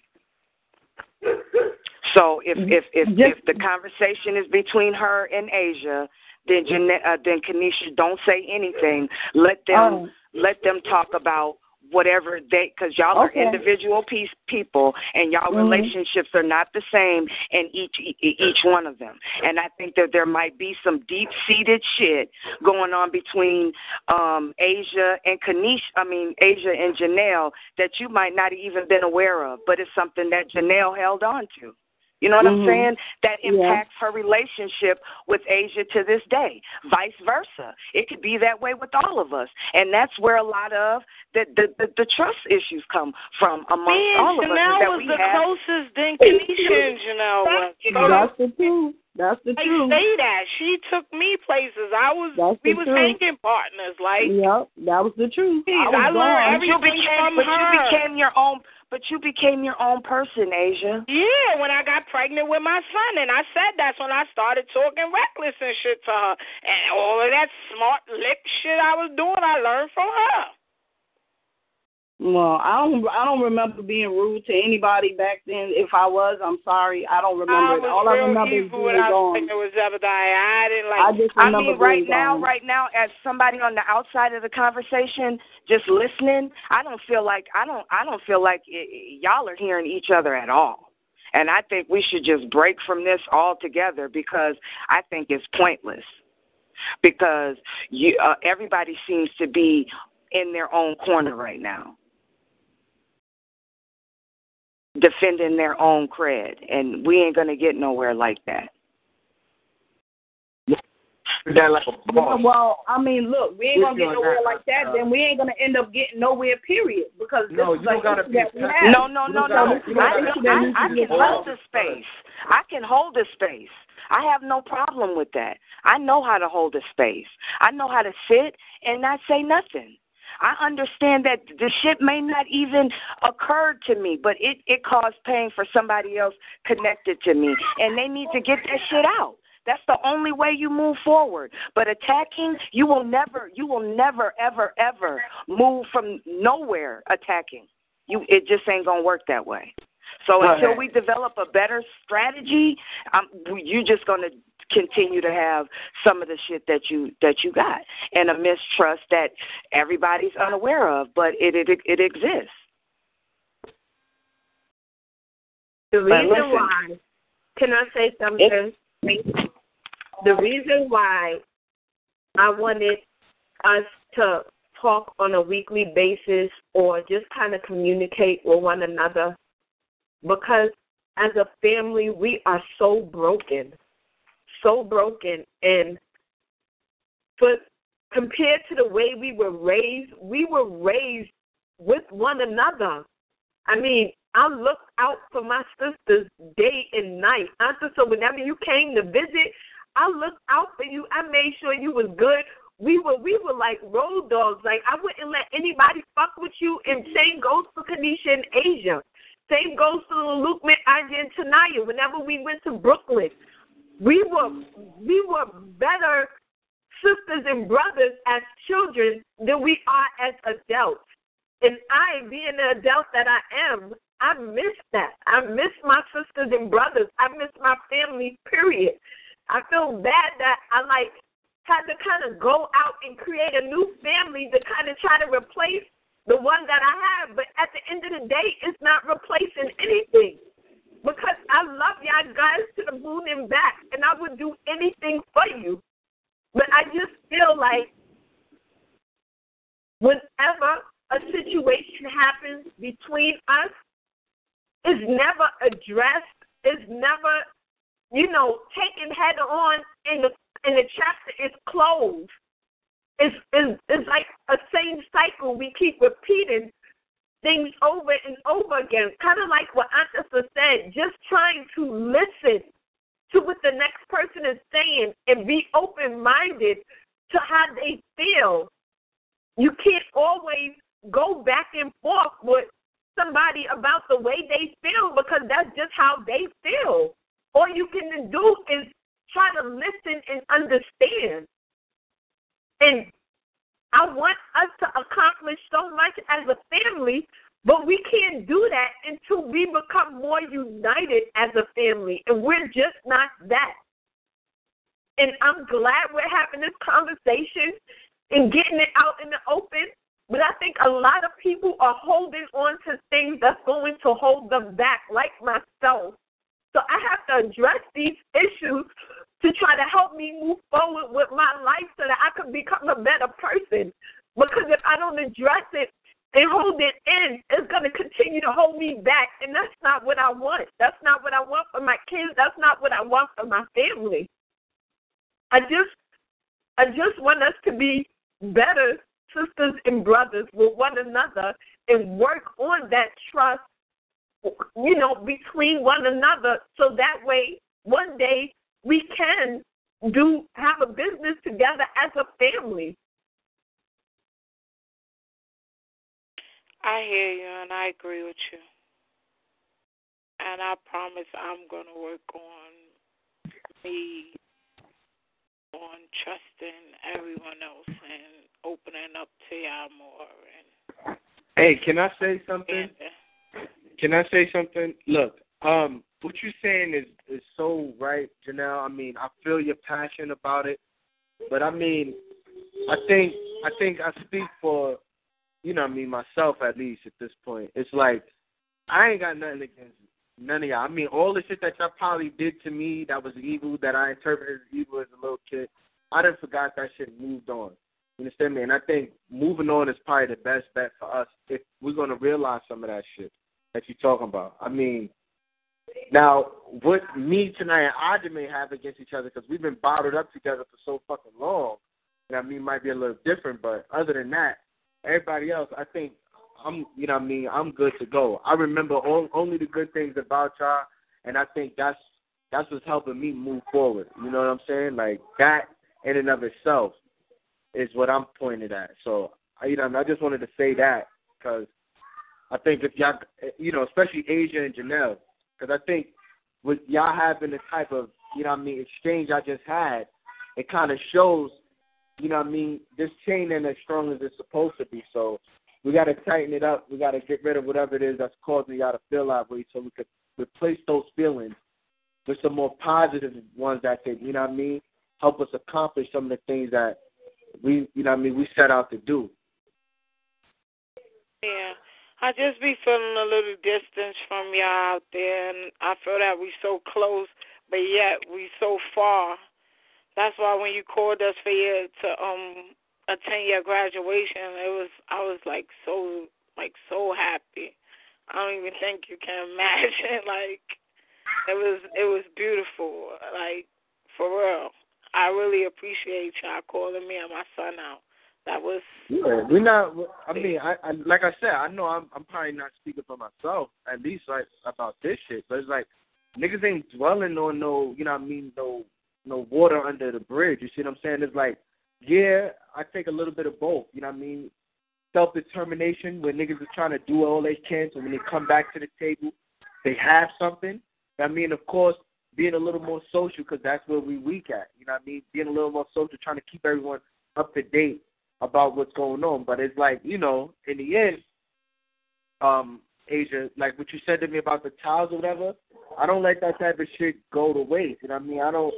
So if if if if the conversation is between her and Asia, then Jane- uh, then Kanisha don't say anything. Let them Oh. let them talk about whatever they because y'all are individual piece people and y'all Mhm. relationships are not the same in each e- each one of them. And i think that there might be some deep seated shit going on between um asia and kanish i mean asia and janelle that you might not even been aware of but it's something that janelle held on to you know what Mhm. I'm saying? That Yeah. impacts her relationship with Asia to this day. Vice versa. It could be that way with all of us. And that's where a lot of the the, the, the trust issues come from amongst Me all and of us. is that was we the have closest than Kenisha and Janelle was. So That's the truth. That's the I truth. say that she took me places. I was That's we the was truth. hanging partners. Like Yep, that was the truth. Jeez, I I learned gone. but you became from but her. you became your own but you became your own person, Asia. Yeah, when I got pregnant with my son, and I said that's when I started talking reckless and shit to her, and all of that smart lick shit I was doing, I learned from her. Well, I don't. I don't remember being rude to anybody back then. If I was, I'm sorry. I don't remember I it. was All I remember is evil being without gone. it was Zebediah. I didn't like. I just I mean, right being now, gone. right now, as somebody on the outside of the conversation, just listening, I don't feel like I don't I don't feel like y- y'all are hearing each other at all. And I think we should just break from this altogether because I think it's pointless. Because you, uh, everybody seems to be in their own corner right now, defending their own cred, and we ain't gonna get nowhere like that. That like a Yeah, well, I mean, look, we ain't gonna get nowhere not, like that. uh, then we ain't gonna end up getting nowhere. Period. Because this No, is like gotta be that we a- have. No, no, no, no. This is I, an no, issue that I, I can hold the space. I can hold the space. I have no problem with that. I know how to hold a space. I know how to sit and not say nothing. I understand that the shit may not even occur to me, but it it caused pain for somebody else connected to me, and they need to get that shit out. That's the only way you move forward. But attacking, you will never, you will never, ever, ever move from nowhere attacking. You, it just ain't gonna work that way. So until we develop a better strategy, um, you're just gonna continue to have some of the shit that you that you got and a mistrust that everybody's unaware of, but it it it exists. The reason listen. why, can I say something? The reason why I wanted us to talk on a weekly basis or just kind of communicate with one another because as a family, we are so broken. So broken. And but compared to the way we were raised, we were raised with one another. I mean, I look out for my sisters day and night. Auntie, so whenever you came to visit, I looked out for you. I made sure you was good. We were we were like road dogs. Like I wouldn't let anybody fuck with you. And same goes for Kanisha and Asia. Same goes for Luke, Aja, and Tanaya. Whenever we went to Brooklyn, we were we were better sisters and brothers as children than we are as adults. And I, being the adult that I am, I miss that. I miss my sisters and brothers. I miss my family, period. I feel bad that I like had to kind of go out and create a new family to kind of try to replace the one that I have. But at the end of the day, it's not replacing anything. Because I love y'all guys to the moon and back, and I would do anything for you. But I just feel like whenever a situation happens between us, is never addressed, is never, you know, taken head on, and the and the chapter is closed. It's, it's, it's like a same cycle we keep repeating things over and over again. Kind of like what Aunt said, just trying to listen to what the next person is saying and be open minded to how they feel. You can't always go back and forth with somebody about the way they feel because that's just how they feel. All you can do is try to listen and understand. And I want us to accomplish so much as a family, but we can't do that until we become more united as a family. And we're just not that. And I'm glad we're having this conversation and getting it out in the open. But I think a lot of people are holding on to things that's going to hold them back, like myself. So I have to address these issues to try to help me move forward with my life so that I could become a better person. Because if I don't address it and hold it in, it's going to continue to hold me back. And that's not what I want. That's not what I want for my kids. That's not what I want for my family. I just I just want us to be better sisters and brothers with one another and work on that trust, you know, between one another so that way one day we can do have a business together as a family. I hear you and I agree with you. And I promise I'm going to work on me, on trusting everyone else and opening up to y'all more. And Hey, can I say something? Can I say something? Look, um, what you're saying is is so right, Janelle. I mean, I feel your passion about it, but I mean, I think I think I speak for, you know, I mean myself at least at this point. It's like I ain't got nothing against none of y'all. I mean, all the shit that y'all probably did to me that was evil, that I interpreted as evil as a little kid, I done forgot that shit and moved on. You understand me? And I think moving on is probably the best bet for us if we're gonna realize some of that shit that you're talking about. I mean, now, what me tonight and Audrey may have against each other, because we've been bottled up together for so fucking long, and I mean, might be a little different, but other than that, everybody else, I think I'm, you know, what I mean, I'm good to go. I remember all, only the good things about y'all, and I think that's that's what's helping me move forward. You know what I'm saying? Like that in and of itself is what I'm pointing at. So, you know, I just wanted to say that because I think if y'all, you know, especially Asia and Janelle, because I think with y'all having the type of, you know what I mean, exchange I just had, it kind of shows, you know what I mean, this chain ain't as strong as it's supposed to be. So we got to tighten it up. We got to get rid of whatever it is that's causing y'all to feel that way so we could replace those feelings with some more positive ones that could, you know what I mean, help us accomplish some of the things that we, you know what I mean, we set out to do. Yeah. I just be feeling a little distance from y'all out there, and I feel that we so close, but yet we so far. That's why when you called us for your to um attend your graduation, it was I was like so like so happy. I don't even think you can imagine. Like it was it was beautiful. Like for real. I really appreciate y'all calling me and my son out. That was yeah. We're not. I mean, I, I like I said, I know I'm I'm probably not speaking for myself at least like about this shit, but it's like niggas ain't dwelling on no, you know what I mean, no no water under the bridge. You see what I'm saying? It's like, yeah, I take a little bit of both. You know what I mean? Self determination when niggas are trying to do all they can, so when they come back to the table, they have something. I mean, of course, being a little more social because that's where we weak at. You know what I mean? Being a little more social, trying to keep everyone up to date about what's going on. But it's like, you know, in the end, um, Asia, like what you said to me about the towels or whatever, I don't let that type of shit go to waste. You know what I mean? I don't,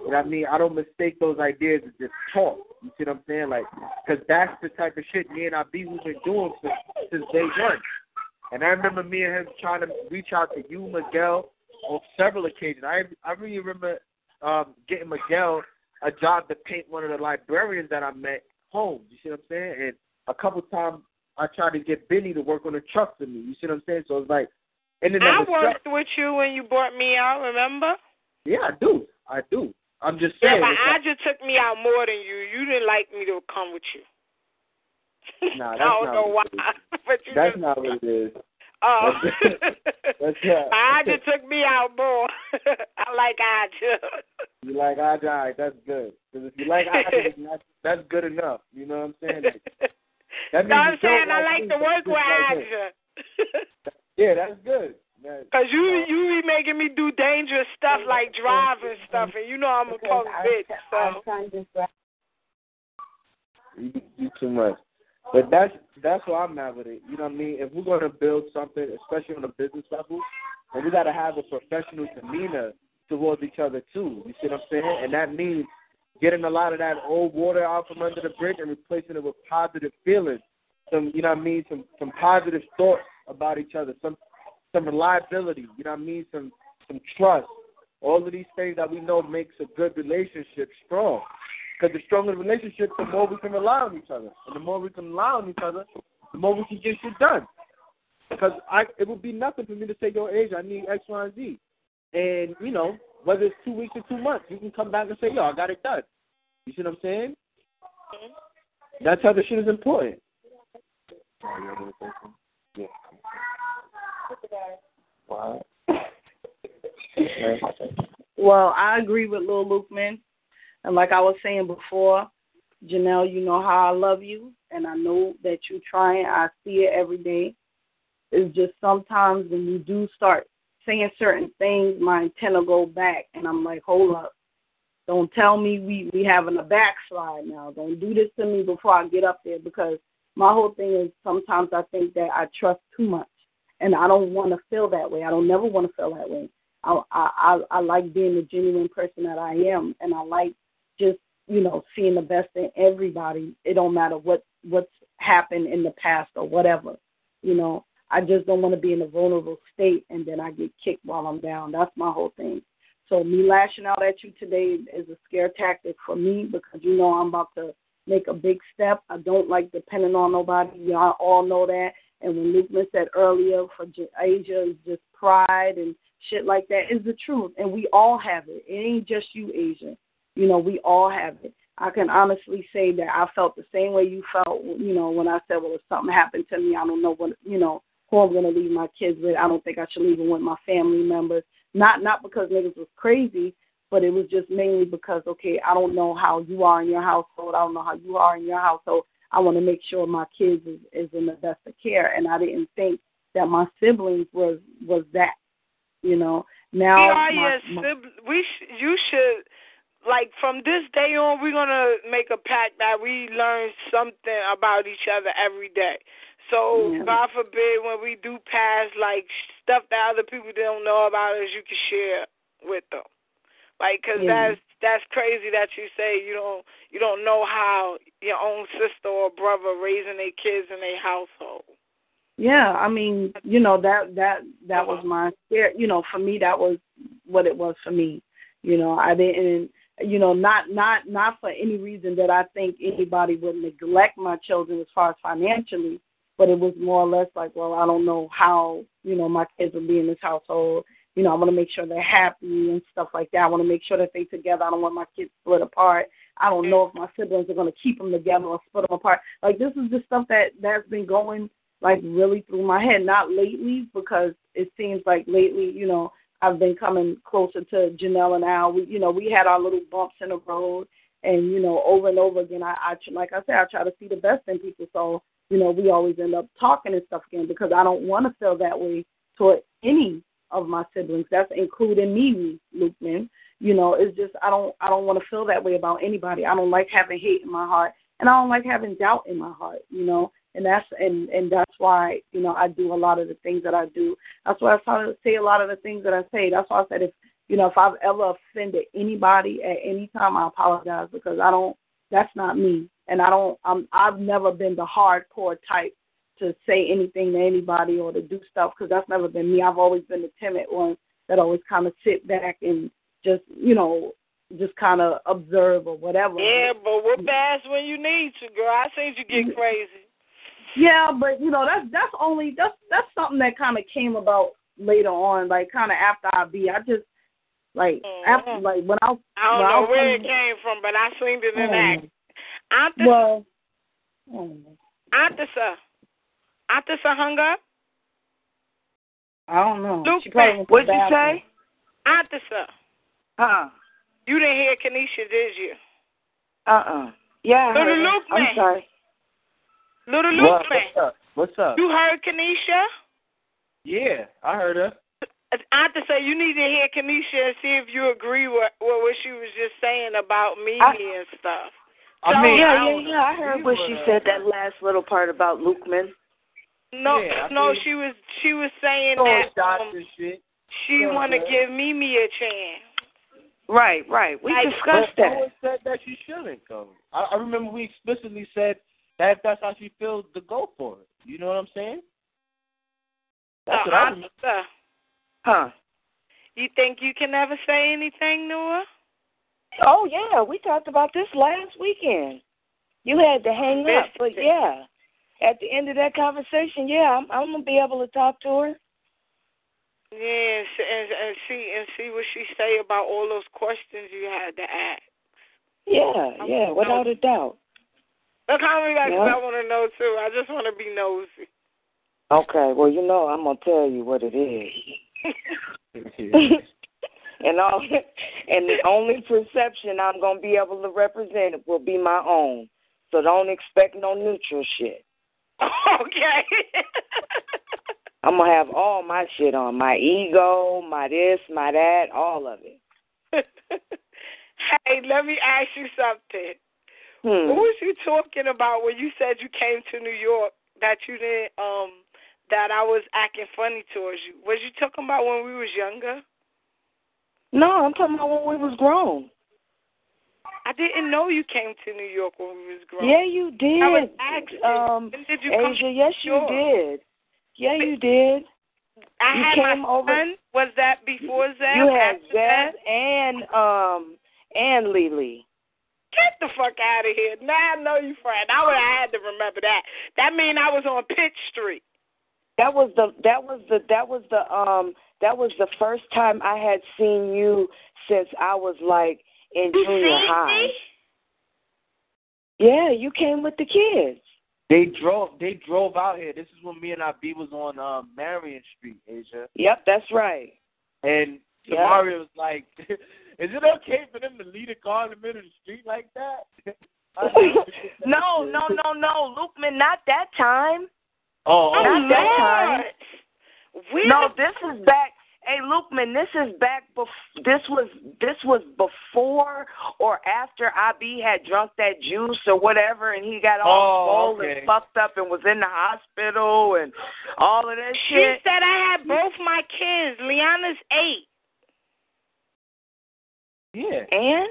you know what I mean? I don't mistake those ideas as just talk. You see what I'm saying? Like, because that's the type of shit me and IB we've been doing since, since day one. And I remember me and him trying to reach out to you, Miguel, on several occasions. I I really remember um, getting Miguel a job to paint one of the librarians that I met home. You see what I'm saying? And a couple times I tried to get Benny to work on a truck for me. You see what I'm saying? So it's like, and then I the worked with you when you brought me out. Remember? Yeah, I do. I do. I'm just saying. Yeah, but I like- just took me out more than you. You didn't like me to come with you. Nah, I that's don't not know why, but you That's just not what it is. Oh. That's. I just took me out more. I like I You like Aja, that's good. Because if you like Aja, that's, that's good enough. You know what I'm saying? That No, I'm saying I like like to work with like. Aja. Yeah, that's good. Cause you you be making me do dangerous stuff like drive and stuff, and you know I'm a punk bitch. So you do too much. But that's that's where I'm at with it. You know what I mean? If we're gonna build something, especially on a business level, then we gotta have a professional demeanor towards each other too. You see what I'm saying? And that means getting a lot of that old water out from under the bridge and replacing it with positive feelings. Some you know what I mean, some some positive thoughts about each other, some some reliability, you know what I mean, some some trust. All of these things that we know makes a good relationship strong. Because the stronger the relationship, the more we can rely on each other. And the more we can rely on each other, the more we can get shit done. Because I, it would be nothing for me to say, yo, Asia, I need X, Y, and Z. And, you know, whether it's two weeks or two months, you can come back and say, yo, I got it done. You see what I'm saying? That's how the shit is important. Yeah. Well, I agree with Lil Lukeman. And like I was saying before, Janelle, you know how I love you, and I know that you're trying. I see it every day. It's just sometimes when you do start saying certain things, my antenna go back, and I'm like, hold up. Don't tell me we we having a backslide now. Don't do this to me before I get up there because my whole thing is sometimes I think that I trust too much, and I don't want to feel that way. I don't never want to feel that way. I, I I I like being the genuine person that I am, and I like you know seeing the best in everybody. It don't matter what what's happened in the past or whatever. You know, I just don't want to be in a vulnerable state and then I get kicked while I'm down. That's my whole thing. So me lashing out at you today is a scare tactic for me because you know I'm about to make a big step. I don't like depending on nobody. Y'all all know that. And when Lukeman said earlier, for Asia is just pride and shit like that is the truth, and we all have it. It ain't just you, Asia. You know, we all have it. I can honestly say that I felt the same way you felt. You know, when I said, "Well, if something happened to me, I don't know what you know who I'm gonna leave my kids with. I don't think I should leave them with my family members. Not not because niggas was crazy, but it was just mainly because okay, I don't know how you are in your household. I don't know how you are in your household. I want to make sure my kids is, is in the best of care, and I didn't think that my siblings was was that. You know, now we are my- your my- We sh- you should like from this day on. We're gonna make a pact that we learn something about each other every day. So Yeah. God forbid when we do pass like stuff that other people don't know about us, you can share with them. Like, cause Yeah. that's that's crazy that you say you don't you don't know how your own sister or brother raising their kids in their household. Yeah, I mean, you know that that that was uh-huh. my scare. You know, for me, that was what it was for me. You know, I didn't. You know, not not not for any reason that I think anybody would neglect my children as far as financially, but it was more or less like, well, I don't know how you know my kids will be in this household. You know, I want to make sure they're happy and stuff like that. I want to make sure that they together. I don't want my kids split apart. I don't know if my siblings are going to keep them together or split them apart. Like this is just stuff that that's been going like really through my head. Not lately because it seems like lately, you know, I've been coming closer to Janelle and Al. We, you know, we had our little bumps in the road, and you know, over and over again, I, I like I said, I try to see the best in people. So you know, we always end up talking and stuff again because I don't want to feel that way toward any of my siblings. That's including me, Lukeman. You know, it's just I don't I don't want to feel that way about anybody. I don't like having hate in my heart, and I don't like having doubt in my heart. You know, and that's and and that's why you know I do a lot of the things that I do. That's why I try to say a lot of the things that I say. That's why I said if you know if I've ever offended anybody at any time, I apologize because I don't. That's not me, and I don't. I'm. I've never been the hardcore type to say anything to anybody or to do stuff because that's never been me. I've always been the timid one that always kind of sit back and just you know just kind of observe or whatever. Yeah, but we're fast when you need to, girl. I seen you get mm-hmm. crazy. Yeah, but you know that's that's only that's that's something that kind of came about later on, like kind of after I be. I just like after like when I Mm-hmm. I don't when know was where it coming- came from, but I seen it in Oh. act. Auntie, Well, oh, Auntie, sir. Auntie, sir hung up. I don't know. Luke, She probably went What'd you say? Auntie, sir. Huh? You didn't hear Kenesha, did you? Uh uh Yeah, I Little heard her. Luke I'm man. sorry. Little What? Luke man. What's up? What's up? You heard Kenesha? Yeah, I heard her. I have to say, you need to hear Kenesha and see if you agree with, with what she was just saying about Mimi I- and stuff. I mean, yeah, I yeah, yeah. I heard what she said. but- That last little part about Lukeman. No, Yeah, no, she was she was saying that um, she Yeah, want to man. give Mimi a chance. Right, right. We Like, discussed But no that. one said that she shouldn't go. I, I remember we explicitly said that if that's how she feels to go for it. You know what I'm saying? That's So, what I Auntie, remember. sir, uh, Huh? you think you can never say anything to her? Oh yeah, we talked about this last weekend. You had to hang up, but yeah. At the end of that conversation, yeah, I'm, I'm gonna be able to talk to her. Yeah, and, and, and see and see what she say about all those questions you had to ask. Yeah, yeah, without a doubt. Look how many guys Yeah. I want to know too. I just want to be nosy. Okay, well, you know, I'm gonna tell you what it is. and all, and the only perception I'm gonna be able to represent will be my own. So don't expect no neutral shit. okay. I'm gonna have all my shit on my ego, my this, my that, all of it. hey, let me ask you something. Hmm. What was you talking about when you said you came to New York that you didn't um that I was acting funny towards you? Was you talking about when we was younger? No, I'm talking about when we was grown. I didn't know you came to New York when we was grown. Yeah, you did. I was asking, Um, when did you come Asia, to yes, you did. Yeah, you did. I You had came my over- son. Was that before Zeb? You had Zeb and um and Lily. Get the fuck out of here. Now I know you, friend. I would have had to remember that. That mean I was on Pitt Street. That was the that was the that was the um that was the first time I had seen you since I was like in You junior seen high. me? Yeah, you came with the kids. They drove. They drove out here. This is when me and IB was on uh, Marion Street, Asia, Yep, that's right. and Yeah. Samaria was like, "Is it okay for them to leave a car in the middle of the street like that?" I never did that no, no, no, no, Lukeman, not that time. Oh, Oh, Not that time. Lord. Where No, this is back. Hey, Lukeman, this is back. Bef- this was this was before or after IB had drunk that juice or whatever, and he got all Oh, swole okay. and fucked up and was in the hospital and all of that She shit. She said I had both my kids. Liana's eight. Yeah. And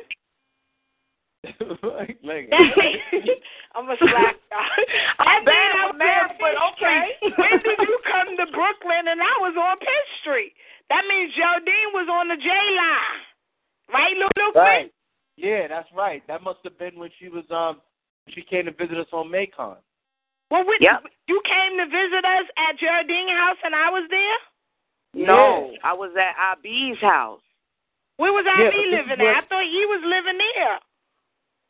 like, like, I'm a slack guy. I'm And then bad I with was math, on but okay. When did you come to Brooklyn and I was on Pitt Street? That means Geraldine was on the J line. Right, Luke? Luke? right. Yeah, that's right. That must have been when she was um she came to visit us on Macon. Well, we, Yep. you came to visit us at Geraldine House and I was there? no, I was at IB's house. Where was I Yeah, but living where- at? I thought he was living there.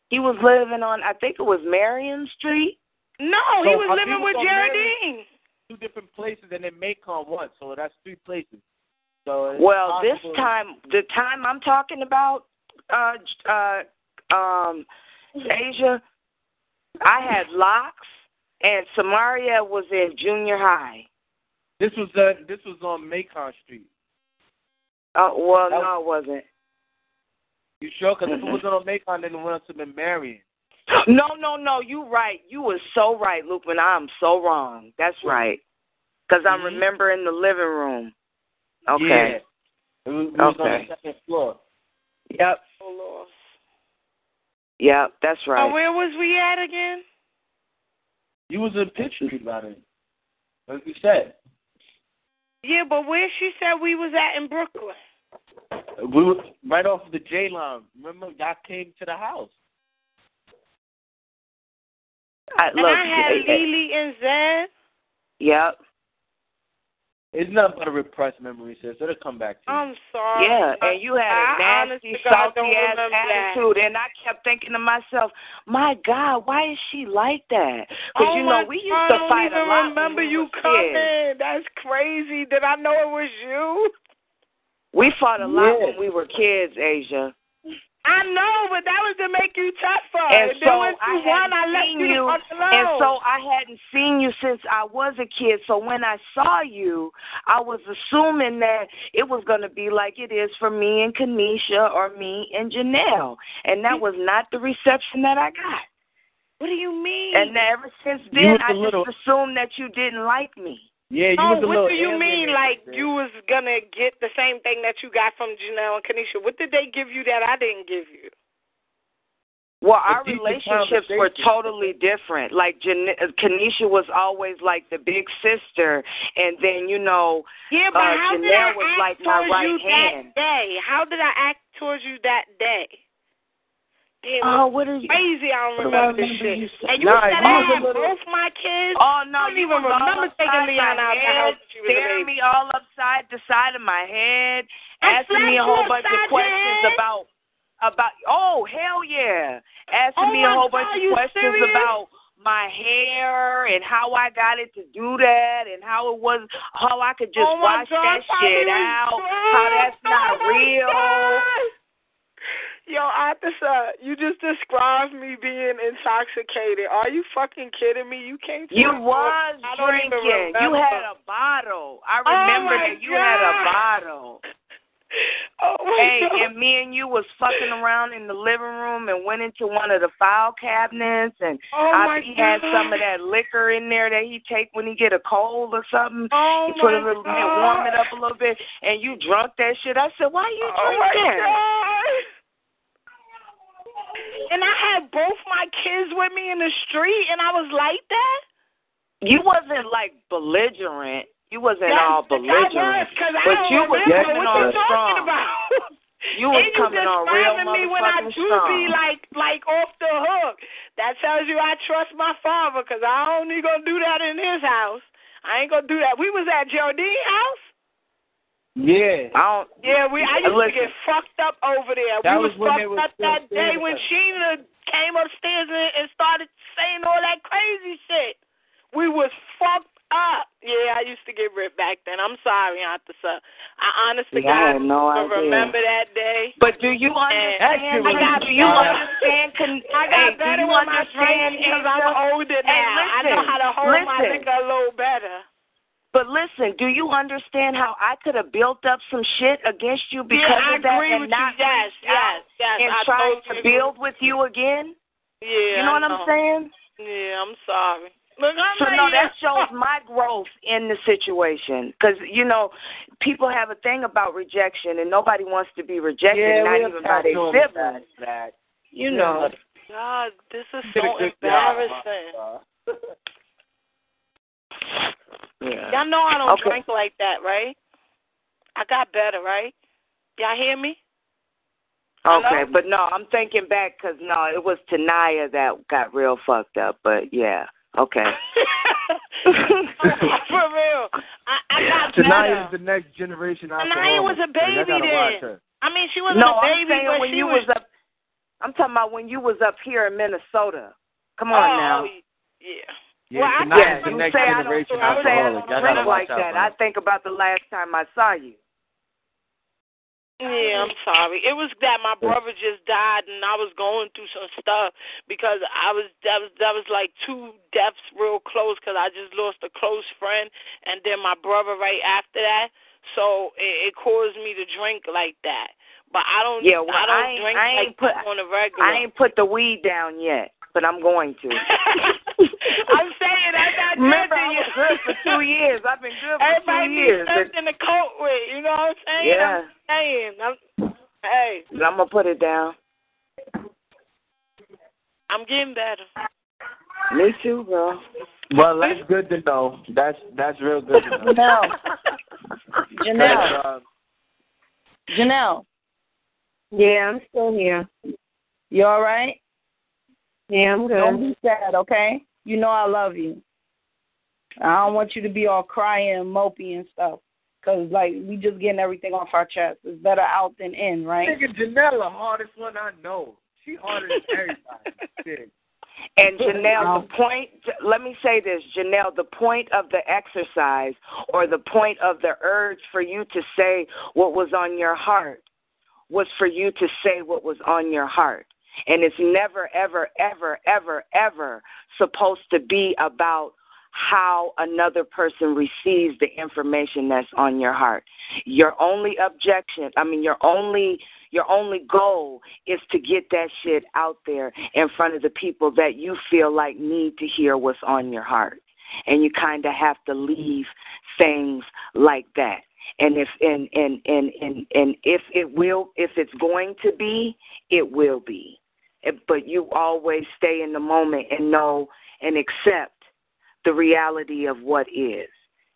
He was living on, I think it was Marion Street. No, So, he was uh, living with on Geraldine. Two different places and then Macon one, so that's three places. So it's Well, this time, the time I'm talking about, uh, uh, um, Asia, I had locks, and Samaria was in junior high. This was uh, this was on Macon Street. Uh, well, That no, it wasn't. You sure? Because if it wasn't on Macon, then it went to been Marion. No, no, no. You right. You was so right, Luke. And I'm so wrong. That's right. Because I'm Mhm. remembering the living room. Yeah. Okay. It was, it was on Okay. the second floor. Yep. Oh, Lord. Yep. That's right. Oh, where was we at again? You was in Pitt Street about it. Like you said. Yeah, but where she said we was at in Brooklyn. We were right off the J line. Remember, y'all came to the house. I, And look, I had Lily and Zed. Yep. It's nothing but a repressed memory, sis. It'll come back to you. I'm sorry. Yeah, and you had a nasty, salty don't ass remember that. attitude, and I kept thinking to myself, "My God, why is she like that?" Because oh you know we used God, to I don't fight even a lot. remember when we you was coming. kids. That's crazy. Did I know it was you? We fought a lot Yeah. when we were kids, Asia. I know, but that was to make you tougher. And then so I hadn't I seen you, you, the fuck alone. and so I hadn't seen you since I was a kid. So when I saw you, I was assuming that it was going to be like it is for me and Kanisha or me and Janelle, and that was not the reception that I got. What do you mean? And ever since then, I I a little- just assumed that you didn't like me. Yeah, you oh, was a what little do you mean? Like sis. you was gonna get the same thing that you got from Janelle and Kanisha? What did they give you that I didn't give you? Well, our relationships were totally different. Like Jan- Kanisha was always like the big sister, and then you know, Yeah, but uh, how did I was act like my towards right you hand. that day? How did I act towards you that day? Damn, Oh, what are you? crazy! I don't what do I remember this shit. you saying? and you Nah, said you I had little- both my kids. Oh no, I don't even remember taking upside Leon my out the head, house when she was staring me all upside the side of my head, I asking me a whole bunch of questions head? about about. Oh hell yeah, asking Oh me a whole God, bunch of questions serious? about my hair and how I got it to do that and how it was how I could just oh wash God, that shit out, drunk. how that's not Oh my real. God. Yo, Arthur, you just described me being intoxicated. Are you fucking kidding me? You can't. You was I drinking. You had a bottle. I Oh remember my that you had a bottle. Oh my Hey, God. and me and you was fucking around in the living room and went into one of the file cabinets and Oh I he had some of that liquor in there that he take when he get a cold or something. Oh he put a little bit, warm it up a little bit, and you drunk that shit. I said, why you Oh drink my that? And I had both my kids with me in the street, and I was like that. You wasn't like belligerent. You wasn't Yes, all belligerent, was, but you was coming on strong. about. You was and coming you on real me when I do strong. be like like off the hook. That tells you I trust my father because I only gonna do that in his house. I ain't gonna do that. We was at Geraldine's house. Yeah. I don't. Yeah, we. I used Listen. to get fucked up over there. That we was was, fucked up still that day when there. Sheena came upstairs and, and started saying all that crazy shit. We was fucked up. Yeah, I used to get ripped back then. I'm sorry, Auntie Sir. I honestly Yeah, I no don't idea. remember that day. But do you And understand? I got do you better. understand? Con- I got hey, better you with my understand? drinking because I'm Asia? older Hey, now. I know listen, how to hold my liquor a little better. But listen, do you understand how I could have built up some shit against you because yeah, I of that and not you. Yes, yes, yes. and I tried to agree. build with you again? Yeah, you know I what I'm saying? Yeah, I'm sorry. Look, I'm So no, that shows my growth in the situation. Because you know, people have a thing about rejection, and nobody wants to be rejected, Yeah, not even by have their to siblings. that. You know. God, this is Did a so good job, embarrassing. Yeah. Y'all know I don't Okay. drink like that, right? I got better, right? Y'all hear me? Okay, but no, I'm thinking back because no, it was Tanaya that got real fucked up. But yeah, okay. For real. I, I got Tanaya is the next generation Tanaya was a alcoholic, so y'all baby gotta then. I mean, she wasn't no, a baby, I'm saying but when she you was. was up. I'm talking about when you was up here in Minnesota. Come oh, on now. yeah. Yeah, Well, I Tanaya Yeah, is the you next say I don't, generation say I don't drink like that. I think about the last time I saw you. Yeah, I'm sorry. It was that my brother just died, and I was going through some stuff because I was that was that was like two deaths real close because I just lost a close friend, and then my brother right after that. So it, it caused me to drink like that. But I don't. Yeah, well, I don't I ain't- drink I ain't like put- that on a regular. I ain't put the weed down yet, but I'm going to. I'm saying that's not Remember, good to I you. was good for two years. I've been good for Everybody two needs years. something to cope with. You know what I'm saying? Yeah. I'm saying. I'm, hey, I'm gonna put it down. I'm getting better. Me too, bro. Well, that's good to know. That's that's real good to know. Janelle. Janelle. Uh, Janelle. Yeah, I'm still here. You all right? Yeah, I'm good. Don't be sad, okay? You know I love you. I don't want you to be all crying and mopey and stuff. Cause like we just getting everything off our chest. It's better out than in, right? Nigga, Janelle, the hardest one I know. She harder than everybody. And Janelle, the point, let me say this, Janelle, the point of the exercise or the point of the urge for you to say what was on your heart was for you to say what was on your heart. And it's never, ever, ever, ever, ever supposed to be about how another person receives the information that's on your heart. Your only objection, I mean, your only your only goal is to get that shit out there in front of the people that you feel like need to hear what's on your heart. And you kind of have to leave things like that. And if and and and and and if it will if it's going to be, it will be. But you always stay in the moment and know and accept the reality of what is.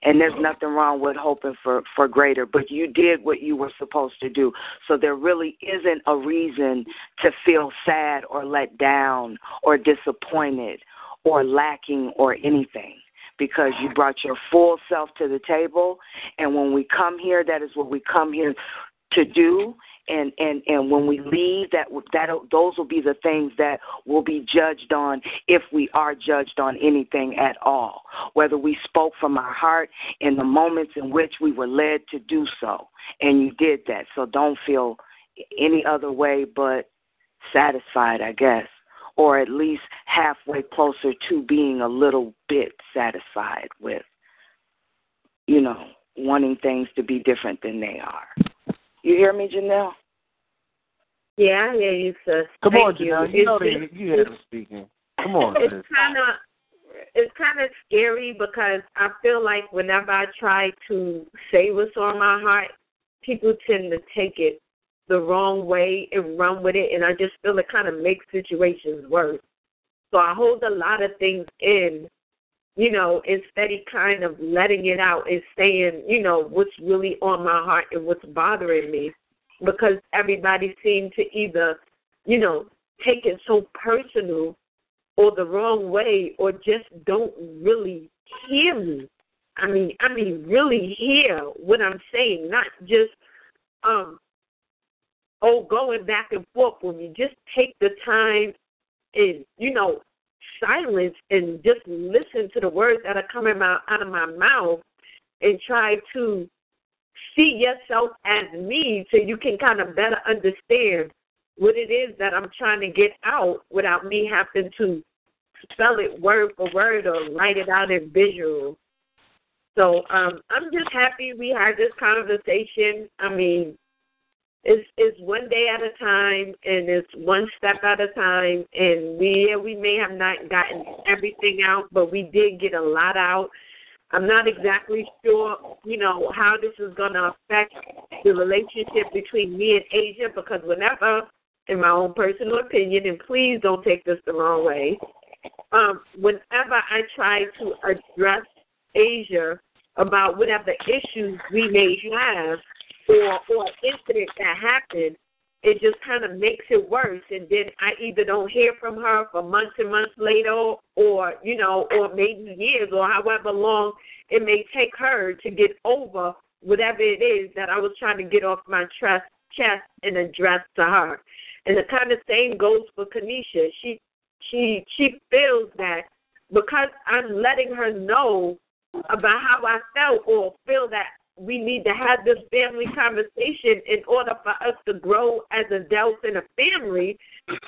And there's nothing wrong with hoping for, for greater, but you did what you were supposed to do. So there really isn't a reason to feel sad or let down or disappointed or lacking or anything because you brought your full self to the table. And when we come here, that is what we come here to do and and and when we leave that that those will be the things that will be judged on if we are judged on anything at all whether we spoke from our heart in the moments in which we were led to do so and you did that. So don't feel any other way but satisfied i guess or at least halfway closer to being a little bit satisfied with you know wanting things to be different than they are you hear me, Janelle? Yeah, I hear you, sis. Come Thank on, you. Janelle. You It's know just- they, you hear them speaking. Come on, it's kind of it's kind of scary because I feel like whenever I try to say what's on my heart, people tend to take it the wrong way and run with it, and I just feel it kind of makes situations worse. So I hold a lot of things in, you know, instead of kind of letting it out and saying, you know, what's really on my heart and what's bothering me, because everybody seems to either, you know, take it so personal or the wrong way or just don't really hear me. I mean, I mean really hear what I'm saying, not just um oh going back and forth with me. Just take the time and, you know, silence and just listen to the words that are coming out, out of my mouth and try to see yourself as me so you can kind of better understand what it is that I'm trying to get out without me having to spell it word for word or write it out in visual. So um, I'm just happy we had this conversation. I mean, it's it's one day at a time and it's one step at a time and we we may have not gotten everything out, but we did get a lot out. I'm not exactly sure, you know, how this is gonna affect the relationship between me and Asia because whenever in my own personal opinion, and please don't take this the wrong way, um, whenever I try to address Asia about whatever issues we may have or or incident that happened, it just kind of makes it worse. And then I either don't hear from her for months and months later, or you know, or maybe years, or however long it may take her to get over whatever it is that I was trying to get off my chest, chest and address to her. And the kind of same goes for Kanisha. She she she feels that because I'm letting her know about how I felt or feel that we need to have this family conversation in order for us to grow as adults in a family,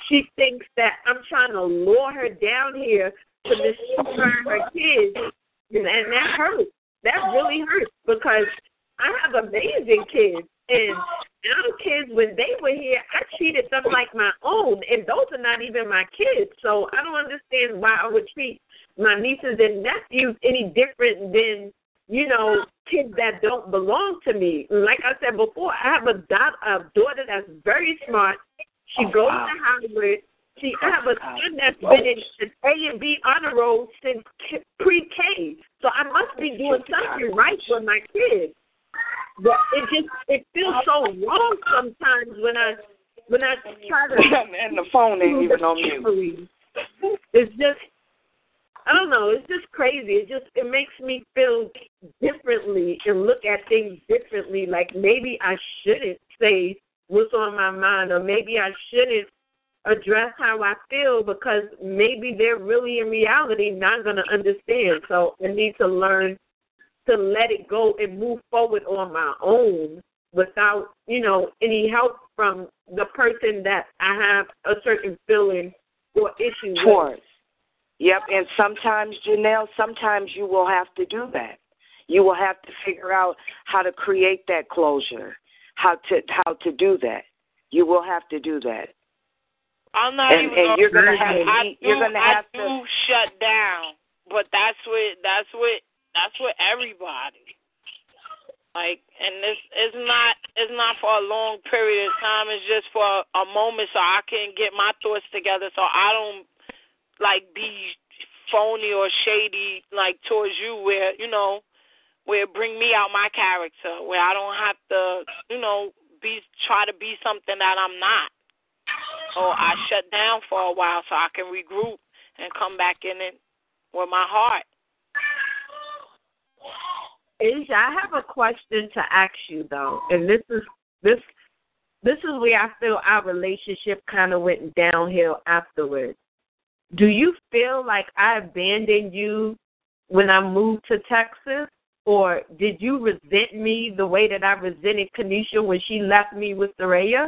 she thinks that I'm trying to lure her down here to and her kids. And that hurts. That really hurts because I have amazing kids. And our kids, when they were here, I treated them like my own. And those are not even my kids. So I don't understand why I would treat my nieces and nephews any different than you know, kids that don't belong to me. Like I said before, I have a, da- a daughter that's very smart. She Oh, goes wow. to Howard. She I have a oh, son that's been in an A and B honor roll since k- pre-K. So I must be doing something right for my kids. But it just it feels so oh. wrong sometimes when I when I try to and the phone ain't even on mute. It's just I don't know. It's just crazy. It just it makes me feel differently and look at things differently. Like maybe I shouldn't say what's on my mind, or maybe I shouldn't address how I feel because maybe they're really in reality not going to understand. So I need to learn to let it go and move forward on my own without, you know, any help from the person that I have a certain feeling or issue with. Yep, and sometimes, Janelle, sometimes you will have to do that. You will have to figure out how to create that closure, how to how to do that. You will have to do that. I'm not And- even and gonna, you're gonna have- I you- do, you're gonna I have do to- shut down, but that's what that's what that's what everybody. Like, and this is not it's not for a long period of time. It's just for a moment, so I can get my thoughts together, so I don't like be phony or shady like towards you, where you know where bring me out my character, where I don't have to, you know, be try to be something that I'm not. or I shut down for a while so I can regroup and come back in it with my heart. Asia, I have a question to ask you though, and this is this this is where I feel our relationship kind of went downhill afterwards. Do you feel like I abandoned you when I moved to Texas, or did you resent me the way that I resented Kanisha when she left me with Soraya?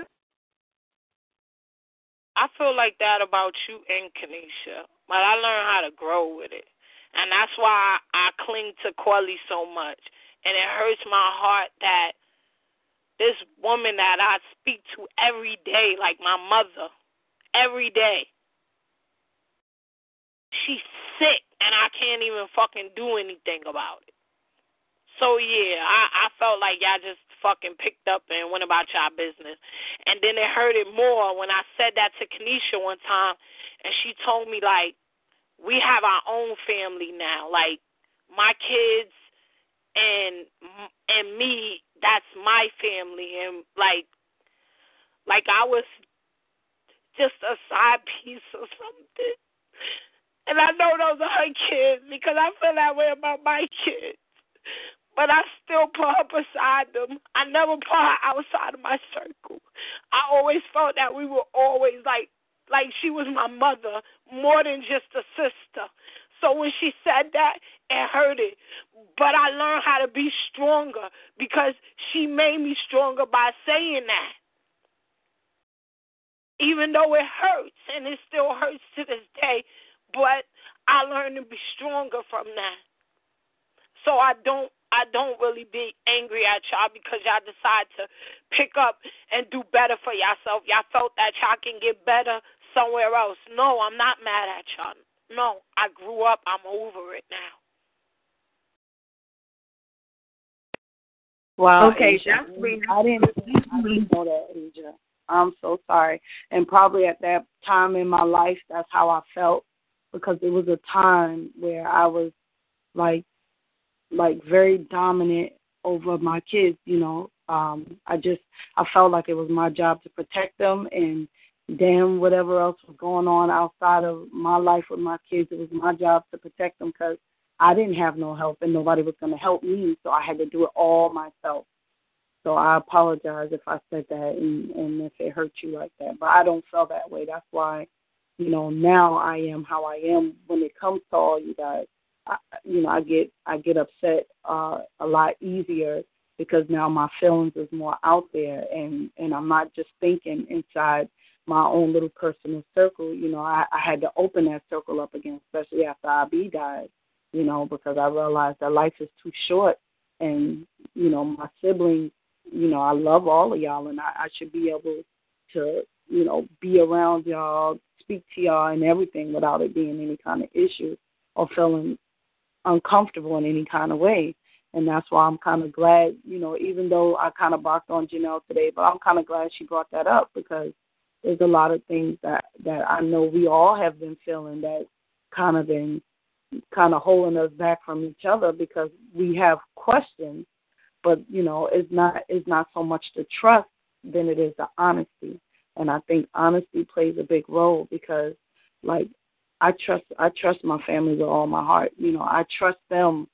I feel like that about you and Kanisha, but I learned how to grow with it. And that's why I cling to Quelly so much. And it hurts my heart that this woman that I speak to every day, like my mother, every day, she's sick and I can't even fucking do anything about it. So yeah, I, I felt like y'all just fucking picked up and went about y'all business. And then it hurt it more when I said that to Kanisha one time and she told me like we have our own family now. Like my kids and and me, that's my family and like like I was just a side piece or something. And I know those are her kids because I feel that way about my kids. But I still put her beside them. I never put her outside of my circle. I always felt that we were always like like she was my mother more than just a sister. So when she said that, it hurt it. But I learned how to be stronger because she made me stronger by saying that. Even though it hurts and it still hurts to this day, but I learned to be stronger from that. So I don't I don't really be angry at y'all because y'all decide to pick up and do better for yourself. Y'all felt that y'all can get better somewhere else. No, I'm not mad at y'all. No, I grew up. I'm over it now. Wow. Okay, Asia. that's sweet. I didn't I didn't know that, Asia. I'm so sorry. And probably at that time in my life that's how I felt because it was a time where I was like like very dominant over my kids, you know. Um I just I felt like it was my job to protect them and damn whatever else was going on outside of my life with my kids, it was my job to protect them cuz I didn't have no help and nobody was going to help me, so I had to do it all myself. So I apologize if I said that and, and if it hurt you like that. But I don't feel that way. That's why, you know, now I am how I am when it comes to all you guys. I, you know, I get I get upset uh, a lot easier because now my feelings is more out there and and I'm not just thinking inside my own little personal circle. You know, I, I had to open that circle up again, especially after IB died you know, because I realized that life is too short. And, you know, my siblings, you know, I love all of y'all and I, I should be able to, you know, be around y'all, speak to y'all and everything without it being any kind of issue or feeling uncomfortable in any kind of way. And that's why I'm kind of glad, you know, even though I kind of barked on Janelle today, but I'm kind of glad she brought that up because there's a lot of things that that I know we all have been feeling that kind of been kind of holding us back from each other because we have questions but you know it's not it's not so much the trust than it is the honesty and i think honesty plays a big role because like I trust I trust my family with all my heart. You know, I trust them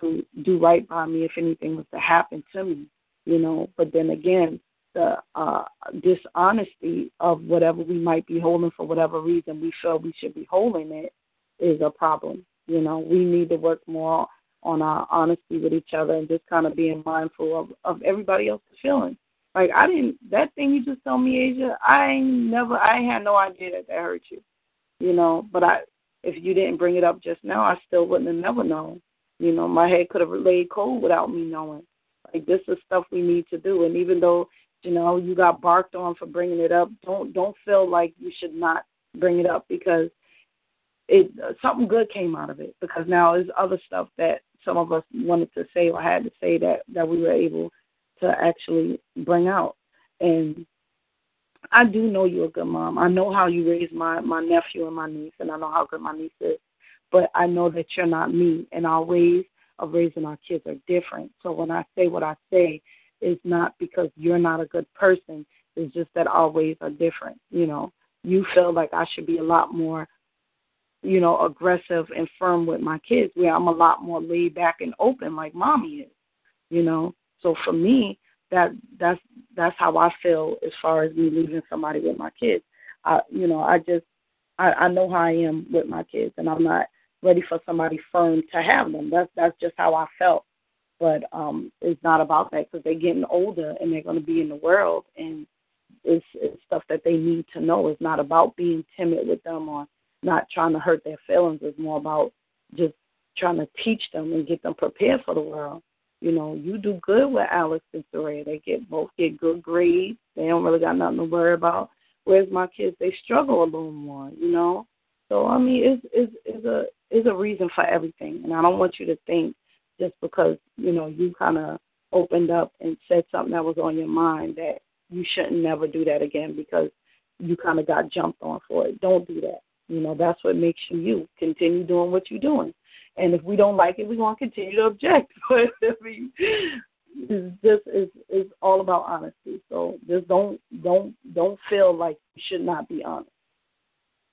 to do right by me if anything was to happen to me. You know, but then again, the uh dishonesty of whatever we might be holding for whatever reason we feel we should be holding it is a problem. You know, we need to work more on our honesty with each other and just kind of being mindful of of everybody else's feelings. Like I didn't that thing you just told me, Asia. I never, I had no idea that that hurt you. You know, but I, if you didn't bring it up just now, I still wouldn't have never known. You know, my head could have laid cold without me knowing. Like this is stuff we need to do, and even though you know you got barked on for bringing it up, don't don't feel like you should not bring it up because it something good came out of it. Because now there's other stuff that some of us wanted to say or had to say that that we were able to actually bring out. And I do know you're a good mom. I know how you raised my my nephew and my niece, and I know how good my niece is. But I know that you're not me, and our ways of raising our kids are different. So when I say what I say, it's not because you're not a good person. It's just that our ways are different. You know, you feel like I should be a lot more, you know, aggressive and firm with my kids, where I'm a lot more laid back and open, like mommy is. You know, so for me, that that's that's how I feel as far as me leaving somebody with my kids. I you know, I just I, I know how I am with my kids and I'm not ready for somebody firm to have them. That's that's just how I felt. But um it's not about that because they're getting older and they're going to be in the world and it's, it's stuff that they need to know. It's not about being timid with them or not trying to hurt their feelings. It's more about just trying to teach them and get them prepared for the world. You know, you do good with Alex and Soraya. They get both get good grades. They don't really got nothing to worry about. Whereas my kids, they struggle a little more. You know, so I mean, it's it's it's a it's a reason for everything. And I don't want you to think just because you know you kind of opened up and said something that was on your mind that you shouldn't never do that again because you kind of got jumped on for it. Don't do that. You know, that's what makes you you. Continue doing what you're doing. And if we don't like it, going to continue to object. But I mean, it's just it's all about honesty. So just don't don't don't feel like you should not be honest.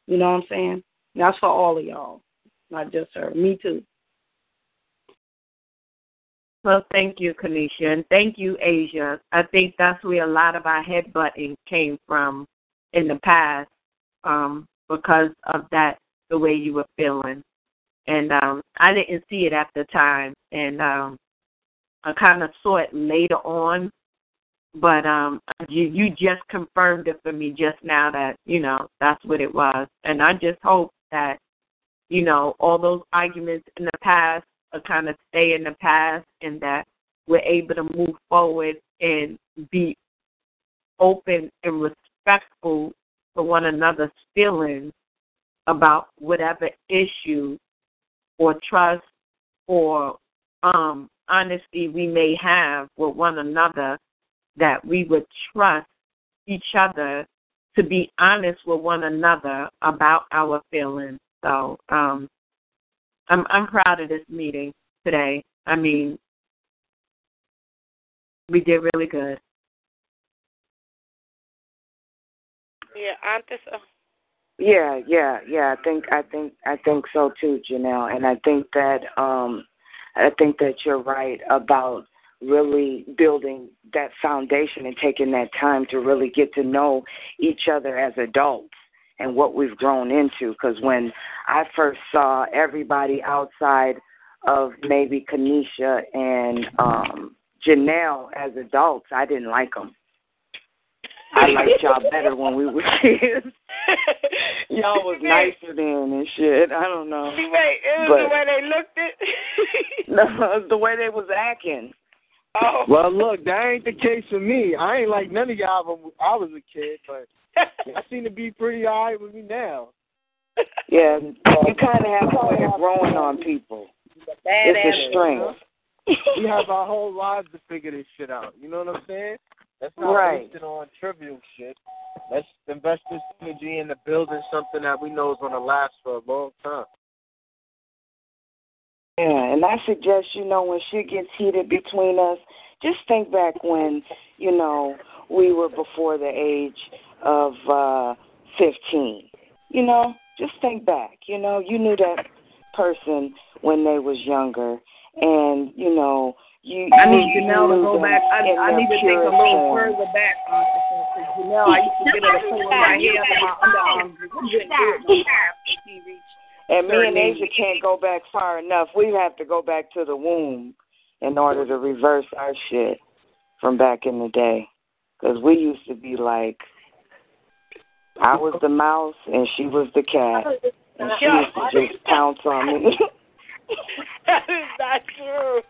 You know what I'm saying? That's for all of y'all, not just her. Me too. Well, thank you, Kanisha, and thank you, Asia. I think that's where a lot of our headbutting came from in the past, um, because of that, the way you were feeling and um I didn't see it at the time. And um I kind of saw it later on. But um you you just confirmed it for me just now that you know that's what it was. And I just hope that you know all those arguments in the past are kind of stay in the past and that we're able to move forward and be open and respectful for one another's feelings about whatever issue or trust or um, honesty we may have with one another, that we would trust each other to be honest with one another about our feelings. So um, I'm I'm proud of this meeting today. I mean, we did really good. Yeah, aren't this? Uh, Yeah, yeah, yeah. I think I think I think so too, Janelle. And I think that um I think that you're right about really building that foundation and taking that time to really get to know each other as adults and what we've grown into because when I first saw everybody outside of maybe Kanisha and um Janelle as adults, I didn't like them. I liked y'all better when we were kids. y'all was nicer then and shit. I don't know. the way it was But- the way they looked it. No, the way they was acting. oh. Well, look, that ain't the case for me. I ain't like none of y'all when I was a kid, but y'all seem to be pretty alright with me now. Yeah, you kind of have a way of growing on people. It's a strength. we have our whole lives to figure this shit out. You know what I'm saying? Let's not Right. waste it on trivial shit. Let's invest this energy into building something that we know is going to last for a long time. Yeah, and I suggest, you know, when shit gets heated between us, just think back when, you know, we were before the age of uh 15. You know, just think back. You know, you knew that person when they was younger, and you know, you. I need you Janelle to go back. I, I need to think a little form. further back on this because Janelle, I used to get her to pull my hair up in my underarms. It couldn't do it after reached And me and Asia can't go back far enough. We have to go back to the womb in order to reverse our shit from back in the day. Because we used to be like, I was the mouse and she was the cat. And she used to just pounce on me. that is not true.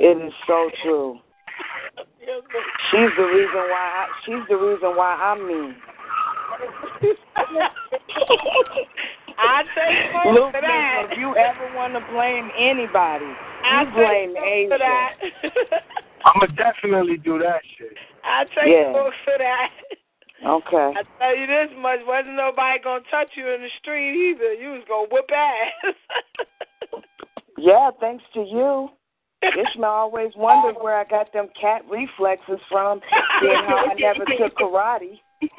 It is so true. She's the reason why I, she's the reason why I'm mean. I take credit Luke, for that. if you ever want to blame anybody, I you blame take credit for that. I'ma definitely do that shit. I take Yeah. credit for that. Okay. I tell you this much, wasn't nobody gonna touch you in the street either. You was gonna whip ass. Yeah, thanks to you. Ishmael always wondered where I got them cat reflexes from, seeing how I never took karate.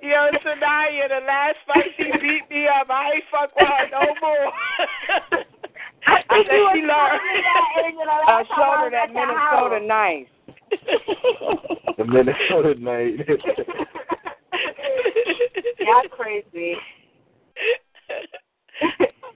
Yo, Sanaya, the last fight she beat me up. I ain't fuck with her no more. I think said you she learned. telling me that, Angel, the I showed her that at your Minnesota house. knife. The Minnesota night. Y'all crazy.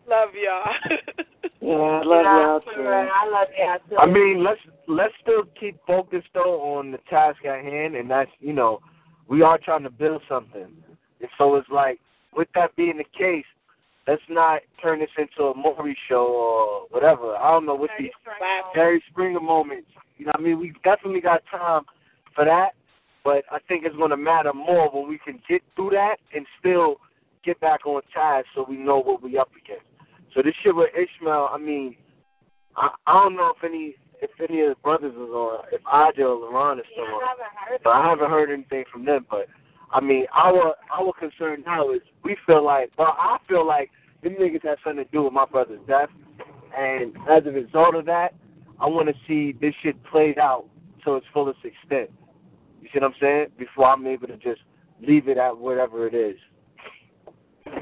Love y'all. Yeah, I love y'all too. real. I love y'all too. I mean, let's let's still keep focused though on the task at hand, and that's you know, we are trying to build something, and so it's like with that being the case, let's not turn this into a Maury show or whatever. I don't know what these Jerry Springer moments. You know, what I mean, we definitely got time for that, but I think it's going to matter more when we can get through that and still get back on task so we know what we're up against. So this shit with Ishmael, I mean, I, I don't know if any if any of the brothers is on, if Aja or LeRon is still on, but I haven't heard anything from them. But I mean, our our concern now is we feel like, well, I feel like them niggas have something to do with my brother's death, and as a result of that, I want to see this shit played out to its fullest extent. You see what I'm saying? Before I'm able to just leave it at whatever it is.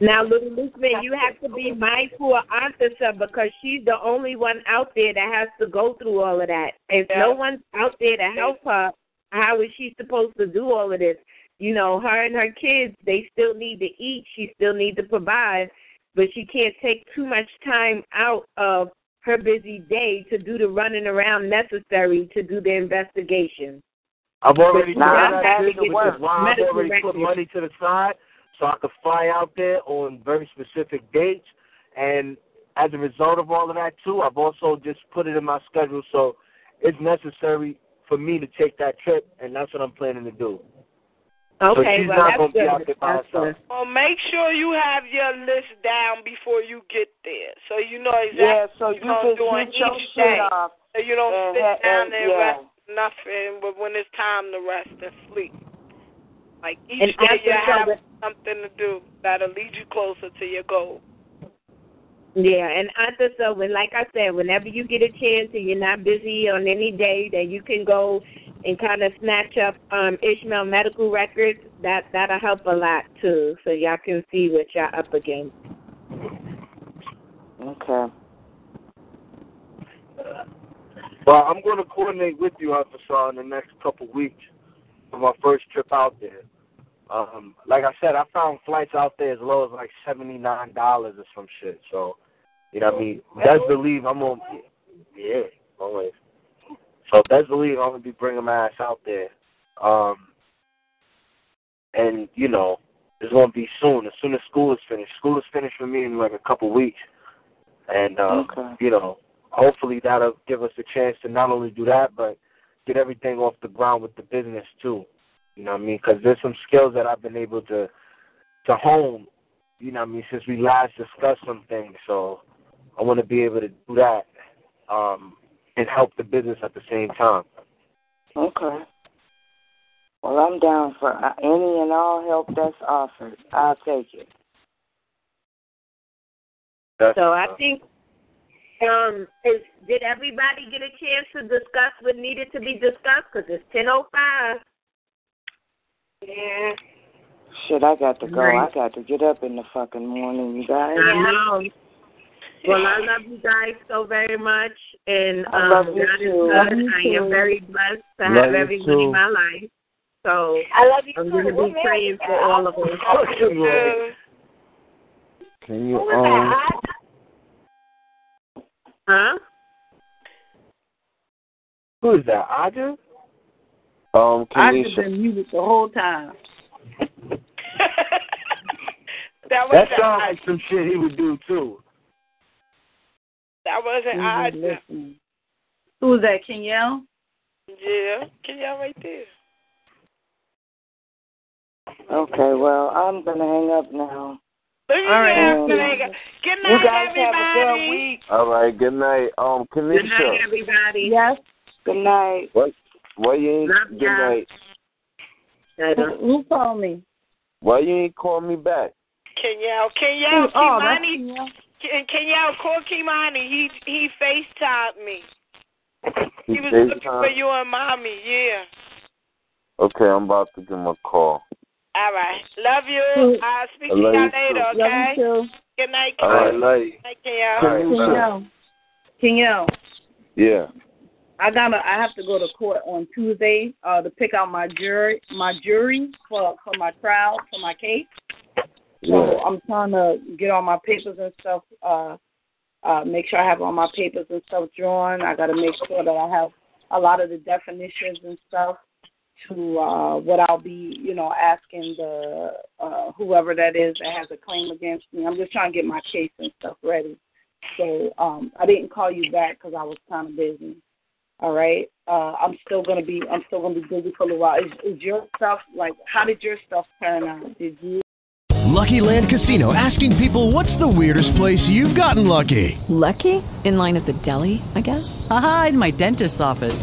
Now, little Lukeman, you have to be mindful of Antissa because she's the only one out there that has to go through all of that. If no one's out there to help her, how is she supposed to do all of this? You know, her and her kids, they still need to eat. She still needs to provide, but she can't take too much time out of her busy day to do the running around necessary to do the investigation. I've already But done that that shit, we which is why I've already put money to the side so I could fly out there on very specific dates. And as a result of all of that too, I've also just put it in my schedule so it's necessary for me to take that trip, and that's what I'm planning to do. so Okay, she's well, not that's gonna be good. out there by That's herself. Well, make sure you have your list down before you get there, so you know exactly Yeah, so what you you're gonna can do your each shit day. off. So you don't and sit ha- down and- and yeah. rest nothing, but when it's time to rest and sleep. Like each And day you have that- something to do that'll lead you closer to your goal. Yeah, and after so when like I said, whenever you get a chance and you're not busy on any day that you can go and kind of snatch up um Ishmael medical records, that that'll help a lot too, so y'all can see what y'all up against. Okay. Well, I'm going to coordinate with you, Hafasar, in the next couple weeks for my first trip out there. Um, like I said, I found flights out there as low as like seventy nine dollars or some shit. So, you know what I mean? Best believe I'm gonna, yeah, always. So best believe I'm gonna be bringing my ass out there. Um, and you know, it's gonna be soon. As soon as school is finished, school is finished for me in like a couple weeks, and uh, Okay. you know, hopefully that'll give us a chance to not only do that, but get everything off the ground with the business too. You know what I mean? Because there's some skills that I've been able to to hone. You know what I mean? Since we last discussed some things, so I want to be able to do that um, and help the business at the same time. Okay. Well, I'm down for uh, any and all help that's offered. I'll take it. That's, So I uh, think um is did everybody get a chance to discuss what needed to be discussed? Because it's ten oh five. Yeah. Shit, I got to go. Right. I got to get up in the fucking morning, you guys. I know. Well, I love you guys so very much, and I um, love you God is too. good. Love you I am very blessed to Love have you everyone too. in my life. So I love you I'm too. going to be man praying is for all of us. Can you um that? Huh? Who is that? Aja? Um I Kanisha? just been muted the whole time. That was That sounds like some shit he would do too. That wasn't I. odd. listening. Who's that, Kenyelle? Yeah, can y'all right there? Okay, well, I'm gonna hang up now. All right. that, Um, nigga. Good You night, guys have a everybody. good week. All right, good night. Um Good night, everybody. Yes. Good night. What why you ain't Love good ya. night. Who, who called me? Why you ain't call me back? Can y'all, can y'all, oh, oh that's Kimani, can, can y'all call Kimani? He he FaceTimed me. He He was looking for you and mommy. Yeah. Okay, I'm about to give him a call. All right. Love you. I'll speak I to y'all you too. later. Love Okay. you too. Good night, All Kim. right, love. Night, can y'all. All right, Kenyelle. Kenyelle. Yeah. I gotta. I have to go to court on Tuesday uh, to pick out my jury, my jury for for my trial for my case. So I'm trying to get all my papers and stuff. Uh, uh, make sure I have all my papers and stuff drawn. I got to make sure that I have a lot of the definitions and stuff to uh, what I'll be, you know, asking the uh, whoever that is that has a claim against me. I'm just trying to get my case and stuff ready. So um, I didn't call you back because I was kind of busy. All right. Uh, I'm still gonna be. I'm still gonna be busy for a little while. Is, is your stuff like? How did your stuff turn out? Did you? Lucky Land Casino asking people what's the weirdest place you've gotten lucky? Lucky? In line at the deli, I guess? Aha, in my dentist's office.